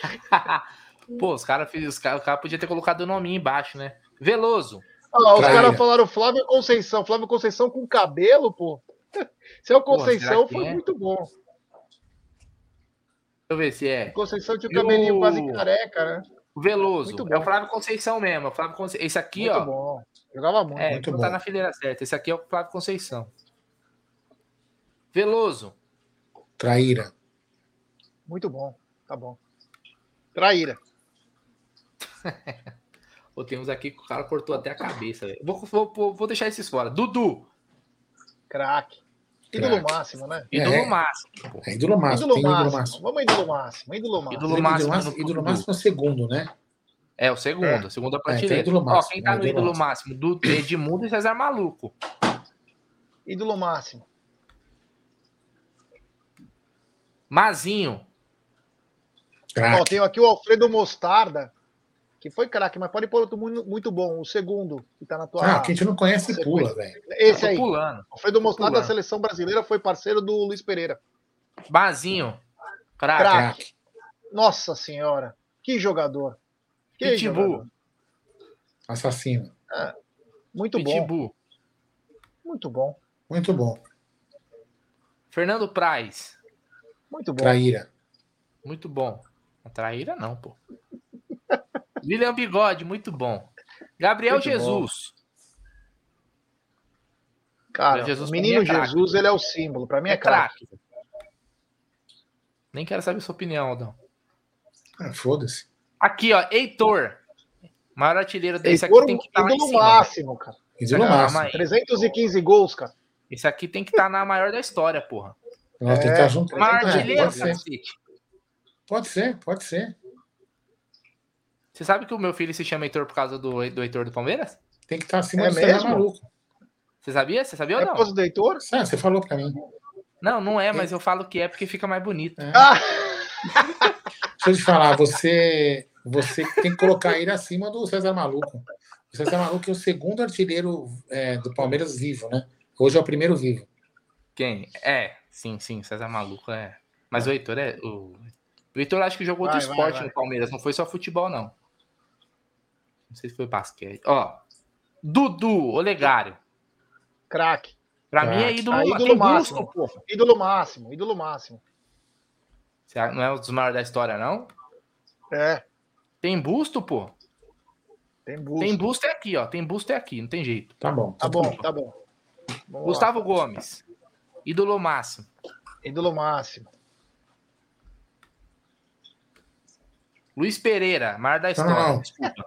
Pô, os caras os cara, o cara podia ter colocado o nome embaixo, né? Veloso. Ah, os caras falaram Flávio Conceição. Flávio Conceição com cabelo, pô. Seu Conceição foi é? muito bom. Deixa eu ver se é. Conceição tinha o cabelinho quase careca, né? Veloso. É o Flávio Conceição mesmo. É Flávio Conce... Esse aqui, muito ó. Bom. Jogava muito. É, muito não tá na fileira certa. Esse aqui é o Flávio Conceição. Veloso. Traíra. Muito bom. Tá bom. Traíra. Pô, tem uns aqui que o cara cortou até a cabeça. Vou, vou, vou deixar esses fora. Dudu. Craque. Ídolo máximo, né? Ídolo é, máximo. É ídolo máximo. Ídolo máximo. ídolo máximo. Vamos ídolo máximo. Ídolo máximo. Ídolo máximo, ídolo ídolo máximo é o segundo, né? É, o segundo. É. Segunda prateleira. É, é Ó, quem tá no ídolo, ídolo máximo? Do Edmundo e César Maluco. Ídolo máximo. Mazinho. Ó, tenho aqui o Alfredo Mostarda, que foi craque, mas pode pôr outro muito, muito bom. O segundo, que tá na tua. Ah, que a gente não conhece e pula, velho. Esse aí. Pulando. Alfredo Mostarda da seleção brasileira foi parceiro do Luiz Pereira. Bazinho. Craque. craque. Nossa senhora. Que jogador. Que Pitbull. Jogador. Assassino. É, muito Pitbull. bom. Muito bom. Muito bom. Fernando Praz. Muito bom. Traíra. Muito bom. A traíra não, pô. William Bigode, muito bom. Gabriel muito Jesus. Bom. Cara, Jesus, o menino é Jesus, ele é o símbolo. Para mim é, é craque. Nem quero saber sua opinião, Aldão. Ah, Foda-se. Aqui, ó, Heitor. Maior artilheiro desse Heitor, aqui tem que estar tá no máximo, cara. Ídolo máximo. 315 gols, cara. Isso aqui tem que estar tá na maior da história, porra. É, tá junto. Maior artilheiro, pode ser. pode ser, pode ser. Você sabe que o meu filho se chama Heitor por causa do, do Heitor do Palmeiras? Tem que estar tá acima é do mesmo? maluco. Você sabia? Você sabia é ou não? É por causa do Heitor? Ah, você falou pra mim. Não, não é, mas eu falo que é porque fica mais bonito. É. Ah! Deixa eu te falar, você, você tem que colocar ele acima do César Maluco. O César Maluco é o segundo artilheiro é, do Palmeiras vivo, né? Hoje é o primeiro vivo. Quem? É, sim, sim, César Maluco é. Mas o Heitor é. O, o Heitor acho que jogou outro vai, esporte vai, vai. no Palmeiras, não foi só futebol, não. Não sei se foi basquete. Ó, Dudu, Olegário. Craque. Pra mim é ídolo, ah, ídolo máximo. Ídolo máximo, ídolo máximo. Não é um dos maiores da história, não? É. Tem busto, pô? Tem busto. Tem busto é aqui, ó. Tem busto é aqui, não tem jeito. Tá bom. Tá, bom, tá bom. Vamos Gustavo lá. Gomes. Ídolo máximo. Ídolo máximo. Luiz Pereira, mar da história. Não. Desculpa.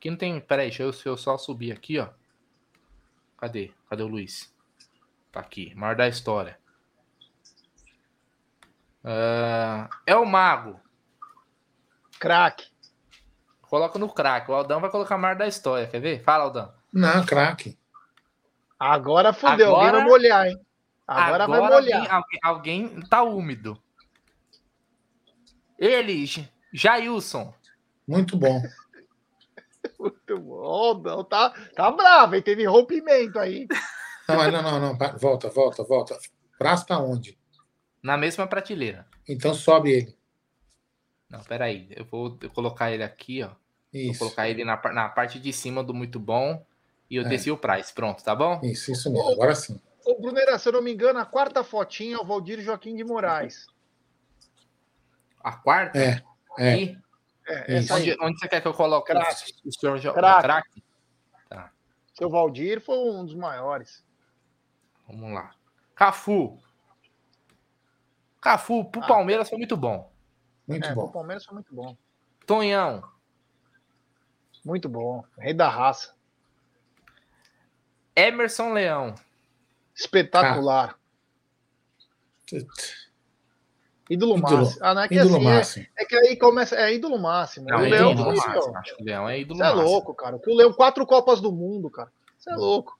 Aqui não tem. Peraí, deixa eu, deixa eu só subir aqui, ó. Cadê? Cadê o Luiz? Tá aqui. Maior da história. Uh, é o Mago. Craque. Coloca no craque. O Aldão vai colocar maior da história. Quer ver? Fala, Aldão. Não, craque. Agora fodeu. Agora, alguém vai molhar, hein? Agora, agora vai molhar. Alguém, alguém tá úmido. Ele, Jailson. Muito bom. Muito bom, não, tá, tá bravo, hein? Teve rompimento aí. Não, não, não, não, volta, volta, volta. Praça tá onde? Na mesma prateleira. Então sobe ele. Não, peraí, eu vou colocar ele aqui, ó. Isso. Vou colocar ele na, na parte de cima do muito bom e eu é. desci o price, pronto, tá bom? Isso, isso mesmo, agora sim. Ô, Brunera, se eu não me engano, a quarta fotinha é o Valdir Joaquim de Moraes. A quarta? É, é. Aqui? É, onde, onde, você quer que eu coloque crack. o senhor crack? crack? Tá. Seu Valdir foi um dos maiores. Vamos lá. Cafu. Cafu, pro ah, Palmeiras foi muito bom. Muito é, bom. Pro Palmeiras foi muito bom. Tonhão. Muito bom. Rei da raça. Emerson Leão. Espetacular. Ah. Ídolo, máximo. Ah, não é que ídolo assim, é- máximo. É, é, que aí começa. É ídolo máximo. Não, o é Leão, ídolo máximo. Acho que o Leão é ídolo Você é louco, cara. O Leão, quatro Copas do Mundo, cara. Você é louco.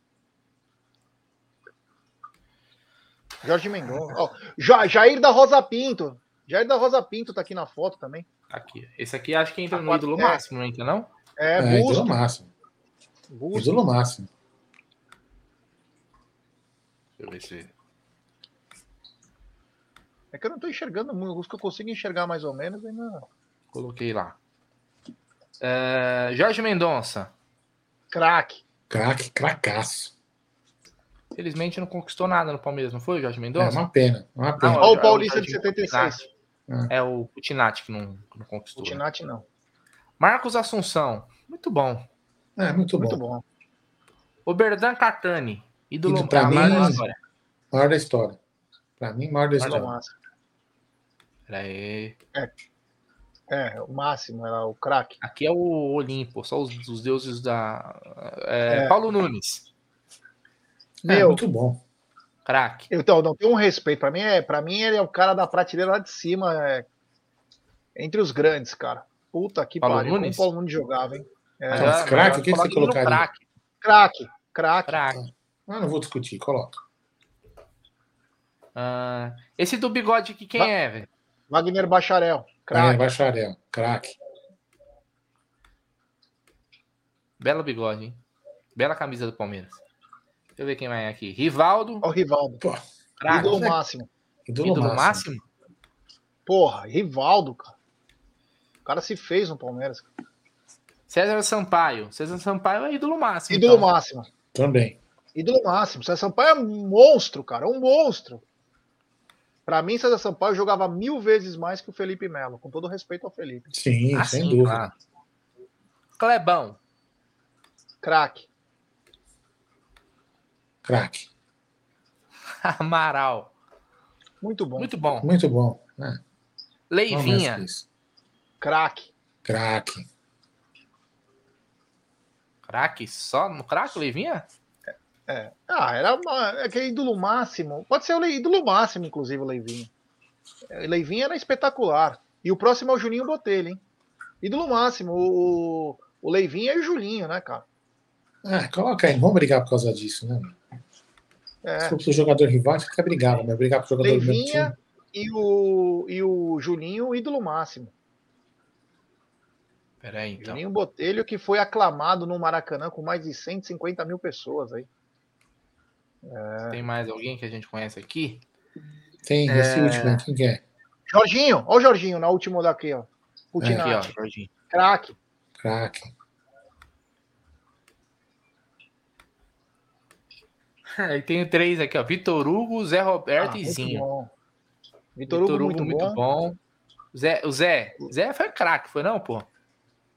Jorge Mendonça. Oh, Jair da Rosa Pinto. Jair da Rosa Pinto tá aqui na foto também. Aqui. Esse aqui acho que entra a no quatro, ídolo é. máximo, não entra, não? É, é ídolo máximo. Busto. Ídolo máximo. Deixa eu ver se. É que eu não estou enxergando muito, os que eu consigo enxergar mais ou menos ainda. Coloquei lá. É, Jorge Mendonça. Craque. Craque, cracaço. Felizmente não conquistou nada no Palmeiras, não foi, Jorge Mendonça? É uma pena, uma pena. Olha o Paulista é o de 76. É. é o Putinati que não, que não conquistou. Putinati não. Marcos Assunção. Muito bom. É, muito, muito bom. bom. O Berdan Catani. Ídolo pra mim, maior da história. Maior da história. Pra mim, maior da Peraí. É. É, o máximo era o craque. Aqui é o Olimpo, só os, os deuses da. É, é. Paulo Nunes. É, Meu, muito bom. Craque. Então, não tem um respeito. Para mim, é, pra mim, ele é o cara da prateleira lá de cima. É, entre os grandes, cara. Puta que Paulo pariu. Nunes? Como o Paulo Nunes jogava, hein? É, ah, craque, o que, que você colocaria? Craque. Craque. Craque. Ah, não vou discutir, coloca. Ah, esse do bigode aqui, quem Va é, velho? Wagner Bacharel. Wagner Bacharel, craque. Belo bigode, hein? Bela camisa do Palmeiras. Deixa eu ver quem vai aqui. Rivaldo. Ó, o Rivaldo. Pô, craque. Ídolo máximo. Ídolo, Ídolo máximo. máximo? Porra, Rivaldo, cara. O cara se fez no Palmeiras. César Sampaio. César Sampaio é ídolo máximo. Ídolo então. máximo. Também. Ídolo máximo. César Sampaio é um monstro, cara. É um monstro. Para mim, César Sampaio jogava mil vezes mais que o Felipe Melo, com todo respeito ao Felipe. Sim, ah, sem sim, dúvida. Claro. Clebão. Craque. Craque. Amaral. Muito bom. Muito bom. Muito bom. É. Leivinha. Craque. Craque. Craque? Só no craque, Leivinha? É. Ah, era uma, aquele ídolo máximo. Pode ser o ídolo máximo, inclusive, o Leivinha. O Leivinha era espetacular. E o próximo é o Juninho Botelho, hein? Ídolo máximo. O, o Leivinha e o Julinho, né, cara? É, coloca aí, vamos brigar por causa disso, né? É. Se fosse o jogador rival, fica brigado, mas brigar pro jogador Leivinha e o, e o Julinho, ídolo máximo. Peraí, então. Juninho Botelho, que foi aclamado no Maracanã com mais de 150 mil pessoas aí. É... Tem mais alguém que a gente conhece aqui? Tem, esse é... último, quem que é? Jorginho, olha o Jorginho na última daqui, ó. É. Aqui, ó, Jorginho. Craque. Craque. Aí tem três aqui, ó. Vitor Hugo, Zé Roberto ah, e Zinho. Vitor Hugo, muito, muito bom. bom. Zé, o Zé, Zé foi craque, foi não, pô?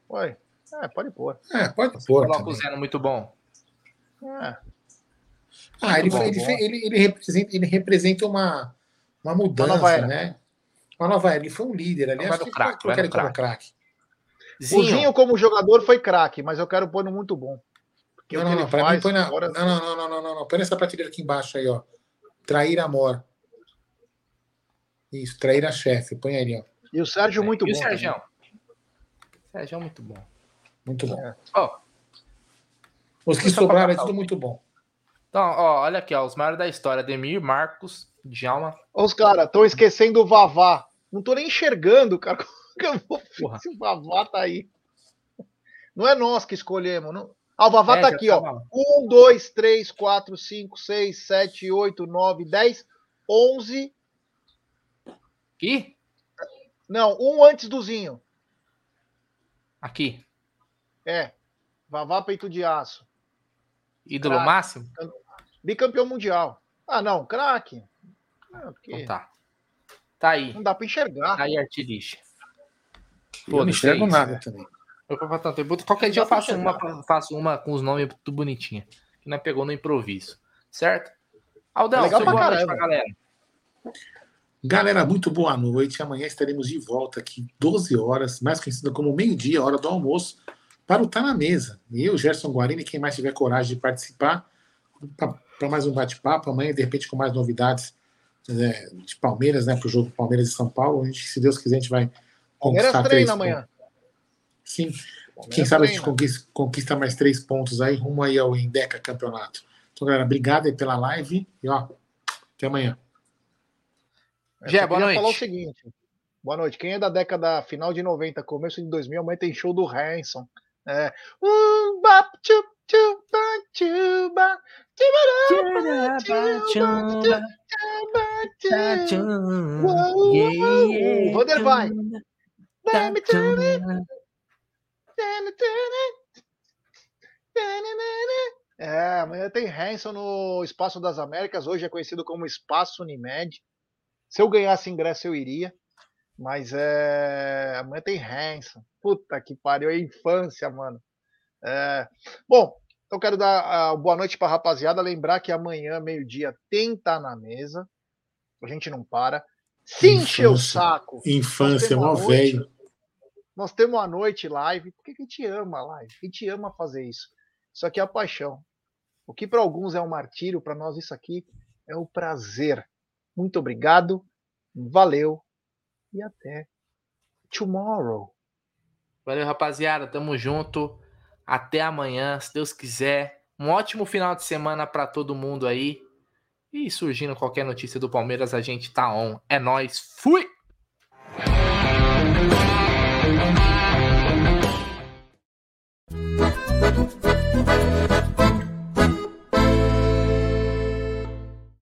Foi. É, pode pôr. É, pode pôr. Coloca o Zé no muito bom. É. Ah, ele, bom, ele, bom. Ele, ele, representa, ele representa uma, uma mudança, uma né? Uma nova era. Ele foi um líder ali. Acho que craque, ele como craque. O Zinho como jogador foi craque, mas eu quero pôr no muito bom. Porque não, não, não, pra mim põe na. Agora... Não, não, não, não, não, não. Põe nessa prateleira aqui embaixo aí, ó. Trair amor. Isso, trair a chefe. Põe aí, ó. E o Sérgio é, muito e bom. O Sérgio? Sérgio é muito bom. Muito bom. É. Oh, Os que sobraram é tudo muito bom. Então, ó, olha aqui, ó, os maiores da história: Demir, Marcos, Djalma. Os caras estão esquecendo o Vavá. Não tô nem enxergando, cara. Como que eu vou Porra. se o Vavá tá aí? Não é nós que escolhemos. Não... Ah, o Vavá é, tá aqui, tá ó. 1, 2, 3, 4, 5, 6, 7, 8, 9, 10, 11. Aqui? Não, um antes do Zinho. Aqui. É. Vavá peito de aço. Ídolo máximo? Bicampeão mundial. Ah, não, craque. Ah, porque... Então tá. Tá aí. Não dá pra enxergar. Tá aí, artilista. Eu não enxergo nada também. Qualquer dia eu faço uma, faço uma com os nomes tudo bonitinho. Que não é pegou no improviso. Certo? Aldão, é legal pra boa noite pra galera. Galera, muito boa noite. Amanhã estaremos de volta aqui, 12 horas, mais conhecida como meio-dia, hora do almoço, para o Tá na Mesa. Eu, Gerson Guarini, quem mais tiver coragem de participar, para mais um bate-papo. Amanhã, de repente, com mais novidades é, de Palmeiras, né? Para o jogo Palmeiras e São Paulo. A gente, se Deus quiser, a gente vai conquistar três amanhã. Sim. Palmeiras Quem sabe treina. a gente conquista, conquista, mais três pontos aí, rumo aí ao Indeca Campeonato. Então, galera, obrigado aí pela live e ó, até amanhã. Jé, boa noite. falar o seguinte. Boa noite. Quem é da década final de 90, começo de 2000, amanhã tem show do Hanson. É. Um, bap, chup, chup, chuba, Vander vai. É, amanhã tem Hanson no Espaço das Américas, hoje é conhecido como Espaço Unimed. Se eu ganhasse ingresso, eu iria. Mas é. Amanhã tem Hanson. Puta que pariu, é infância, mano. É... Bom, eu quero dar uh, boa noite pra rapaziada. Lembrar que amanhã, meio-dia, tem Tá na Mesa. A gente não para. Se encher o saco. Infância, mó velho. Nós temos a noite live. Por que a gente ama a live? A gente ama fazer isso. Isso aqui é a paixão. O que para alguns é um martírio, para nós isso aqui é o prazer. Muito obrigado, valeu e até tomorrow. Valeu, rapaziada. Tamo junto. Até amanhã, se Deus quiser. Um ótimo final de semana para todo mundo aí. E surgindo qualquer notícia do Palmeiras, a gente tá on. É nós. Fui!